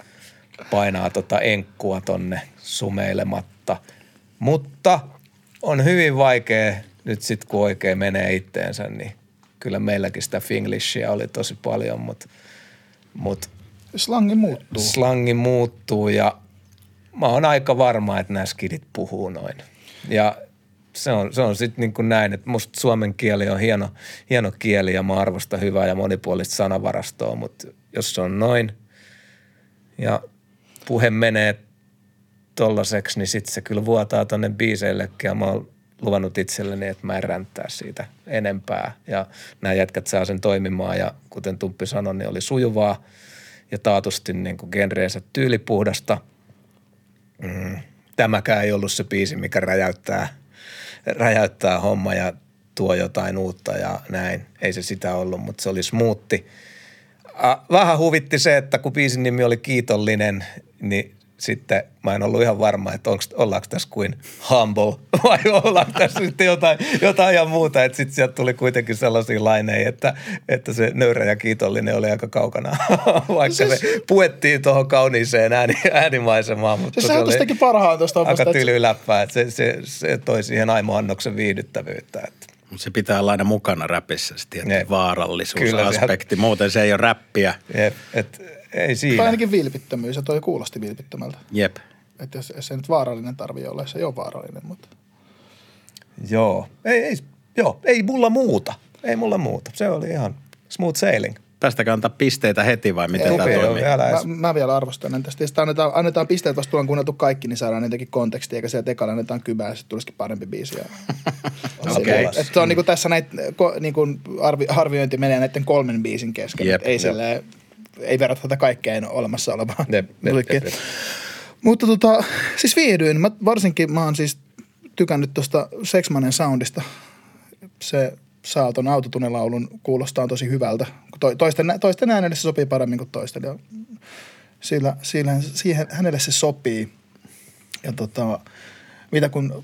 painaa tota enkkua tonne sumeilematta. Mutta on hyvin vaikea nyt sit kun oikein menee itteensä, niin kyllä meilläkin sitä finglishia oli tosi paljon, mutta mut Slangi muuttuu. slangi muuttuu ja mä oon aika varma, että nämä skidit puhuu noin. Ja se on, se on sitten niin kuin näin, että musta suomen kieli on hieno, hieno kieli ja mä arvostan hyvää ja monipuolista sanavarastoa, mutta jos se on noin ja puhe menee tollaseksi, niin sitten se kyllä vuotaa tonne biiseillekin ja mä oon luvannut itselleni, että mä en ränttää siitä enempää. Ja nämä jätkät saa sen toimimaan ja kuten Tumppi sanoi, niin oli sujuvaa ja taatusti niin kuin genreensä tyylipuhdasta. Mm. Tämäkään ei ollut se biisi, mikä räjäyttää, räjäyttää homma ja tuo jotain uutta ja näin. Ei se sitä ollut, mutta se oli smoothi. Vähän huvitti se, että kun biisin nimi oli Kiitollinen, niin sitten mä en ollut ihan varma, että onks, ollaanko tässä kuin humble vai ollaanko tässä sitten jotain, jotain ihan muuta. Että sitten sieltä tuli kuitenkin sellaisia laineja, että, että se nöyrä ja kiitollinen oli aika kaukana, vaikka siis, se puettiin tuohon kauniiseen ääni, äänimaisemaan. Mutta siis se, sehän oli teki parhaan tuosta aika tyly läppä, että se, se, se toi siihen Aimo Annoksen viihdyttävyyttä. Että. Mut Se pitää olla aina mukana räpissä, se tietty Jep. vaarallisuusaspekti. Muuten se ei ole räppiä. Jep, et, ei Tai siinä. ainakin vilpittömyys, ja toi kuulosti vilpittömältä. Jep. Että jos, jos se nyt vaarallinen tarvii olla, se ei ole vaarallinen, mutta... Joo, ei, ei, joo, ei mulla muuta. Ei mulla muuta. Se oli ihan smooth sailing. Tästäkö antaa pisteitä heti vai miten tämä toimii? joo, älä edes. Mä, mä, vielä arvostan näitä. Sitten annetaan, annetaan pisteet vasta tullaan kuunneltu kaikki, niin saadaan niitäkin konteksti, eikä sieltä ekalla annetaan kybää ja sitten tulisikin parempi biisi. Ja... Okei. Että se on niinku tässä näitä, ko, niinku arvi, arviointi menee näiden kolmen biisin kesken. Jep, ei, jep. silleen, ei verrata tätä kaikkeen olemassa olevaa jep, musiikkia. jep, jep. Mutta tota, siis viihdyin. Mä, varsinkin mä oon siis tykännyt tuosta Sexmanen soundista. Se saa ton autotunelaulun kuulostaa tosi hyvältä. To, toisten, toisten äänelle se sopii paremmin kuin toisten. Ja sillä, sillä, siihen, hänelle se sopii. Ja tota, mitä kun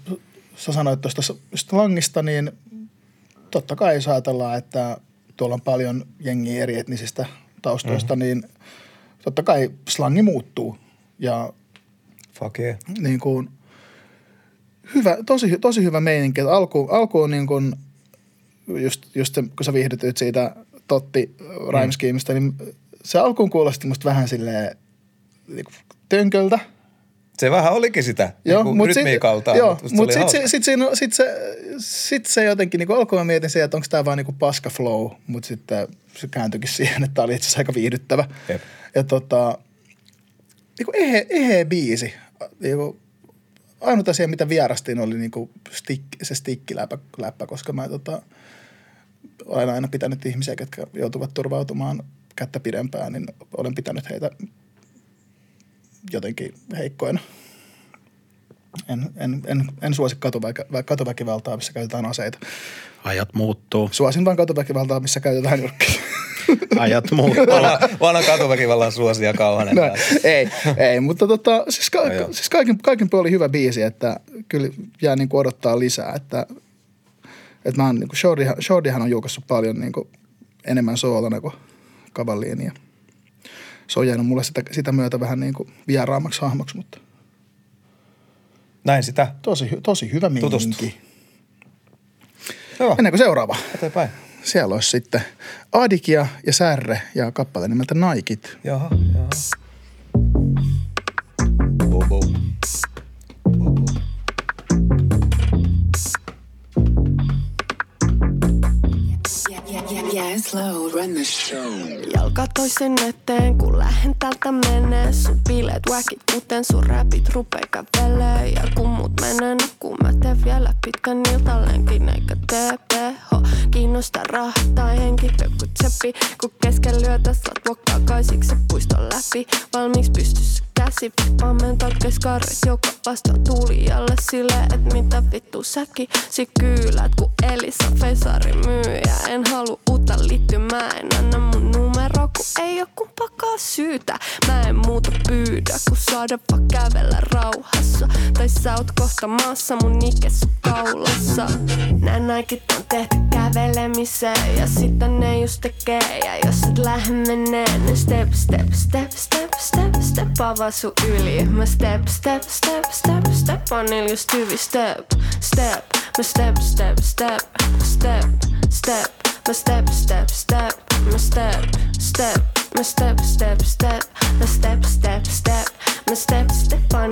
sä sanoit tuosta slangista, niin totta kai jos ajatellaan, että tuolla on paljon jengiä eri etnisistä taustoista, mm-hmm. niin totta kai slangi muuttuu. Ja Fuck yeah. niin kuin, hyvä, tosi, tosi hyvä meininki. Että Alku, alku on niin kuin, just, just se, kun sä viihdytyit siitä Totti Rhyme Schemeista, niin se alkuun kuulosti musta vähän silleen niin kuin tönköltä. Se vähän olikin sitä Joo, niin mut rytmiikaltaan. Joo, mutta oli sitten se, sit, siinä, sit se, sit se jotenkin, niin alkuun mä mietin se, että onko tämä vaan niin paska flow, mutta sitten se kääntyikin siihen, että tämä oli itse asiassa aika viihdyttävä. Jep. Ja tota, niin kuin ehe, ehe biisi. Niin kuin, ainut asia, mitä vierastin, oli niin kuin stick, se stikkiläppä, läppä, koska mä tota, olen aina pitänyt ihmisiä, jotka joutuvat turvautumaan kättä pidempään, niin olen pitänyt heitä jotenkin heikkoina. En, en, en, en suosi katuväki, katuväkivaltaa, missä käytetään aseita. Ajat muuttuu. Suosin vain katuväkivaltaa, missä käytetään nyrkkiä. Ajat muuttuu. Vanha, vanha katuväkivallan suosia kauhanen. No, ei, ei, mutta tota, siis, ka- No siis kaikin, kaikin puolin hyvä biisi, että kyllä jää niin kuin odottaa lisää, että, että mä oon, niin kuin Shortyhan, Shortyhan on julkaissut paljon niin kuin enemmän soolona kuin Kavalliini ja se on jäänyt mulle sitä, sitä myötä vähän niin kuin vieraammaksi hahmoksi, mutta Näin sitä. tosi, tosi hyvä Tutustu. meininki. Joo, Mennäänkö seuraavaan? eteenpäin. Siellä olisi sitten Adikia ja Särre ja kappale nimeltä Naikit. Jaha, jaha. Bo. Bo, Yeah, slow, run the show. Jalka toisen eteen, kun lähden täältä menee. Sun bileet wackit, kuten sun räpit rupee kävelee. Ja kun mut menee nukkuu, mä teen vielä pitkän iltalenkin Eikä peho, kiinnosta raha tai henki Joku tseppi, kun kesken lyötä saat vuokkaa kaisiksi puiston läpi. Valmiiksi pystyssä käsi, pammentat keskarit joka vastaan tuulijalle Sille, et mitä vittu säkin si kyylät Kun Elisa Fesari myyjä. En halua uutta liittymää, en anna mun Kun ei oo kumpakaan syytä Mä en muuta pyydä, kun saada vaan kävellä rauhassa Tai sä oot kohta maassa mun ike sun kaulassa Nää naikit on tehty kävelemiseen Ja sitä ne just tekee Ja jos et lähde menee, ne step, step, step, step, step, step Avaa sun yli Mä step, step, step, step, step On just hyvi step, step Mä step, step, step, step, step Mä step, step, step, mä step, step Mä step, step, step, mä step, step, step. Mä step,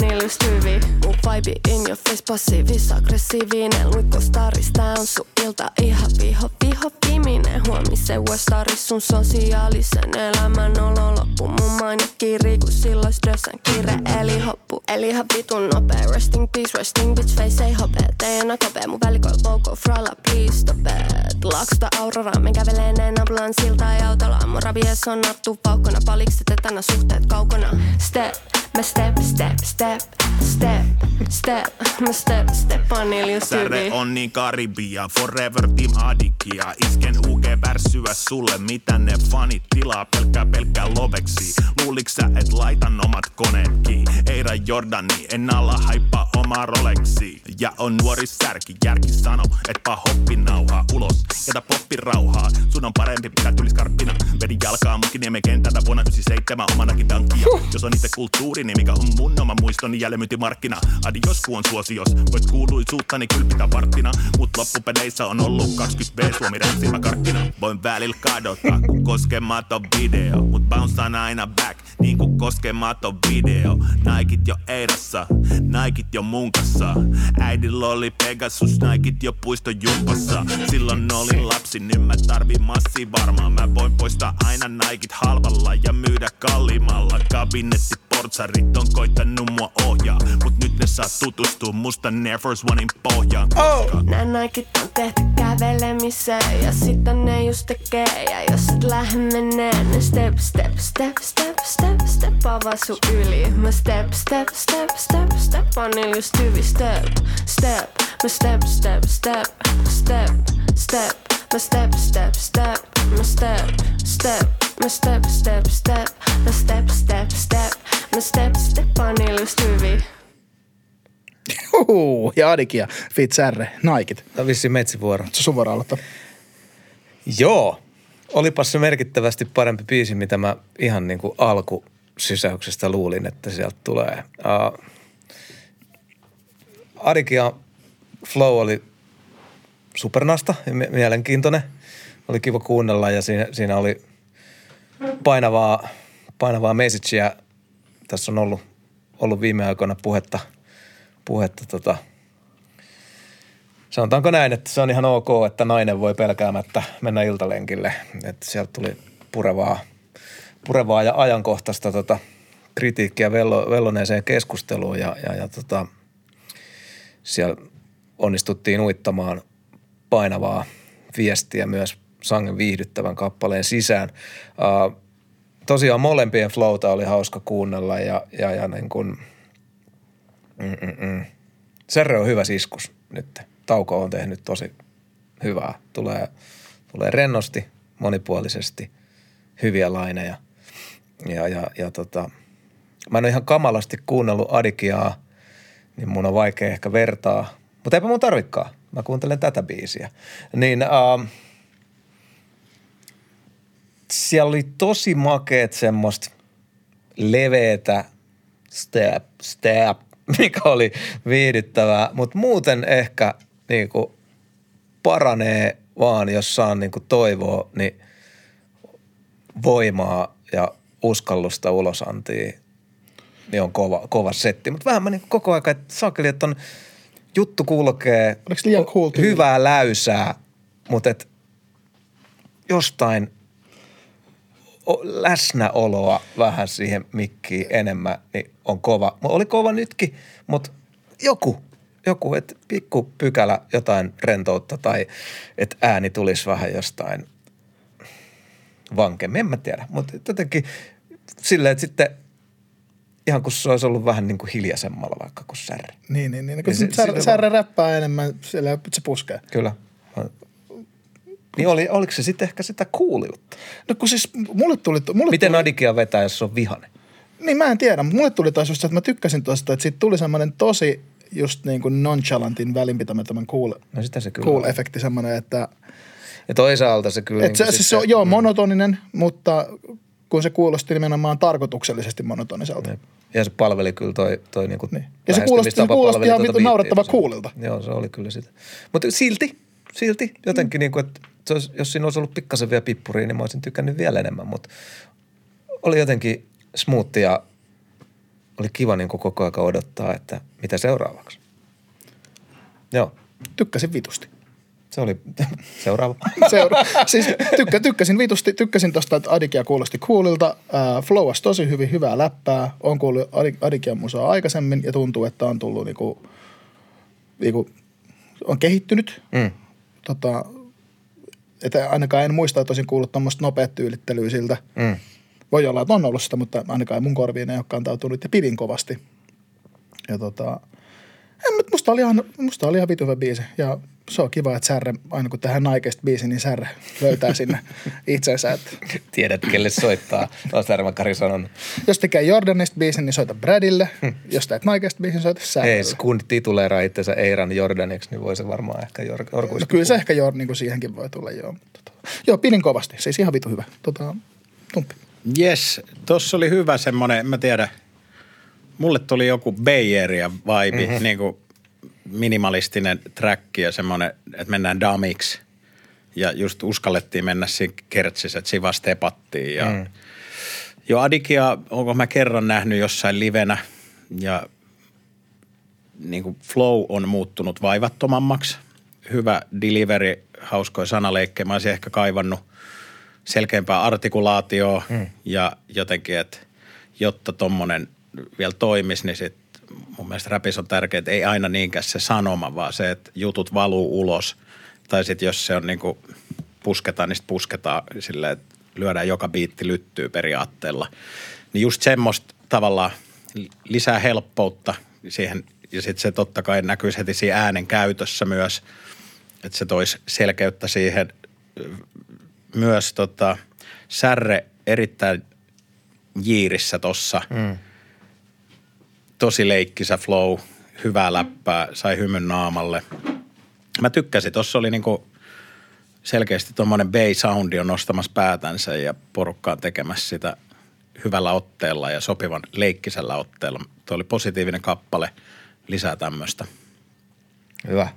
niillä just hyvi Mun vibe in your face passiivis aggressiivinen. Luikkostaris tää on sun ilta. Ihan viho viho viimeinen. Huomisen westaris sun sosiaalisen elämän olo loppu Mun maine kiiri kun silloin stressän kiire. Eli hoppu Eli ihan vitun nopea. Resting peace resting bitch face ei hopea. Teidän on topea mun välikoil logo fralla please stop it. Laksta aurora men kävelee neen ambulanssilta ja autolla. Mun rabies on nattu paukkona palikset tänä suhteet kaukana. Step Mä step, step, step, step, step. Mä step, step on Särre on niin Karibia, forever team adikia. Isken UG värssyä sulle, mitä ne fanit tilaa pelkkää pelkkää loveksi. Luuliks sä, et laitan omat koneetkin? Eira Jordani, en alla haippaa omaa Rolexi. Ja on nuori särki, järki sano, et hoppi nauhaa ulos. Jätä poppi rauhaa, sun on parempi pitää tylis karppina. Vedin jalkaa Mukiniemen kentältä vuonna 97 omanakin tankkia. Jos on itse kulttuuri, niin mikä on mun oma muistoni jälleenmyyntimarkkina. Adios kun on suosios, voit kuuluisuuttani kylpitä varttina. Mut loppupeleissä on ollut 20V Suomi räpsimä karkkina. Voin välillä kadottaa, kun koskematon video. Mut bouncaan aina back, niin kuin koskematon video. Naikit jo Eirassa, naikit jo munkassa. Äidillä oli Pegasus, naikit jo puiston jumpassa. Silloin olin lapsi, nyt mä tarvin massi varmaan. Mä voin poistaa aina naikit halvalla ja myydä kalliimmalla. Kabinetti portsarit on koittanut mua ohjaa. Mut nyt ne saa tutustua musta Air Force Onein pohjaan. Koska Nää naikit on tehty kävelemiseen ja sitä ne just tekee. Ja jos et lähde menee, ne step, step, step, step, step, step avaa sun yli. Mä step, step, step, step, step on Iljus Tyvi. Step, step, mä step, step, step, step, step. Mä step, step, step, mä step, step, mä step, step, step, mä step, step, step, mä step, step on Tyvi. Huhu, ja Adikia, Fit Särre, Naikit. Tämä on vissiin metsivuoro. Se on sun vuoro aloittaa. Joo, olipas se merkittävästi parempi biisi, mitä mä ihan niin kuin alkusysäyksestä luulin, että sieltä tulee. Uh, Arikia flow oli supernasta mielenkiintoinen. Oli kiva kuunnella ja siinä, siinä oli painavaa, painavaa messagea. Tässä on ollut, ollut viime aikoina puhetta, puhetta tota, sanotaanko näin, että se on ihan ok, että nainen voi pelkäämättä mennä iltalenkille. Että sieltä tuli purevaa, purevaa ja ajankohtaista tota, kritiikkiä vello, velloneeseen keskusteluun ja, ja, ja tota, siellä onnistuttiin uittamaan painavaa viestiä myös sangen viihdyttävän kappaleen sisään. Uh, tosiaan molempien flowta oli hauska kuunnella ja, ja, ja niin kuin, mm-mm. Serre on hyvä siskus nyt. Tauko on tehnyt tosi hyvää. Tulee, tulee rennosti, monipuolisesti, hyviä laineja. Ja, ja, ja tota, mä en ole ihan kamalasti kuunnellut Adikiaa, niin mun on vaikea ehkä vertaa. Mutta eipä mun tarvikaan. Mä kuuntelen tätä biisiä. Niin ähm, siellä oli tosi makeet semmoista leveetä step, step, mikä oli viihdyttävää. Mutta muuten ehkä niinku paranee vaan, jos saan niinku toivoa, niin voimaa ja uskallusta ulosantiin, niin on kova, kova setti. Mutta vähän mä niin koko ajan, että saakeli, että on juttu kulkee. Oliko liian cool tyyli? Hyvää läysää, mutta et jostain läsnäoloa vähän siihen mikkiin enemmän, niin on kova. Oli kova nytkin, mutta joku, joku, että pikku pykälä jotain rentoutta tai että ääni tulisi vähän jostain vankemmin, en mä tiedä. Mutta jotenkin silleen, että sitten ihan kun se olisi ollut vähän niin kuin hiljaisemmalla vaikka kuin särri. Niin, niin, niin. Kun se- se, särre, siinä särre räppää enemmän, siellä se puskee. Kyllä. Niin oli, oliko se sitten ehkä sitä kuuliutta? No kun siis mulle tuli... Mulle Miten tuli, Adikia vetää, jos se on vihane? Niin mä en tiedä, mutta mulle tuli taas just se, että mä tykkäsin tuosta, että siitä tuli semmoinen tosi just niin kuin nonchalantin välinpitämättömän cool, No sitä se kyllä cool on. efekti semmoinen, että Ja toisaalta se kyllä... et se, niin siis se on, joo, monotoninen, mutta kun se kuulosti nimenomaan tarkoituksellisesti monotoniselta. Jep. Ja se palveli kyllä toi, toi niinku Niin. Ja se kuulosti- se kuulosti ihan tuota naurettava coolilta. Joo, se oli kyllä sitä. Mutta silti, silti jotenkin niinku, että jos siinä olisi ollut pikkasen vielä pippuria, niin mä olisin tykännyt vielä enemmän. Mutta oli jotenkin smooth ja oli kiva niinku koko ajan odottaa, että mitä seuraavaksi. Joo, Tykkäsin vitusti. Se oli seuraava. Seura- siis tykkä, tykkäsin vitusti, tykkäsin tosta, että Adikia kuulosti coolilta. Äh, flowas tosi hyvin, hyvää läppää. On kuullut Adi- Adikian musaa aikaisemmin ja tuntuu, että on tullut niinku, niinku on kehittynyt. Mm. Tota, että ainakaan en muista, että olisin kuullut tuommoista nopeat tyylittelyä siltä. Mm. Voi olla, että on ollut sitä, mutta ainakaan mun korviin ei ole kantautunut ja pidin kovasti. Ja tota, en, musta oli ihan, musta oli ihan vitu hyvä biisi. Ja se on kiva, että Särre, aina kun tehdään naikeista biisi, niin Särre löytää sinne itsensä. Että Tiedät, kelle soittaa. Taas Särmä Kari sanonut. jos tekee Jordanista biisin, niin soita Bradille. Jos teet naikeista biisin, soita Ei, Särrelle. kun tituleeraa itsensä Eiran Jordaniksi, niin voi se varmaan ehkä Jor- No Orkuista kyllä se ehkä Jordan, niin kuin siihenkin voi tulla, joo. Mutta Tota, joo, pidin kovasti. Siis ihan vitu hyvä. Tota, tumppi. Yes, tossa oli hyvä semmoinen, en mä tiedä, mulle tuli joku Bay Area vibe, mm-hmm. niin kuin minimalistinen track ja semmoinen, että mennään damiksi. Ja just uskallettiin mennä siinä kertsissä, että siinä stepattiin. Ja mm. Jo Adikia, onko mä kerran nähnyt jossain livenä ja niin kuin flow on muuttunut vaivattomammaksi. Hyvä delivery, hauskoja sanaleikkejä. Mä olisin ehkä kaivannut selkeämpää artikulaatioa mm. ja jotenkin, että jotta tommonen vielä toimisi, niin sit mun mielestä räpissä on tärkeää, että ei aina niinkään se sanoma, vaan se, että jutut valuu ulos. Tai sitten jos se on niinku pusketaan, niin pusketaan silleen, että lyödään joka biitti lyttyy periaatteella. Niin just semmoista tavallaan lisää helppoutta siihen, ja sitten se totta kai näkyy heti siinä äänen käytössä myös, että se toisi selkeyttä siihen myös tota, Särre erittäin jiirissä tossa. Mm. Tosi leikkisä flow, hyvää läppää, sai hymyn naamalle. Mä tykkäsin, tossa oli niinku selkeästi tuommoinen bay-soundi on nostamassa päätänsä ja porukka on tekemässä sitä hyvällä otteella ja sopivan leikkisellä otteella. Tuo oli positiivinen kappale, lisää tämmöistä. Hyvä.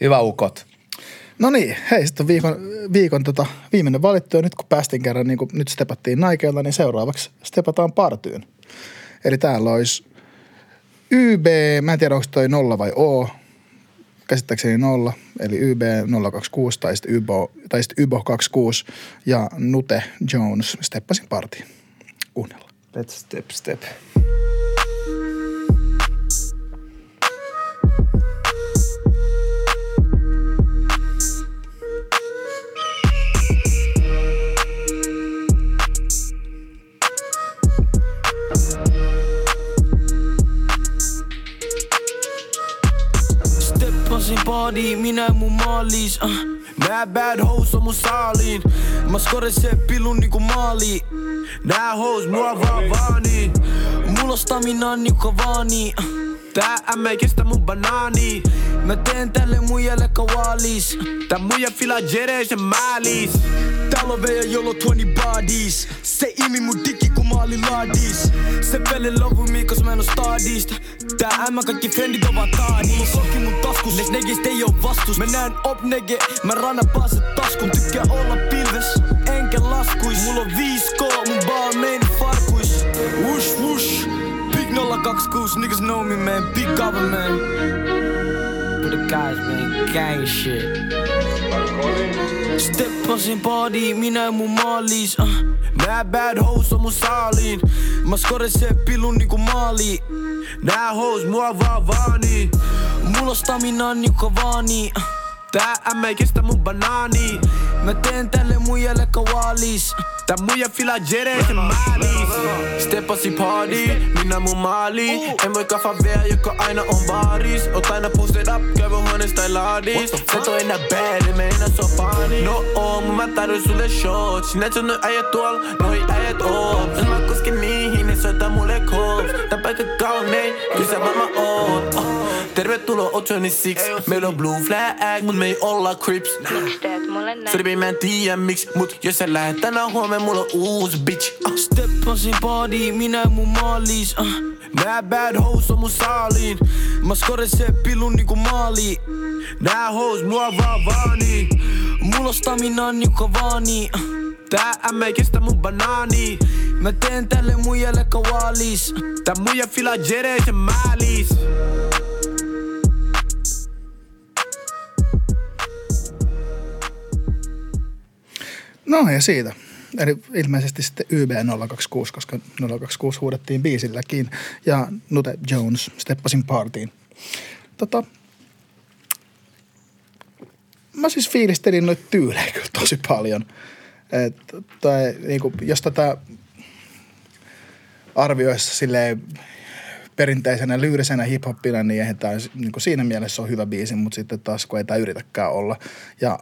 Hyvä ukot. No niin, hei, sitten on viikon, viikon tota, viimeinen valittu ja nyt kun päästiin kerran, niin kun nyt stepattiin Nikeella, niin seuraavaksi stepataan partyyn. Eli täällä olisi YB, mä en tiedä onko toi nolla vai O, käsittääkseni nolla, eli YB 026 tai sitten YBO, tai sitten YBO 26 ja Nute Jones steppasin partiin. Kuunnellaan. Let's step, step. Ja mun maalis uh. Nää bad hoes on mun saaliin Mä skoren se pillun niinku maali Nää hoes mua vaan vaanii Mulla stamina niinku vaani uh. Tää M ei kestä mun banaani Mä teen tälle muijalle kawalis Tää muija fila jereis ja maalis Täällä on veja jolla on 20 bodies. Se imi mun dikki kun mä olin laadis. Se love with me cause mä en oo stadista Tää M kaikki friendit on vaan taadis Mulla sokki mun taskus Nes negistä ei oo vastus. Mä näen op nege Mä rannan pääset taskun. Tykkää olla pilves Enkä laskuis. Mulla on 5K Mun ball main farkuis. Whoosh whoosh Big 026 Niggas know me man. Big government For the guys man. Gang shit. Steppasin baadiin, minä ja mun maalis uh. Nää bad hoes on mun saaliin Mä skoren se pillun niinku maali Nää hoes mua vaan vaanii Mulla on stamina niinku vaani uh. Tää M ei kestä mun banaani Mä teen tälle muijalle kawalis Tää muija fila jereis ja maalis Steppasi party, minä mun maali En voi kaffa vielä, joka aina on baaris Oot aina posted up, käy huoneessa tai laadis Sä et oo enää bad, en mä enää sopani No oo, mun mä tarjoin sulle shot Sinä sun nyt äijät tuolla, noi äijät oot Jos mä kosken niihin, niin soita mulle calls Tää paikka kaunein, kyllä sä varmaan oot oh. Tervetuloa O26, meillä on blue flag, mut me ei olla crips. Sorry, mä en tiedä miksi, mut jos sä lähet tänään huomenna, mulla on uusi bitch. Uh. Steppasin baadiin, minä ja mun maalis uh. Nää bad hoes on mun saaliin. Mä skoren se pillun niinku maali. Nää hoes mua vaan vaanii. Mulla on stamina niinku vaani uh. Tää M ei kestä mun banaani. Mä teen tälle muijalle kawalis Tää muija fila jereis ja maalis No ja siitä. Eli ilmeisesti sitten YB026, koska 026 huudettiin biisilläkin. Ja Nute Jones steppasin partiin. Tota, mä siis fiilistelin noita tyylejä kyllä tosi paljon. Et, tai, niinku, jos tätä arvioissa silleen perinteisenä lyyrisenä hiphoppina, niin eihän tämä niin kuin siinä mielessä on hyvä biisi, mutta sitten taas kun ei tämä yritäkään olla. Ja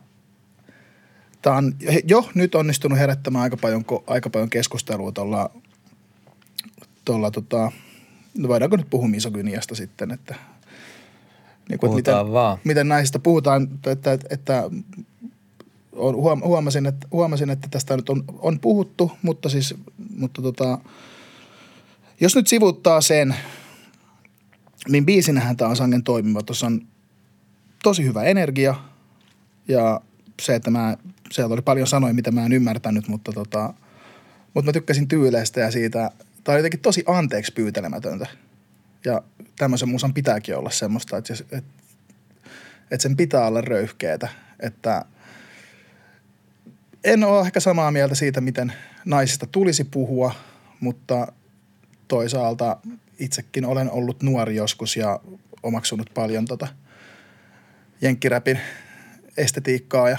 tämä on jo nyt onnistunut herättämään aika paljon, aika paljon keskustelua tuolla, tuolla tota, no voidaanko nyt puhua misogyniasta sitten, että niin kuin, miten, vaan. miten naisista puhutaan, että, että, että huomasin, että, huomasin, että tästä nyt on, on puhuttu, mutta siis, mutta tota, jos nyt sivuttaa sen, niin biisinähän tämä on sangen toimiva. Tuossa on tosi hyvä energia ja se, että mä, sieltä oli paljon sanoja, mitä mä en ymmärtänyt, mutta, tota, mutta mä tykkäsin tyyleistä ja siitä. Tämä on jotenkin tosi anteeksi pyytelemätöntä. Ja tämmöisen musan pitääkin olla semmoista, että, että, että sen pitää olla röyhkeetä. Että en ole ehkä samaa mieltä siitä, miten naisista tulisi puhua, mutta toisaalta itsekin olen ollut nuori joskus ja omaksunut paljon tota jenkkiräpin estetiikkaa ja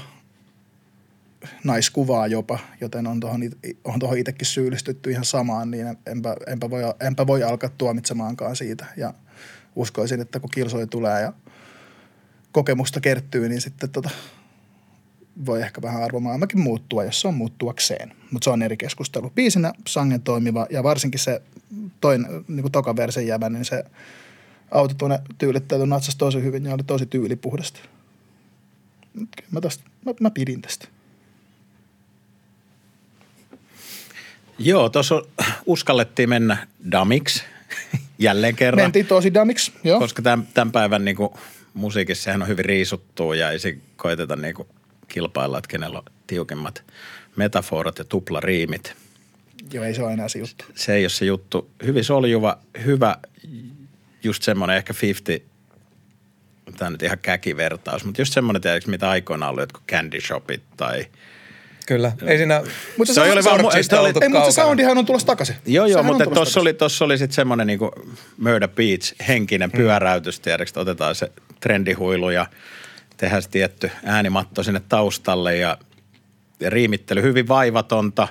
naiskuvaa jopa, joten on tuohon, on tuohon itsekin syyllistytty ihan samaan, niin enpä, enpä, voi, enpä voi alkaa tuomitsemaankaan siitä. Ja uskoisin, että kun kilsoi tulee ja kokemusta kertyy, niin sitten tota, voi ehkä vähän arvomaailmakin muuttua, jos se on muuttuakseen. Mutta se on eri keskustelu. Biisinä sangen toimiva ja varsinkin se toinen, niin kuin toka versen jävä, niin se autotune tyylittäytyi natsasi tosi hyvin ja oli tosi tyylipuhdasta. Mä, tästä, mä, mä pidin tästä. Joo, tuossa uskallettiin mennä damiksi jälleen kerran. Mentiin tosi damiksi, joo. Koska tämän, tämän päivän niin kuin, musiikissa sehän on hyvin riisuttua ja ei se koeteta niin kuin, kilpailla, että kenellä on tiukemmat metaforat ja tuplariimit. Joo, ei se ole enää se juttu. Se ei ole se juttu. Hyvin soljuva, hyvä, just semmoinen ehkä 50, tämä on nyt ihan käkivertaus, mutta just semmoinen, tiedätkö, mitä aikoinaan oli jotkut candy shopit tai – Kyllä. Ei siinä, mutta se, se, oli vaan, oli, ei, mutta se soundihan on tulossa takaisin. Joo, joo, mutta tuossa oli, tossa oli sitten semmoinen niinku Murder Beach henkinen mm. pyöräytys, tiedätkö, otetaan se trendihuilu ja tehdään se tietty äänimatto sinne taustalle ja, ja riimittely hyvin vaivatonta,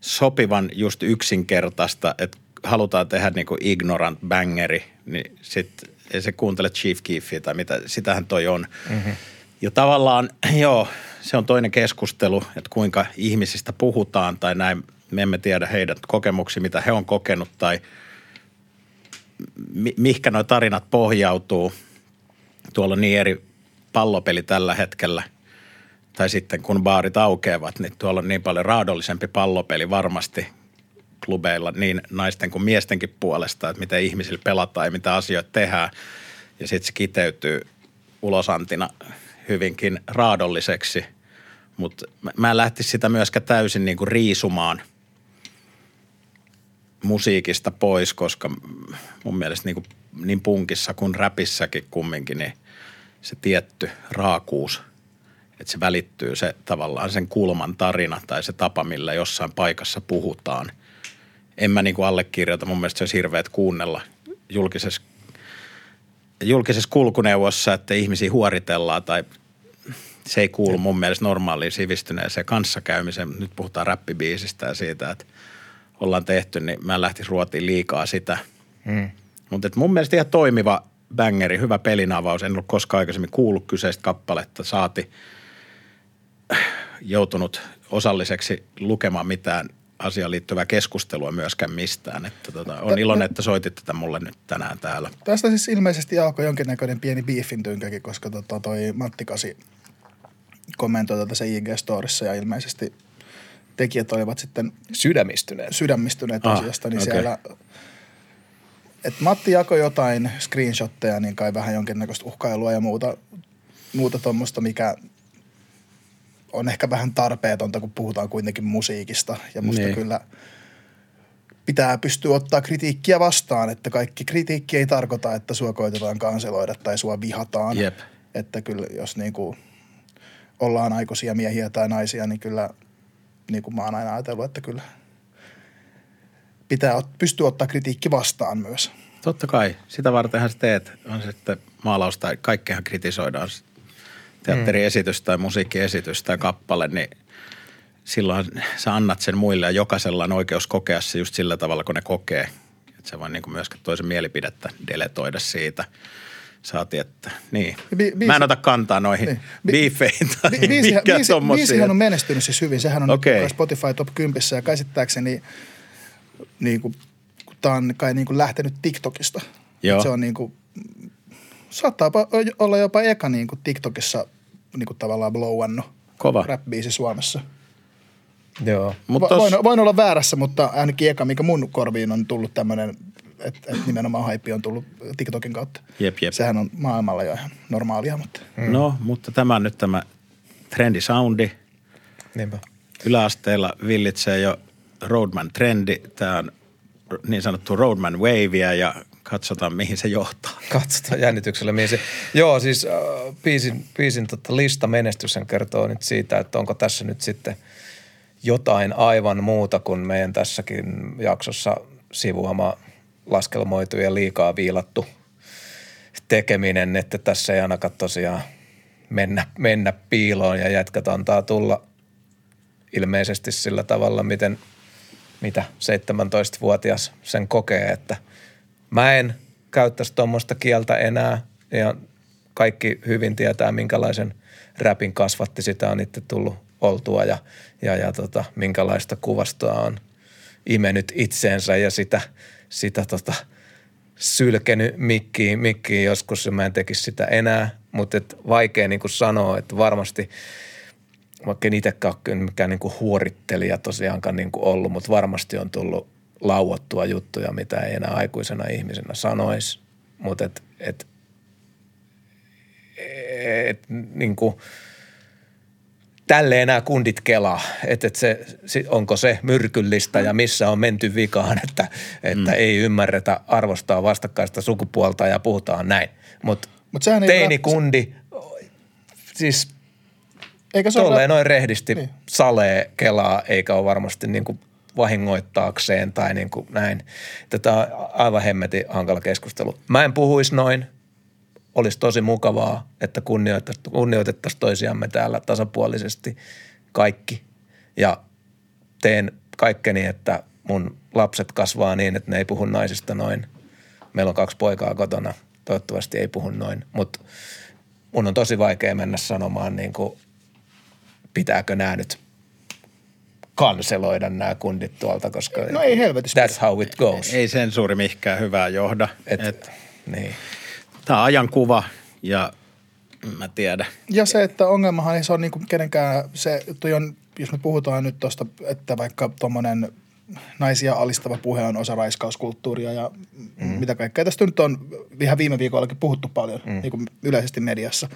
sopivan just yksinkertaista, että halutaan tehdä niinku ignorant bangeri, niin sitten ei se kuuntele Chief Keefia tai mitä, sitähän toi on. Mm-hmm. Ja tavallaan, joo, se on toinen keskustelu, että kuinka ihmisistä puhutaan tai näin. Me emme tiedä heidän kokemuksia, mitä he on kokenut tai mi- mihinkä nuo tarinat pohjautuu. Tuolla on niin eri pallopeli tällä hetkellä. Tai sitten kun baarit aukeavat, niin tuolla on niin paljon raadollisempi pallopeli varmasti klubeilla niin naisten kuin miestenkin puolesta, että miten ihmisillä pelataan ja mitä asioita tehdään. Ja sitten se kiteytyy ulosantina hyvinkin raadolliseksi, mutta mä en lähtisi sitä myöskään täysin niin kuin riisumaan musiikista pois, koska mun mielestä niin, kuin, niin punkissa kuin räpissäkin kumminkin, niin se tietty raakuus, että se välittyy se tavallaan sen kulman tarina tai se tapa, millä jossain paikassa puhutaan. En mä niin kuin allekirjoita, mun mielestä se olisi hirveät kuunnella julkisessa julkisessa kulkuneuvossa, että ihmisiä huoritellaan tai se ei kuulu mun mielestä normaaliin sivistyneeseen kanssakäymiseen. Nyt puhutaan räppibiisistä ja siitä, että ollaan tehty, niin mä en lähtisi ruotiin liikaa sitä. Hmm. Mutta mun mielestä ihan toimiva bangeri, hyvä pelinavaus. En ollut koskaan aikaisemmin kuullut kyseistä kappaletta. Saati joutunut osalliseksi lukemaan mitään asiaan liittyvää keskustelua myöskään mistään. Että tota, on iloinen, että soitit tätä mulle nyt tänään täällä. Tästä siis ilmeisesti alkoi jonkinnäköinen pieni beefin tynkäkin, koska tota, toi Matti Kasi kommentoi tätä se IG-storissa ja ilmeisesti tekijät olivat sitten sydämistyneet, sydämistyneet ah, asiasta, niin okay. siellä et Matti jakoi jotain screenshotteja, niin kai vähän jonkinnäköistä uhkailua ja muuta, muuta tuommoista, mikä on ehkä vähän tarpeetonta, kun puhutaan kuitenkin musiikista. Ja musta niin. kyllä pitää pystyä ottaa kritiikkiä vastaan, että kaikki kritiikki ei tarkoita, että sua koitetaan kanseloida tai sua vihataan. Jep. Että kyllä jos niin kuin ollaan aikuisia miehiä tai naisia, niin kyllä niin kuin mä oon aina ajatellut, että kyllä pitää pystyä ottaa kritiikki vastaan myös. Totta kai. Sitä vartenhan sä teet. On se sitten maalaus tai kaikkehan kritisoidaan teatteriesitys tai musiikkiesitys tai kappale, niin silloin sä annat sen muille ja jokaisella on oikeus kokea se just sillä tavalla, kun ne kokee. Että se voi niin kuin myöskään toisen mielipidettä deletoida siitä. Saati, että niin. Bi- biisi- Mä en ota kantaa noihin Niin. Bi- biifeihin tai Bi- biisi, mikä biisi, biisihän on menestynyt siis hyvin. Sehän on okay. Spotify Top 10 ja käsittääkseni niin kuin, tämä on kai niin kuin lähtenyt TikTokista. Joo. Se on niin kuin, saattaa olla jopa eka niin kuin TikTokissa niin kuin tavallaan blowannut Kova. rap-biisi Suomessa. Joo. Mut Va- tos- voin, voin, olla väärässä, mutta ainakin eka, mikä mun korviin on tullut tämmöinen, että, että nimenomaan haippi on tullut TikTokin kautta. Jep, jep. Sehän on maailmalla jo ihan normaalia, mutta Mm. No, mutta tämä on nyt tämä trendisoundi. Niinpä. Yläasteella villitsee jo Roadman-trendi. Tämä on niin sanottu Roadman Wavea ja katsotaan mihin se johtaa. Katsotaan jännityksellä, mihin se... Joo, siis äh, biisin, biisin tota lista menestyshän kertoo nyt siitä, että onko tässä nyt sitten jotain aivan muuta kuin meidän tässäkin jaksossa sivuama laskelmoitu ja liikaa viilattu tekeminen, että tässä ei ainakaan tosiaan mennä, mennä piiloon ja jätkät antaa tulla ilmeisesti sillä tavalla, miten mitä 17-vuotias sen kokee, että mä en käyttäisi tuommoista kieltä enää ja kaikki hyvin tietää, minkälaisen räpin kasvatti sitä on itse tullut oltua ja, ja, ja tota, minkälaista kuvastoa on imenyt itseensä ja sitä, sitä tota, sylkenyt mikkiin, mikkiin joskus ja mä en tekisi sitä enää, mutta vaikea niin kuin sanoa, että varmasti vaikka en itsekään ole mikään niin huorittelija tosiaankaan niin ollut, mutta varmasti on tullut lauottua juttuja, mitä ei enää aikuisena ihmisenä sanoisi, mutta et, et, et, niin kuin, tälleen nämä kundit kelaa, että et se, onko se myrkyllistä ja missä on menty vikaan, että, että mm. ei ymmärretä arvostaa vastakkaista sukupuolta ja puhutaan näin. Mutta Mut teinikundi, siis eikä se ole tolleen rap- noin rehdisti niin. salee kelaa, eikä ole varmasti niin kuin vahingoittaakseen tai niin kuin näin. Tätä on aivan hemmetin hankala keskustelu. Mä en puhuisi noin. Olisi tosi mukavaa, että kunnioitettaisiin toisiamme täällä tasapuolisesti kaikki. Ja teen kaikkeni, että mun lapset kasvaa niin, että ne ei puhu naisista noin. Meillä on kaksi poikaa kotona. Toivottavasti ei puhu noin. Mutta mun on tosi vaikea mennä sanomaan niin kuin pitääkö nämä nyt kanseloida nämä kundit tuolta, koska No ei helvetissä. that's how it goes. Ei sensuuri mihinkään hyvää johda. Et, Et, niin. Tämä on ajankuva ja mä tiedän. Ja se, että ongelmahan ei se on niinku kenenkään, se toi on, jos me puhutaan nyt tuosta, että vaikka tuommoinen naisia alistava puhe on osa raiskauskulttuuria ja mm. mitä kaikkea. Tästä nyt on ihan viime viikollakin puhuttu paljon mm. niin kuin yleisesti mediassa.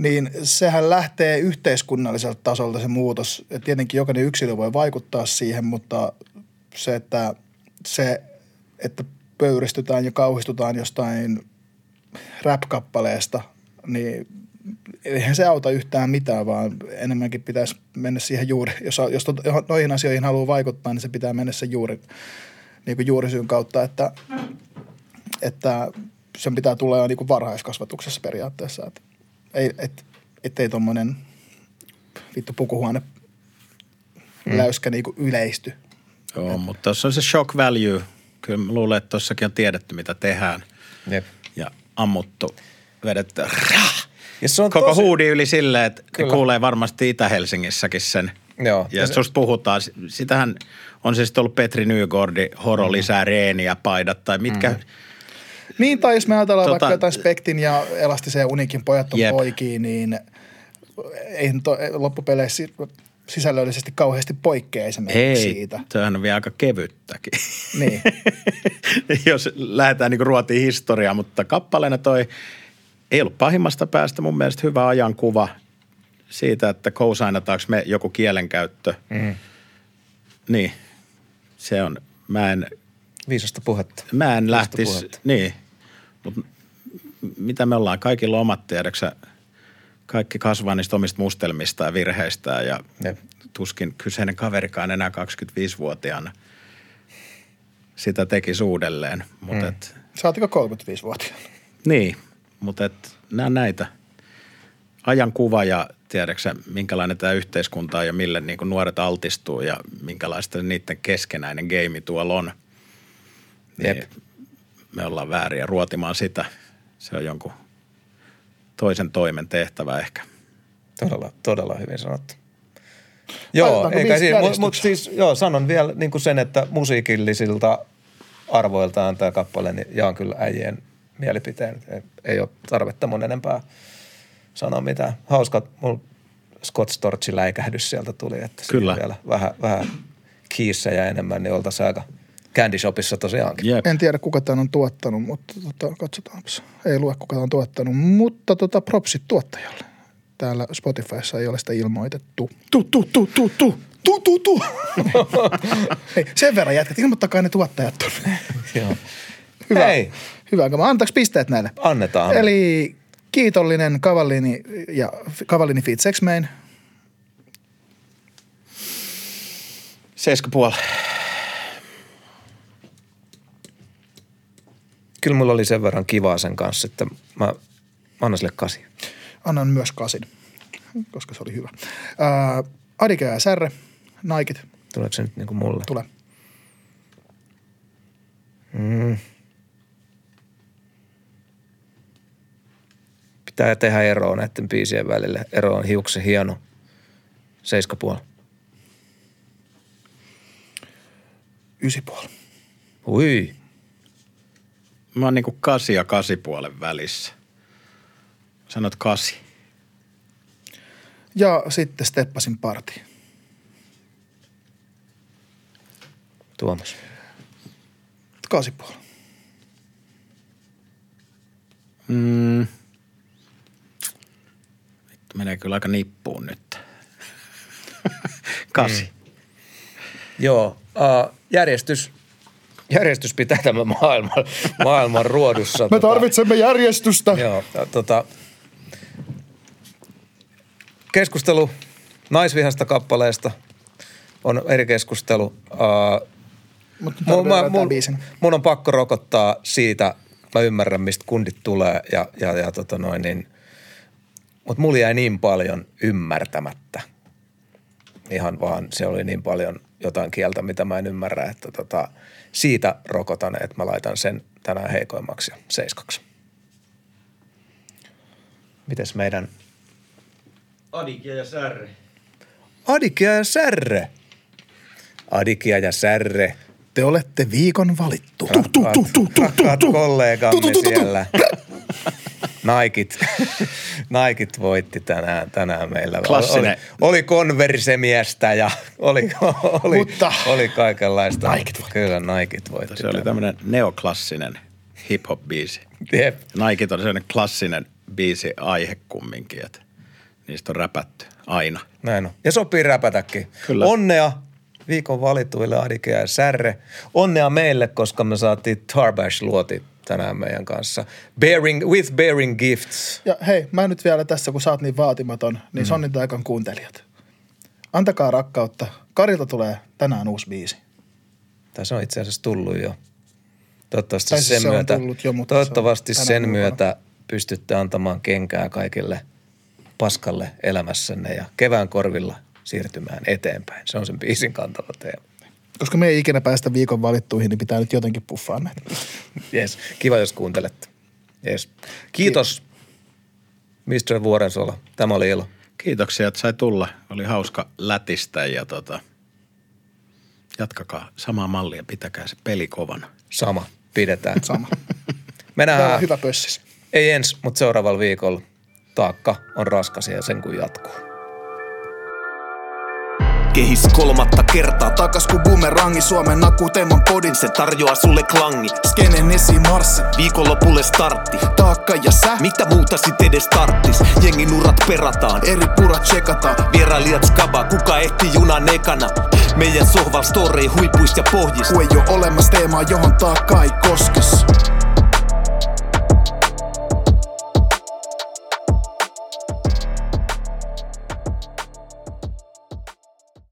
Niin sehän lähtee yhteiskunnalliselta tasolta se muutos. Et tietenkin jokainen yksilö voi vaikuttaa siihen, mutta se, että, se, että pöyristytään ja kauhistutaan jostain rap-kappaleesta, niin eihän se auta yhtään mitään, vaan enemmänkin pitäisi mennä siihen juuri, jos, jos to, noihin asioihin haluaa vaikuttaa, niin se pitää mennä sen juuri, niin kuin juurisyyn kautta, että, että sen pitää tulla jo niin kuin varhaiskasvatuksessa periaatteessa, että ei, et, ettei tuommoinen vittu pukuhuone mm. läyskä niin kuin yleisty. Joo, mutta tuossa on se shock value. Kyllä mä luulen, että tuossakin on tiedetty, mitä tehdään. Jep. Ja ammuttu, vedetty Ja se on koko tosi, huudi yli silleen, että ne Kyllä. kuulee varmasti Itä-Helsingissäkin sen. Joo. Ja Ja se- susta puhutaan, sitähän on se sitten ollut Petri Nygårdi, horo Mm. lisää reeniä, paidat tai mitkä. Niin, tai jos me ajatellaan Tota- vaikka jotain Spektin ja Elastisen ja Unikin pojat on Jep. poikia, niin eihän to, loppupeleissä sisällöllisesti kauheasti poikkea esimerkiksi Ei, siitä. tämähän on vielä aika kevyttäkin. Niin. Jos lähdetään niin ruotiin historiaa, mutta kappaleena toi ei ollut pahimmasta päästä mun mielestä hyvä ajankuva siitä, että kousainataanko me joku kielenkäyttö. Mm. Niin, se on, mä en, Viisasta puhetta. mä en lähtisi, niin, mutta mitä me ollaan, kaikilla omat tiedäksä, kaikki kasvaa niistä omista mustelmista ja virheistä ja Jep. tuskin kyseinen kaverikaan enää 25-vuotiaana sitä tekisi uudelleen. Mutta Mm. et, Saatiko 35-vuotiaana? niin, mutta et, nämä näitä. Ajankuva ja tiedäksä, minkälainen tämä yhteiskunta on ja mille niin kuin nuoret altistuu ja minkälaista niiden keskenäinen game tuolla on. Niin Jep. me ollaan vääriä ruotimaan sitä. Se on jonkun toisen toimen tehtävä ehkä. Todella, todella hyvin sanottu. Joo, eikä siinä, mutta mut siis joo, sanon vielä niin kuin sen, että musiikillisilta arvoiltaan tämä kappale, niin jaan kyllä äijien mielipiteen. Ei, ei ole tarvetta mun enempää sanoa mitään. Hauska, mulla Scott Storchin läikähdys sieltä tuli, että siinä Kyllä. vielä vähän, vähän kiissejä enemmän, niin oltaisiin aika Candy Shopissa tosiaankin. Jep. En tiedä, kuka tämän on tuottanut, mutta tota, katsotaanpas. Ei lue, kuka tämän on tuottanut, mutta tota, propsit tuottajalle. Täällä Spotifyssa ei ole sitä ilmoitettu. Tu, tu, tu, tu, tu. Tu, tu, tu. Hei, sen verran jätkät, ilmoittakaa ne tuottajat tuonne. Joo. Hyvä. Hei. Hyvä, antaako pisteet näille? Annetaan. Eli kiitollinen Kavallini ja Kavallini Feet Sexmain. 7,5. Kyllä mulla oli sen verran kivaa sen kanssa, että mä, mä annan sille kasi. Annan myös kasin, koska se oli hyvä. Ää, Adike ja Särre, Naikit, Tuleeko se nyt niin kuin mulle? tule. Pitää tehdä eroa näiden biisien välillä. Ero on hiuksen hieno. Seiskapuoli. Ysipuoli. Ui. Mä oon niinku kasi ja kasi puolen välissä. Sanot kasi. Ja sitten steppasin partiin. Tuomas. Kaasipuoli. Mm. Vittu, menee kyllä aika nippuun nyt. kasi. Mm. Joo, uh, järjestys, järjestys pitää tämän maailman, maailman ruodussa. Me tarvitsemme järjestystä. Joo, tota, keskustelu naisvihasta kappaleesta on eri keskustelu. Uh, Mutta mun, mä, mun, mun on pakko rokottaa siitä, mä ymmärrän mistä kundit tulee ja, ja, ja tota noin niin, mutta mulla jäi niin paljon ymmärtämättä. Ihan vaan se oli niin paljon jotain kieltä, mitä mä en ymmärrä, että tota, siitä rokotan, että mä laitan sen tänään heikoimmaksi ja seiskaksi. Mites meidän Adikia ja Särri. Adikia ja Särre? Adikia ja Särre. Te olette viikon valittu. Tu, tu, Rakkaat, tu, tu, tu, tu, rakkaat tu. kollegamme Tu, tu, tu, tu, tu. siellä. Naikit, Naikit voitti tänään, tänään meillä. Klassinen. Oli, oli konversemiestä ja oli, oli, Mutta oli kaikenlaista. Naikit voitti. Kyllä Naikit voitti. Se oli tänään. tämmöinen neoklassinen hip-hop-biisi. Jep. Naikit on sellainen klassinen biisi aihe kumminkin, että niistä on räpätty aina. Näin on. Ja sopii räpätäkin. Kyllä. Onnea viikon valituille Adike ja Särre. Onnea meille, koska me saatiin Tarbash-luoti tänään meidän kanssa. Bearing, with Bearing Gifts. Ja hei, mä nyt vielä tässä, kun sä oot niin vaatimaton, niin mm. Sonnin taikan kuuntelijat. Antakaa rakkautta. Karilta tulee tänään uusi biisi. Se on itse asiassa tullut jo. Toivottavasti siis sen se myötä, jo, se toivottavasti tänä sen vuonna. myötä pystytte antamaan kenkää kaikille paskalle elämässänne ja kevään korvilla siirtymään eteenpäin. Se on sen biisin kantava teema. Koska me ei ikinä päästä viikon valittuihin, niin pitää nyt jotenkin puffaa näitä. Yes. Kiva, jos kuuntelette. Yes. Kiitos, Mr. Vuorensola. Tämä oli ilo. Kiitoksia, että sai tulla. Oli hauska lätistä ja tota, jatkakaa samaa mallia, pitäkää se peli kovana. Sama. Pidetään. Sama. Mennään. Täällä on hyvä pössis. Ei ensi, mutta seuraavalla viikolla. Taakka on raskas ja sen kun jatkuu. Kehis kolmatta kertaa. Takas ku boomerangi Suomen nakuteeman podin Se tarjoaa sulle klangi. Skenen esi marssi Viikonlopulle startti. Taakka ja sä Mitä muuta sit edes tarttis? Jengin urat perataan Eri purat tsekataan Vierailijat skaba Kuka ehti junan ekana? Meidän sohval story huipuis ja pohjis Ku ei oo olemassa teemaa johon taakka ei koskes